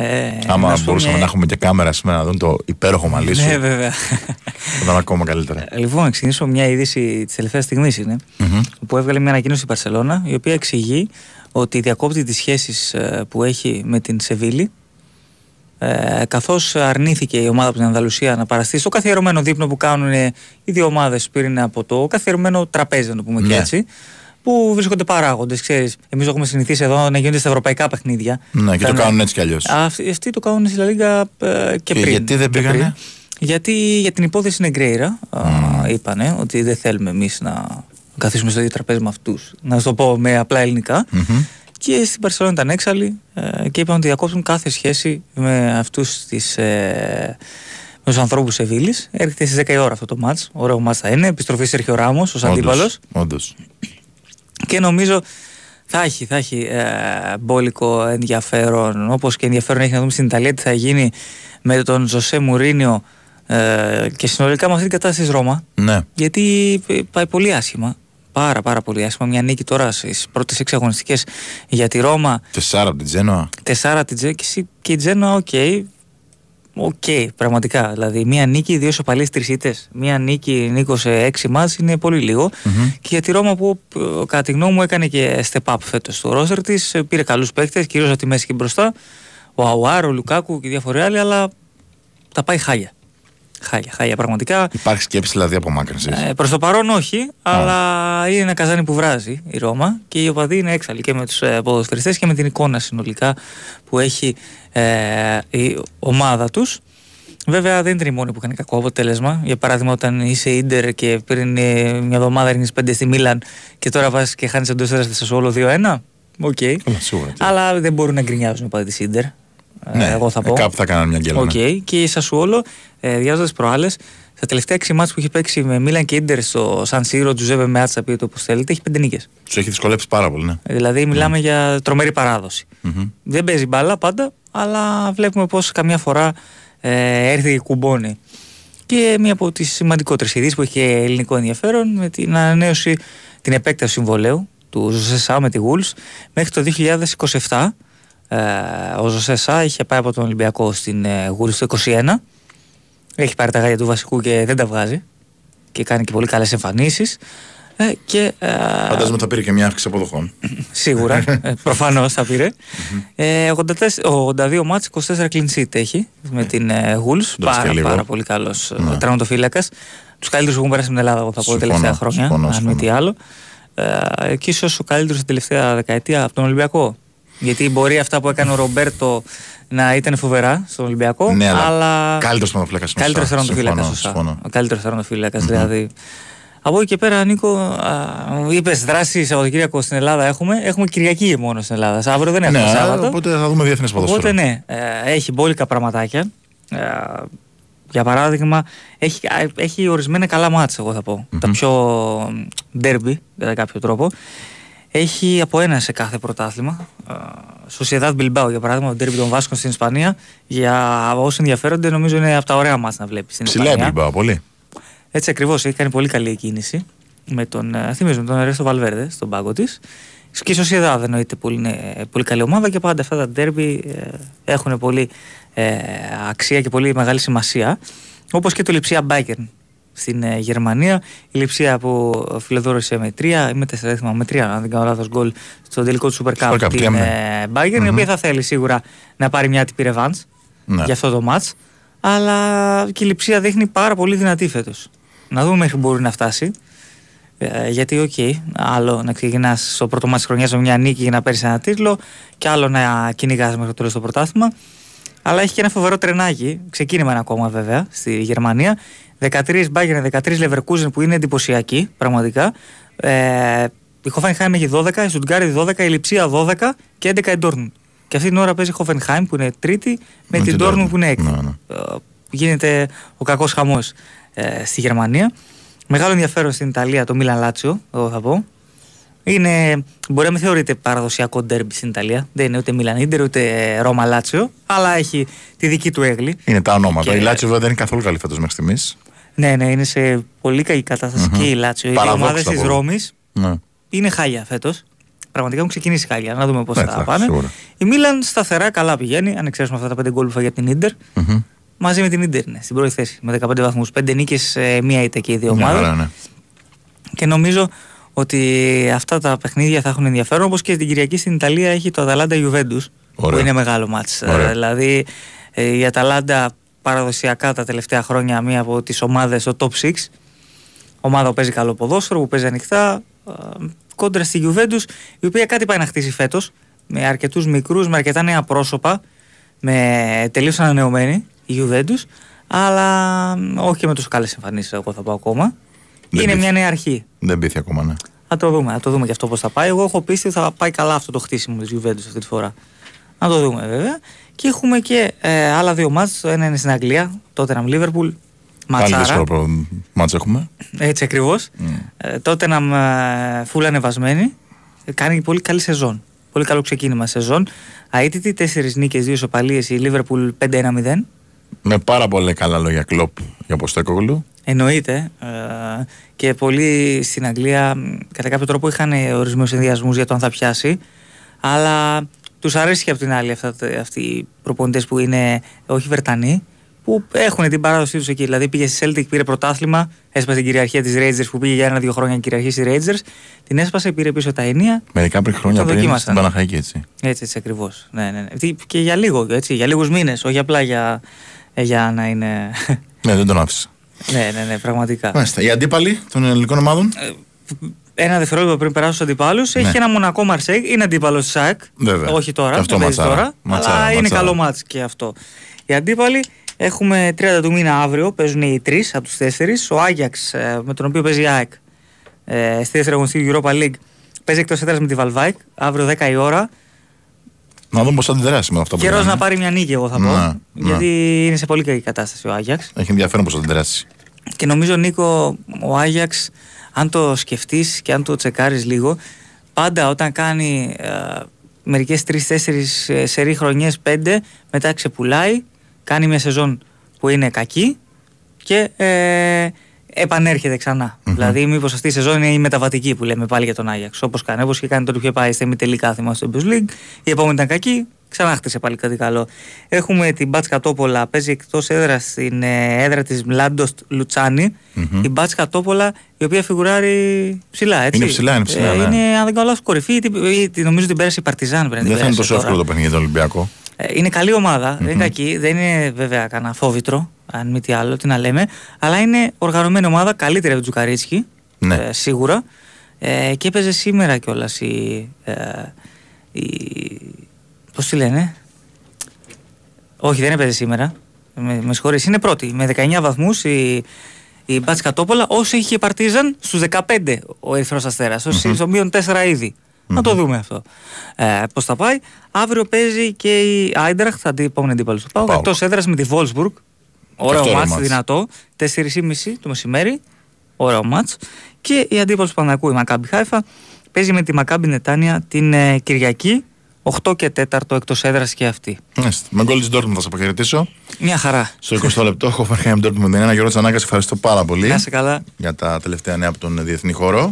Ε, Άμα να σου πω μπορούσαμε μια- να έχουμε και κάμερα σήμερα να δουν το υπέροχο μαλλί σου. Ναι, βέβαια. Θα ήταν ακόμα καλύτερα. Ε, Λοιπόν, να ξεκινήσω μια είδηση της τελευταίας στιγμής είναι. Μμμ. Που έβγαλε μια ανακοίνωση η Παρσελώνα, η οποία εξηγεί ότι διακόπτει τις σχέσεις που έχει με την Σεβίλη. Ε, Καθώς αρνήθηκε η ομάδα από την Ανδαλουσία να παραστεί στο καθιερωμένο δείπνο που κάνουν οι δύο ομάδες πριν από το καθιερωμένο τραπέζι, να το πούμε και Ναι. έτσι. Που βρίσκονται παράγοντες, ξέρεις. Εμείς έχουμε συνηθίσει εδώ να γίνονται στα ευρωπαϊκά παιχνίδια. Ναι, και το Ήταν- κάνουν έτσι κι αλλιώς. Αυτοί, αυτοί το κάνουν στη Λα Λίγκα ε, και, Και πριν. γιατί δεν και πήγανε; πριν. Γιατί για την υπόθεση Νεγκρέιρα α, είπανε ότι δεν θέλουμε εμείς να καθίσουμε στο ίδιο τραπέζι με αυτούς. Να σου το πω με απλά ελληνικά. Και στην Παρσελόνα ήταν έξαλλοι ε, και είπαν ότι διακόπτουν κάθε σχέση με αυτούς ε, με τους ανθρώπους Σεβίλης. Έρχεται στις 10 η ώρα αυτό το μάτς. Ωραίο μάτς θα είναι. Επιστροφή Σέρχιο Ράμος ω αντίπαλος. Όντως. Και νομίζω θα έχει, θα έχει ε, μπόλικο ενδιαφέρον. Όπως και ενδιαφέρον έχει να δούμε στην Ιταλία τι θα γίνει με τον Ζωσέ Μουρίνιο ε, και συνολικά με αυτή την κατάσταση της Ρώμα. Ναι. Γιατί ε, πάει πολύ άσχημα. Πάρα πάρα πολύ άσχημα. Μια νίκη τώρα στις πρώτες έξι αγωνιστικές για τη Ρώμα. Τεσσάρα από την Τζένοα. Τεσσάρα την Τζέ- και εσύ- και η Τζένοα, OK. OK, πραγματικά. Δηλαδή, μία νίκη, δύο ισοπαλίες, τρεις ήττες. Μία νίκη, νίκος σε έξι ματς είναι πολύ λίγο. Και για τη Ρώμα που, ε, κατά τη γνώμη μου, έκανε και step up φέτος στο ρόστερ της. Πήρε καλούς παίκτες, κυρίως από τη μέση και μπροστά. Ο Αουάρ, ο Λουκάκου και διάφοροι άλλοι, αλλά τα πάει χάλια. Χάλια, χάλια πραγματικά. Υπάρχει σκέψη δηλαδή απομάκρυνσης. Ε, Προς το παρόν όχι, αλλά είναι ένα καζάνι που βράζει η Ρώμα και οι οπαδοί είναι έξαλλοι και με τους ε, ποδοσφαιριστές και με την εικόνα συνολικά που έχει ε, η ομάδα τους. Βέβαια δεν ήταν οι μόνοι που είχαν κακό αποτέλεσμα. Για παράδειγμα, όταν είσαι ίντερ και πριν ε, μια εβδομάδα ρίχνεις 5 στη Μίλαν και τώρα βάζεις και χάνεις εντός έδρας στη Σασουόλο 2-1. Οκ. σίγουρα. Αλλά δεν μπορούν να γκρινιάζουν οι οπαδοί της Ίντερ. Ναι, εγώ θα ε, πω. κάπου θα κάνανε μια γκέλα, Οκ. ναι. Και η Σασουόλο, ε, διάβαζα τις προάλλες, στα τελευταία 6 ματς που έχει παίξει με Μίλαν και Ίντερ στο Σαν Σύρο, Τζουζέπε Μεάτσα, πείτε το όπως θέλετε, έχει 5 νίκες. Τους έχει δυσκολέψει πάρα πολύ, ναι. Δηλαδή, μιλάμε για τρομερή παράδοση. Μμμ. Δεν παίζει μπάλα πάντα, αλλά βλέπουμε πώς καμιά φορά ε, έρθει και κουμπώνει. Και μία από τις σημαντικότερες ειδήσεις που έχει και ελληνικό ενδιαφέρον με την ανανέωση, την επέκταση του συμβολέου του Ζωσέ Σάου με τη Wolves μέχρι το 2027. Ε, ο Ζωσέσα είχε πάει από τον Ολυμπιακό στην ε, Γούρη στο 21. Έχει πάρει τα γάλια του βασικού και δεν τα βγάζει. Και κάνει και πολύ καλές εμφανίσεις. Ε, και, ε, Φαντάζομαι θα πήρε και μια αύξηση αποδοχών. Σίγουρα, ε, προφανώς θα πήρε. ε, 84, 82 μάτς, 24 clean sheet έχει με την ε, Wolves. Εντάξει και Πάρα, λίγο. πάρα πολύ καλός Ναι. ναι. τραυματοφύλακας. Τους καλύτερους που έχουν περάσει στην Ελλάδα, εγώ θα πω, Συμφωνώ, τελευταία χρόνια. συμφωνώ, αν συμφωνώ. μη τι άλλο. Ε, και ίσως ο καλύτερος την τελευταία δεκαετία από τον Ολυμπιακό. Γιατί μπορεί αυτά που έκανε ο Ρομπέρτο να ήταν φοβερά στον Ολυμπιακό. Ναι, αλλά αλλά καλύτερος τερματοφύλακας είναι ο Καλύτερος Σά. τερματοφύλακα. Συμφωνώ, Σωστά. συμφωνώ. Ο καλύτερος τερματοφύλακα. Δηλαδή. Από εκεί και πέρα, Νίκο, είπες δράση Σαββατοκύριακο στην Ελλάδα έχουμε. Έχουμε Κυριακή μόνο στην Ελλάδα. Αύριο δεν έχουμε Ναι, Σάββατο. οπότε θα δούμε διεθνές ποδόσφαιρο. Οπότε ναι, ε, έχει μπόλικα πραγματάκια. Ε, για παράδειγμα, έχει, α, έχει ορισμένα καλά μάτσα, εγώ θα πω. Τα πιο ντέρμπι, κατά κάποιο τρόπο. Έχει από ένα σε κάθε πρωτάθλημα. Σοσιαδάδ Μπιλμπάου, για παράδειγμα, το ντέρμπι των Βάσκων στην Ισπανία. Για όσοι ενδιαφέρονται, νομίζω είναι από τα ωραία μάτσα να βλέπεις στην Ψηλά Ισπανία. έμπλημπα, πολύ. Έτσι ακριβώς έχει κάνει πολύ καλή κίνηση με τον, ε, θυμίζω, με τον Ερέστο Βαλβέρδε στον πάγκο της. Και η Σοσιαδάδ εννοείται πολύ, είναι πολύ καλή ομάδα και πάντα αυτά τα ντέρμπι ε, έχουν πολύ ε, αξία και πολύ μεγάλη σημασία. Όπως και το Λιψία Μπάγερν στην ε, Γερμανία. Η Λιψία που φιλοδώρησε με τρία ή με τέσσερα, δεν θυμάμαι, με τρία, αν δεν κάνω λάθος, γκολ στο τελικό του Super Cup, Super Cup, την τρία ε, Bayern, η οποία θα θέλει σίγουρα να πάρει μια τύποις ρεβάνς Ναι. για αυτό το ματς. Αλλά και η Λιψία δείχνει πάρα πολύ δυνατή φέτος. Να δούμε μέχρι που μπορεί να φτάσει. Ε, γιατί, οκ, άλλο να ξεκινάς στο πρώτο ματς της χρονιάς με μια νίκη για να παίρνεις ένα τίτλο, και άλλο να κυνηγάς μέχρι το τέλος το πρωτάθλημα. Αλλά έχει και ένα φοβερό τρενάκι. Ξεκίνημα είναι ακόμα βέβαια στη Γερμανία. 13 Bayern, 13 Leverkusen που είναι εντυπωσιακή πραγματικά. Ε, η Hoffenheim έχει 12, η Stuttgart 12, η Λιψία 12 και 11 η Dortmund. Και αυτή την ώρα παίζει η Hoffenheim που είναι τρίτη με, Με την την Dortmund Dortmund. που είναι έκτη. Ναι, ναι. Ε, γίνεται ο κακός χαμός ε, στη Γερμανία. Μεγάλο ενδιαφέρον στην Ιταλία το Μίλαν Λάτσιο, εγώ θα πω. Είναι, μπορεί να μην θεωρείται παραδοσιακό ντέρμπι στην Ιταλία. Δεν είναι ούτε Μίλαν Ίντερ ούτε Ρώμα Λάτσιο, αλλά έχει τη δική του αίγλη. Είναι τα ονόματα. Και- Η Λάτσιο βέβαια δεν είναι καθόλου καλή φέτος μέχρι στιγμής. Ναι, ναι, είναι σε πολύ καλή κατάσταση Μμμ. και η Λάτσιο. Οι δύο Παραδόξα ομάδες θα της πω. Ρώμης Ναι. είναι χάλια φέτος. Πραγματικά έχουν ξεκινήσει χάλια. Να δούμε πώς Ναι, θα εντάξει, πάνε. σίγουρα. Η Μίλαν σταθερά καλά πηγαίνει, αν εξαιρέσουμε αυτά τα πέντε γκολ που φάει από την Ίντερ. Μμμ. Μαζί με την Ίντερ είναι στην πρώτη θέση με 15 βαθμούς. Πέντε νίκες, μία ήττα και οι δύο Μια ομάδες. χαρά, ναι. Και νομίζω ότι αυτά τα παιχνίδια θα έχουν ενδιαφέρον. Όπως και την Κυριακή στην Ιταλία έχει το Αταλάντα Juventus, που Ωραία. είναι μεγάλο μάτς. Ωραία. Ε, Δηλαδή ε, η Αταλάντα παραδοσιακά τα τελευταία χρόνια μία από τις ομάδες στο top 6. Ομάδα που παίζει καλό ποδόσφαιρο, που παίζει ανοιχτά. ε, Κόντρα στη Juventus, η οποία κάτι πάει να χτίσει φέτος. Με αρκετούς μικρούς, με αρκετά νέα πρόσωπα. Με τελείως ανανεωμένη η Juventus. Αλλά μ, όχι και με τόσο καλές εμφανίσεις, εγώ θα πω ακόμα. Δεν είναι πείθει. μια νέα αρχή. Δεν πήθη ακόμα, ναι. Θα το δούμε, θα το δούμε και αυτό πώς θα πάει. Εγώ έχω πίστη ότι θα πάει καλά αυτό το χτίσιμο της Juventus αυτή τη φορά. Να το δούμε βέβαια. Και έχουμε και ε, άλλα δύο μάτς. Το ένα είναι στην Αγγλία, τότε να Liverpool. Πάλι Ματσάρα. δύσκολο προ- μάτς έχουμε. Έτσι ακριβώς. Ε, τότε να φούλα ανεβασμένη. Ε, Κάνει πολύ καλή σεζόν. Πολύ καλό ξεκίνημα σεζόν. Αίτητη, τέσσερις νίκες, δύο ισοπαλίες. Η Liverpool 5-1-0. Με πάρα πολλά καλά λόγια κλοπ για Ποστέκογλου. Εννοείται. Ε, και πολλοί στην Αγγλία μ, κατά κάποιο τρόπο είχαν ορισμένου ενδιασμούς για το αν θα πιάσει. Αλλά τους αρέσει και από την άλλη αυτά, τα- αυτοί οι προπονητές που είναι όχι Βερτανοί, που έχουν την παράδοσή τους εκεί. Δηλαδή πήγε στη Celtic, πήρε πρωτάθλημα, έσπασε την κυριαρχία της Rangers που πήγε για ένα-δύο χρόνια να κυριαρχήσει η Rangers. Την έσπασε, πήρε πίσω τα ενία. Μερικά πριν χρόνια Το πριν δοκίμασαν. στην Παναχαϊκή έτσι. Έτσι, έτσι ακριβώς. Ναι, ναι, ναι. Τι- Και για λίγο, έτσι, για λίγους μήνες, όχι απλά για, ε, για να είναι. Ναι, δεν τον άφησα. Ναι, ναι, ναι, πραγματικά. Μάλιστα. Οι αντίπαλοι των ελληνικών ομάδων; Ένα δευτερόλεπτο πριν περάσω στους αντιπάλους, έχει Ναι. και ένα μονακό Μαρσέικ. Είναι αντίπαλος της ΣΑΕΚ. Βέβαια. Όχι τώρα, Και αυτό δεν παίζει ματσάρα. τώρα. Ματσάρα, αλλά είναι ματσάρα. καλό μάτς και αυτό. Οι αντίπαλοι έχουμε 30 του μήνα αύριο. Παίζουν οι τρεις από τους τέσσερις. Ο Άγιαξ, ε, με τον οποίο παίζει η ΑΕΚ ε, στη δεύτερη αγωνιστική Europa League, παίζει εκτός έδρας με τη Βαλβάικ. Αύριο 10 η ώρα. Να δούμε πώς θα αντιδράσει με αυτό που Καιρός λέμε. να πάρει μια νίκη, εγώ θα πω. Ναι, γιατί είναι σε πολύ καλή κατάσταση ο Άγιαξ. Έχει ενδιαφέρον πώς θα αντιδράσει. Και νομίζω, Νίκο, ο Άγιαξ, αν το σκεφτείς και αν το τσεκάρεις λίγο, πάντα όταν κάνει ε, μερικές τρει-τέσσερι σερή χρονιές, πέντε, μετά ξεπουλάει, κάνει μια σεζόν που είναι κακή και ε, επανέρχεται ξανά. Δηλαδή, μήπως αυτή η σεζόν είναι η μεταβατική που λέμε πάλι για τον Άγιαξ. Όπως κάνει, όπως και κάνει τότε που είχε πάει στα ημιτελικά θυμάστε στο Champions League. Η επόμενη ήταν κακή, Ξανά χτίσε πάλι κάτι καλό. Έχουμε την Μπάτσκα Τόπολα, παίζει εκτός έδρας στην ε, έδρα της Μλάντοστ Λουτσάνη. Μμμ. Η Μπάτσκα Τόπολα, η οποία φιγουράρει ψηλά, έτσι. Είναι ψηλά, είναι ψηλά, Ε, ναι. είναι, αν δεν κάνω λάθος, κορυφή. ή την- ή την- νομίζω την πέρασε η Παρτιζάν. πρέπει να την Δεν θα είναι πέρασε τόσο τώρα. εύκολο το παιχνίδι για τον Ολυμπιακό. Ε, Είναι καλή ομάδα, δεν Μμμ. είναι κακή, δεν είναι βέβαια κανένα φόβητρο, αν μη τι άλλο, τι να λέμε, αλλά είναι οργανωμένη ομάδα, καλύτερη από τον Τζουκαρίτσκι, Ναι. ε, σίγουρα. Ε, και έπαιζε σήμερα κιόλας η, ε, η. Πώς τη λένε, Όχι, δεν έπαιζε σήμερα. Με, με συγχωρείς, είναι πρώτη. Με 19 βαθμούς η, η Μπάτσκα Τόπολα, όσο είχε η Παρτίζαν στους 15 ο Ερυθρός Αστέρας, όσο Μμμ. στο μείον 4 ήδη. Να το δούμε αυτό. Ε, Πώς θα πάει. Αύριο παίζει και η Άιντραχτ, θα την επόμενη αντίπαλος του Πάου. Πάουκ. Εκτός έδρας με τη Βόλσμπουργκ. Ωραίο αυτό ωραίο μάτς, μάτς. δυνατό. 4.30 το μεσημέρι. Ωραίο μάτς. Και η αντίπαλος του Πανακού, η Μακάμπι Χάιφα, παίζει με τη Μακάμπι Νετάνια την ε, Κυριακή. 8 και 4 εκτός έδρας και αυτή. Μάλιστα. Με γκολ της Ντόρκμουντ θα σα αποχαιρετήσω. Μια χαρά. Στο 20 λεπτό έχω Φαρχάιμ Ντόρκμουντ 1. Γιώργος Τσανάκα, ευχαριστώ πάρα πολύ Να είσαι καλά. για τα τελευταία νέα από τον διεθνή χώρο.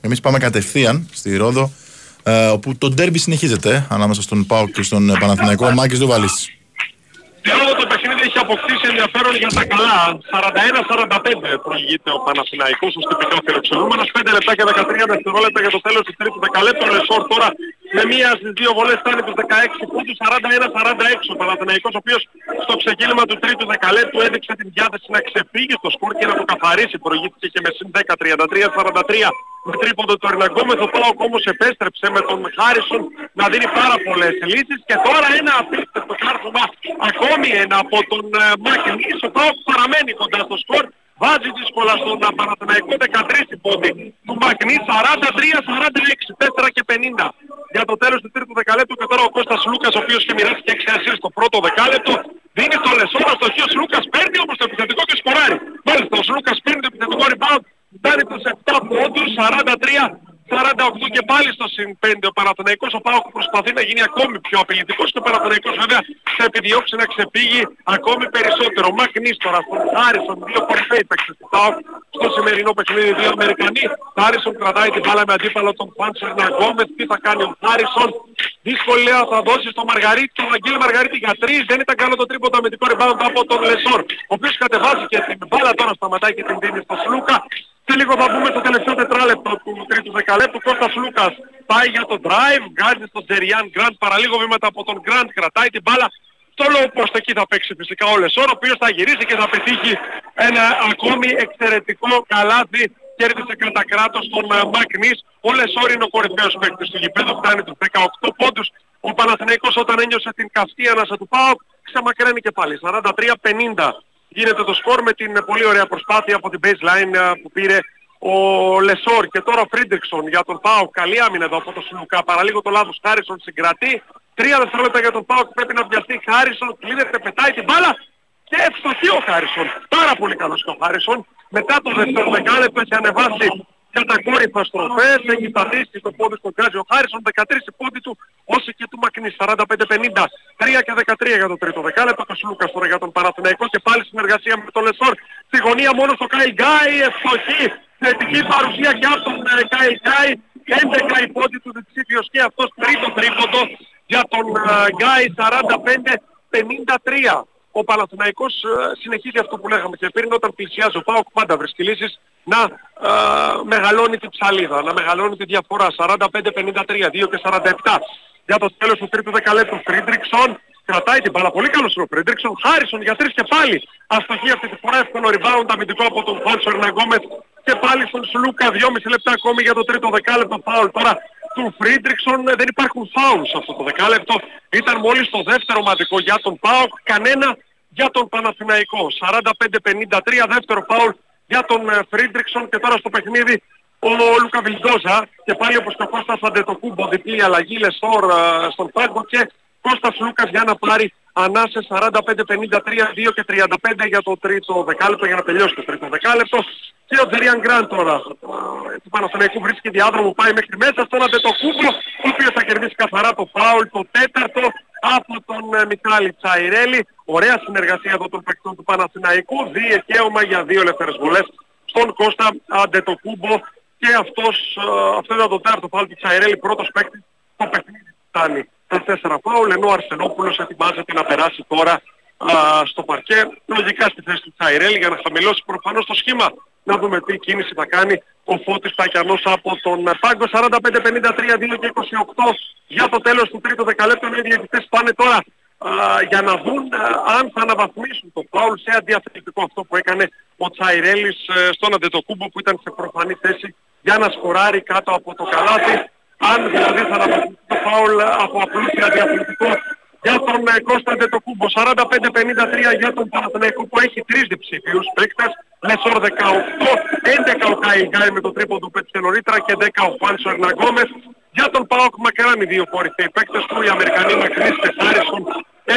Εμείς πάμε κατευθείαν στη Ρόδο, ε, όπου το ντέρμπι συνεχίζεται ανάμεσα στον Πάο και στον ε, Παναθηναϊκό. Μάκης Δουβαλή. Όλο το παιχνίδι έχει αποκτήσει ενδιαφέρον για τα καλά. 41-45 προηγείται ο Παναθηναϊκός ως τυπικά φιλοξενούμενος. 5 λεπτά και 13 δευτερόλεπτα για το τέλος του τρίτου δεκαλέπτου. Ο Λεσόρ τώρα με μία στις δύο βολές φτάνει τους 16 πόντους. 41-46 ο Παναθηναϊκός ο οποίος στο ξεκίνημα του τρίτου δεκαλέπτου έδειξε την διάθεση να ξεφύγει στο σκορ και να το καθαρίσει. Προηγήθηκε και με συν 10 33-43 με τρίποντο του Ερναγκόμεθ. Ο Πάοκ όμως επέστρεψε με τον Χάρισον να δίνει πάρα πολλές λύσεις και τώρα ένα απίστευτο κάρφωμα ακόμη ένα από τον ε, Μακελής. Ο Πάοκ παραμένει κοντά στο σκορ. Βάζει δύσκολα στον ε, Παναθηναϊκό 13 πόντι του Μακνή 43-46, 4 και 50 για το τέλος του τρίτου δεκαλέπτου και τώρα ο Κώστας Λούκας ο οποίος και μοιράστηκε 6 ασύρ στο πρώτο δεκάλεπτο δίνει το Λεσόρα στο χείο Λούκας παίρνει όμως το επιθετικό και σκοράρει. Μάλιστα ο Σλούκας παίρνει το επιθετικό rebound φτάνει τους 7 πόντους 43 48 και πάλι στο συν 5 ο Παναθηναϊκός ο Πάοκ προσπαθεί να γίνει ακόμη πιο απειλητικός και ο Παναθηναϊκός βέβαια θα επιδιώξει να ξεφύγει ακόμη περισσότερο. Μακνής τώρα στον Χάρισον, δύο κορυφαίοι παίκτες του Πάοκ στο σημερινό παιχνίδι, δύο Αμερικανοί. Χάρισον κρατάει την μπάλα με αντίπαλο τον Χουάντσο Ερνανγκόμεθ. Τι θα κάνει ο Χάρισον; Δύσκολα θα δώσει στο Μαργαρίτη, τον Αγγέλη Μαργαρίτη για τρεις. Δεν ήταν καλό το τρίποντο αμυντικό rebound από τον Λεσόρ. Ο οποίος κατεβάζει και την μπάλα τώρα σταματάει και την δίνει στο Σλούκα. Και λίγο θα μπούμε στο τελευταίο τετράλεπτο του τρίτου δεκαλέπτου. Κώστας Σλούκας πάει για το drive, βγάζει στον Τζεριάν Γκραντ, παραλίγο βήματα από τον Γκραντ, κρατάει την μπάλα. Στο low post εκεί θα παίξει φυσικά ο Λεσόρ, ο οποίος θα γυρίσει και θα πετύχει ένα ακόμη εξαιρετικό καλάθι. Κέρδισε κατά κράτος τον ε, Μακνής. Ο Λεσόρ είναι ο κορυφαίος παίκτης του γηπέδου, φτάνει τους 18 πόντους. Ο Παναθηναϊκός όταν ένιωσε την καυτή ανάσα του ΠΑΟΚ, ξεμακραίνει και πάλι. 43-50 γίνεται το σκορ με την πολύ ωραία προσπάθεια από την baseline ε, που πήρε ο Λεσόρ και τώρα ο Φρίντριξον για τον Πάοκ. Καλή άμυνα εδώ από το Σλουκά. Παραλίγο το λάθος Χάρισον συγκρατεί. Τρία δευτερόλεπτα για τον Πάοκ πρέπει να βιαστεί. Χάρισον κλείνεται, πετάει την μπάλα και ευστοχεί ο Χάρισον. Πάρα πολύ καλός και ο Χάρισον. Μετά το δεύτερο δεκάλεπτο έχει ανεβάσει κατακόρυφα στροφές, έχει πατήσει το πόδι στο γκάζι ο Χάρισον, 13 πόντοι του, όσοι και του Μακνής, 45-50, 3 και 13 για το τρίτο δεκάλεπτο, ο Σλούκας τώρα για τον Παναθηναϊκό και πάλι συνεργασία με τον Λεσόρ, στη γωνία μόνος ο Κάι Γκάι, ευστοχεί, θετική παρουσία και από τον ε, Κάι Γκάι, 11 οι πόντοι του διψήφιος και αυτός τρίτο τρίποντο για τον ε, Γκάι, 45-53. Ο Παναθηναϊκός ε, συνεχίζει αυτό που λέγαμε και πριν όταν πλησιάζει ο ΠΑΟΚ πάντα βρίσκει λύσεις να ε, μεγαλώνει την ψαλίδα, να μεγαλώνει τη διαφορά. 45-53, 2 και 47 για το τέλος του τρίτου δεκαλέπτου Φρίντριξον κρατάει την μπάλα. Πολύ καλός είναι ο Φρίντριξον. Χάρισον για τρεις και πάλι. Αστοχεί αυτή τη φορά εύκολο rebound αμυντικό από τον Χουάντσο Ερνανγκόμεθ και πάλι στον Σλούκα 2,5 λεπτά ακόμη για το τρίτο δεκάλεπτο. Φάουλ τώρα του Φρίντριξον. Δεν υπάρχουν φάουλς σε αυτό το δεκάλεπτο. Ήταν μόλις το δεύτερο ομαδικό για τον ΠΑΟΚ κανένα για τον Παναθηναϊκό 45-53 δεύτερο φάουλ για τον ε, Φρίντριξον και τώρα στο παιχνίδι ο Λούκα Βιλντόζα και πάλι όπως και ο Κώστας Αντετοκούμπο διπλή αλλαγή Λεσόρ ε, στον πάγκο και Κώστας Σλούκας για να πάρει ανάσες 45-53, 2 και 35 για το τρίτο δεκάλεπτο για να τελειώσει το τρίτο δεκάλεπτο. Και ο Τζεριάν Γκραντ τώρα ε, του Παναθηναϊκού βρίσκει διάδρομο πάει μέχρι μέσα στον Αντετοκούμπο ο οποίος θα κερδίσει καθαρά το φάουλ το τέταρτο από τον ε, Μιχάλη Τσαϊρέλη. Ωραία συνεργασία εδώ των παικτών του Παναθηναϊκού. Δικαίωμα για δύο ελεύθερες βολές στον Κώστα Αντετοκούμπο. Και αυτός, ε, αυτό ήταν το τέταρτο φάουλ του Τσαϊρέλη. Πρώτος παίκτης το παιχνίδι φτάνει τα τέσσερα φάουλ, ενώ ο Αρσενόπουλος ετοιμάζεται να περάσει τώρα α, στο παρκέ, λογικά στη θέση του Τσαϊρέλ για να χαμηλώσει προφανώς το σχήμα. Να δούμε τι κίνηση θα κάνει ο Φώτης Τακιανός από τον Πάγκο 45-53, 2 και 28 για το τέλος του τρίτου δεκαλέπτου. Οι διαιτητές πάνε τώρα α, για να δουν α, αν θα αναβαθμίσουν το φάουλ σε αντιαθλητικό αυτό που έκανε ο Τσαϊρέλης ε, στον Αντετοκούμπο που ήταν σε προφανή θέση για να σκοράρει κάτω από το καλάθι. Αν δηλαδή θα αναβαθμίσει το φάουλ από απλό σε αντιαθλητικό για τον ε, Κώστα Αντετοκούμπο. 45-53 για τον Παναθηναϊκό που έχει τρεις διψήφιους παίκτες. Λεσόρ 18, 11 ο Κάι Γκάι με το τρίποντο που πέτυχε νωρίτερα και 10 ο Χουάντσο Ερνανγκόμεθ. Για τον Πάοκ μακράν οι δύο κορυφαίοι παίκτες του, οι Αμερικανοί Μακνής και Χάρισον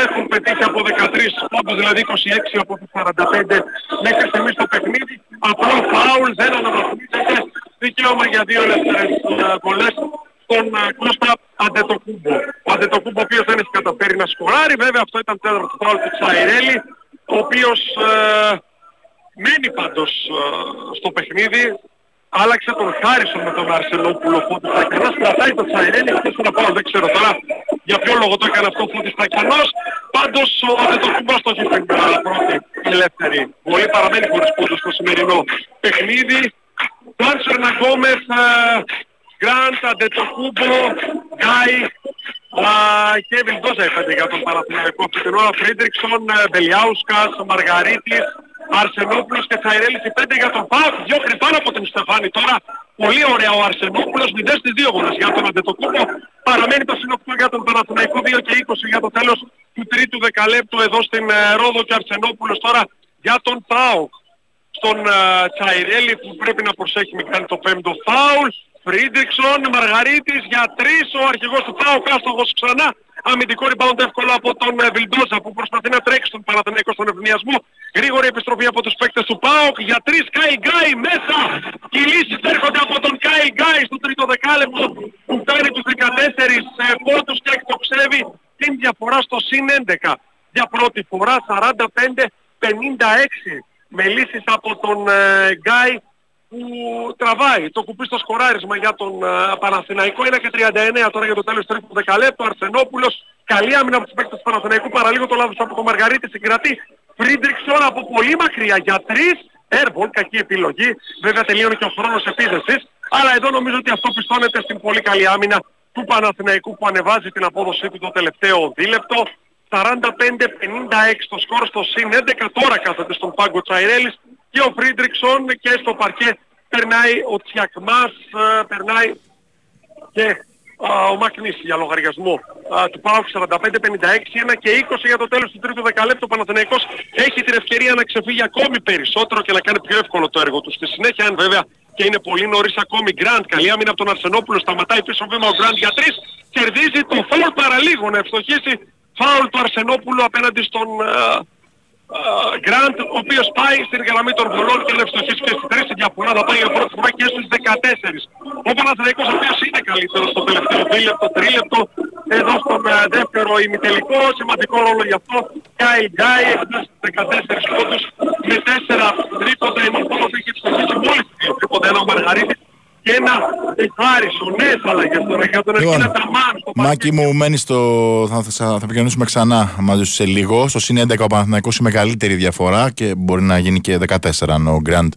έχουν πετύχει από 13 πόντους, δηλαδή 26 από τους 45 μέχρι στιγμής το παιχνίδι. Απλό φάουλ δεν αναβαθμίζεται δικαίωμα για δύο ελεύθερες ε, βολές στον ε, Κώστα Αντετοκούμπο. Ο Αντετοκούμπο ο οποίος δεν έχει καταφέρει να σκοράρει, βέβαια αυτό ήταν τέταρτο φάουλ του Τσαϊρέλη, ο οποίος ε, μένει πάντως ε, στο παιχνίδι, άλλαξε τον Χάρισον με τον Αρσενόπουλο Φώτης Τακιανός, κρατάει τον Τσαϊρέλη, χθες ένα πάω, δεν ξέρω τώρα για ποιο λόγο το έκανε αυτό ο Φώτης Τακιανός, πάντως ο Αντετοκούμπος το έχει στην ε, πρώτη ελεύθερη. Βολή, παραμένει χωρίς πόντους στο σημερινό παιχνίδι. Φάνσο Γκόμες, Γκραντ, Αντετοκούμπο, Γκάι και Βιλντόζα είπατε για τον Παναθηναϊκό αυτή την ώρα. Φρίντριξον, Μπελιάουσκας, Μαργαρίτης, Αρσενόπουλος και Τσαϊρέλης οι πέντε για τον ΠΑΟΚ. Διώχνει πάνω από την Στεφάνη τώρα. Πολύ ωραία ο Αρσενόπουλος, 0 στις δύο γονές για τον Αντετοκούμπο. Παραμένει το συνοπτικό για τον Παναθηναϊκό 2 και 20 για το τέλος του τρίτου δεκαλέπτου εδώ στην ε, Ρόδο και Αρσενόπουλος τώρα για τον ΠΑΟΚ. Στον uh, Τσαϊρέλη που πρέπει να προσέχει μην κάνει το πέμπτο φάουλ. Φρίντριξον, Μαργαρίτης για τρεις, ο αρχηγός του ΠΑΟΚ άστοχος ξανά. Αμυντικό rebound εύκολο από τον ε, Βιλντόζα που προσπαθεί να τρέξει τον Παναθηναϊκό στον ευνηδιασμό. Γρήγορη επιστροφή από τους παίκτες του ΠΑΟΚ για τρεις Κάι Γκάι μέσα. Οι λύσεις έρχονται από τον Κάι Γκάι στο τρίτο δεκάλεπτο που φτάνει τους 14 ε, πόντους και εκτοξεύει την διαφορά στο συν 11. Για πρώτη φορά 45-56 με λύσεις από τον ε, Γκάι που τραβάει το κουπί στο σκοράρισμα για τον uh, Παναθηναϊκό. Είναι και 39 τώρα για το τέλος του τρίτου δεκαλέπτου. Αρσενόπουλος, καλή άμυνα από τους παίκτες του Παναθηναϊκού. Παραλίγο το λάθος από τον Μαργαρίτη συγκρατεί. Φρίντριξον από πολύ μακριά για τρεις. Airball, κακή επιλογή. Βέβαια τελείωνε και ο χρόνος επίθεσης. Αλλά εδώ νομίζω ότι αυτό πιστώνεται στην πολύ καλή άμυνα του Παναθηναϊκού που ανεβάζει την απόδοσή του το τελευταίο δίλεπτο. 45-56 το σκορ στο συν 11 τώρα κάθεται στον πάγκο Τσαϊρέλης και ο Φρίντριξον και στο παρκέ περνάει ο Τσιακμάς, ε, περνάει και ο Μακνής για λογαριασμό του ΠΑΟΚ 45-56, 1 και 20 για το τέλος του τρίτου δεκαλέπτου. Ο Παναθηναϊκός έχει την ευκαιρία να ξεφύγει ακόμη περισσότερο και να κάνει πιο εύκολο το έργο του. Στη συνέχεια, αν βέβαια και είναι πολύ νωρίς ακόμη Γκραντ, καλή άμυνα από τον Αρσενόπουλο, σταματάει πίσω βήμα ο Γκραντ για 3, κερδίζει το φάουλ παραλίγο να ευστοχίσει φάουλ του Αρσενόπουλου απέναντι στον Γκραντ, ο οποίος πάει στην γραμμή των βολών και να ευστοχίσει και στη τρίτη διαφορά θα πάει για πρώτη φορά και στους 14. Ο Παναθηναϊκός ο οποίος είναι καλύτερος στο τελευταίο δίλεπτο, τρίλεπτο, εδώ στον ε, δεύτερο ημιτελικό, σημαντικό ρόλο γι' αυτό. Γκάι Γκάι, έχει 14 πόντους με 4 τρίποτα, ενώ ο Πόνος έχει ευστοχίσει μόλις 2 τρίποτα, ένα ο Μαργαρίτης και ένα εχάριστο, νέες αλλαγές τώρα για τον Λοιπόν, Ερκίνα Ταμάν. Μάκη μου, μένει στο. Θα, θα, θα επικοινωνήσουμε ξανά μαζί σου σε λίγο. Στο συν 11 ο Παναθηναϊκός η μεγαλύτερη διαφορά και μπορεί να γίνει και 14 αν ο Γκραντ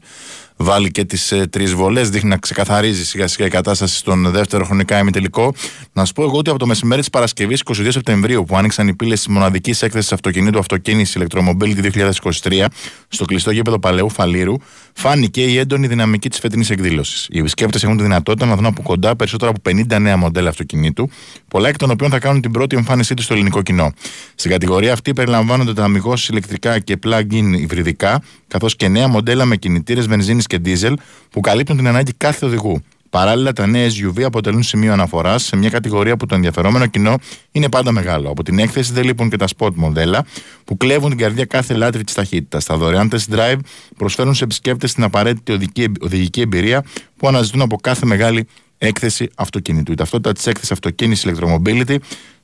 βάλει και τις ε, τρεις βολές. Δείχνει να ξεκαθαρίζει σιγά σιγά η κατάσταση στον δεύτερο χρονικά ημιτελικό. Να σου πω εγώ ότι από το μεσημέρι της Παρασκευής 22 Σεπτεμβρίου που άνοιξαν οι πύλες της μοναδικής έκθεσης αυτοκινήτου αυτοκίνηση Electromobility 2023 στο κλειστό γήπεδο Παλαιού Φαλήρου, φάνηκε η έντονη δυναμική της φετινής εκδήλωσης. Οι επισκέπτες έχουν τη δυνατότητα να δουν από κοντά περισσότερα από 50 νέα μοντέλα αυτοκινήτου, πολλά εκ των οποίων θα κάνουν την πρώτη εμφάνισή τους στο ελληνικό κοινό. Στην κατηγορία αυτή περιλαμβάνονται τα αμυγός ηλεκτρικά και plug-in υβριδικά, καθώς και νέα μοντέλα με κινητήρες βενζίνης και δίζελ που καλύπτουν την ανάγκη κάθε οδηγού. Παράλληλα, τα νέα SUV αποτελούν σημείο αναφοράς σε μια κατηγορία που το ενδιαφερόμενο κοινό είναι πάντα μεγάλο. Από την έκθεση δεν λείπουν και τα spot μοντέλα που κλέβουν την καρδιά κάθε λάτρη της ταχύτητας. Τα δωρεάν test drive προσφέρουν σε επισκέπτες την απαραίτητη οδική, οδηγική εμπειρία που αναζητούν από κάθε μεγάλη έκθεση αυτοκίνητου. Η ταυτότητα της έκθεσης αυτοκίνησης Electromobility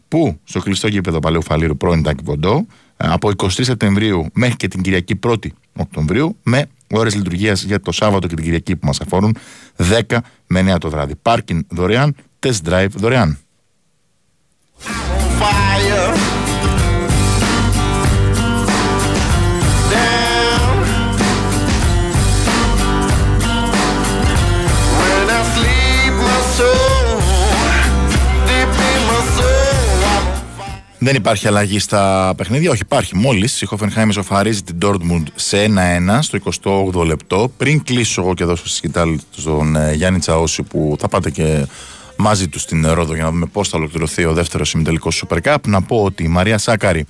που στο κλειστό γήπεδο Παλαιού Φαλήρου πρώην Τάκη Βοντό από 23 Σεπτεμβρίου μέχρι και την Κυριακή 1η Οκτωβρίου με ώρες λειτουργίας για το Σάββατο και την Κυριακή που μας αφορούν 10 με 9 το βράδυ. Πάρκιν δωρεάν, test drive δωρεάν. Δεν υπάρχει αλλαγή στα παιχνίδια. Όχι, υπάρχει. Μόλις η Hoffenheim ισοφαρίζει την Dortmund σε 1-1 στο 28ο λεπτό. Πριν κλείσω εγώ και δώσω στη σκητάλη στον ε, Γιάννη Τσαόση που θα πάτε και μαζί του στην Ρόδο για να δούμε πώς θα ολοκληρωθεί ο δεύτερος ημιτελικός Super Cup. Να πω ότι η Μαρία Σάκαρη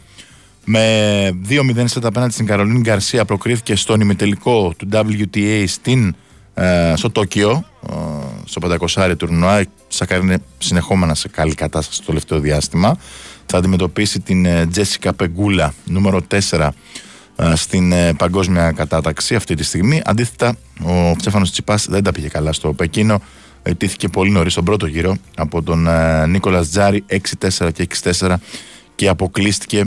με 2-0 σε απέναντι στην Καρολίνη Γκαρσία προκρίθηκε στον ημιτελικό του WTA στην, ε, στο Τόκιο, ε, στο 500 τουρνουά. Η Σάκαρη είναι συνεχόμενα σε καλή κατάσταση το τελευταίο διάστημα. Θα αντιμετωπίσει την ε, Τζέσικα Πεγκούλα, νούμερο 4 ε, στην ε, παγκόσμια κατάταξη αυτή τη στιγμή. Αντίθετα, ο Στέφανος Τσιπάς δεν τα πήγε καλά στο Πεκίνο. Ετήθηκε πολύ νωρίς στον πρώτο γύρο από τον ε, Νίκολας Τζάρι 6-4 και 6-4 και αποκλείστηκε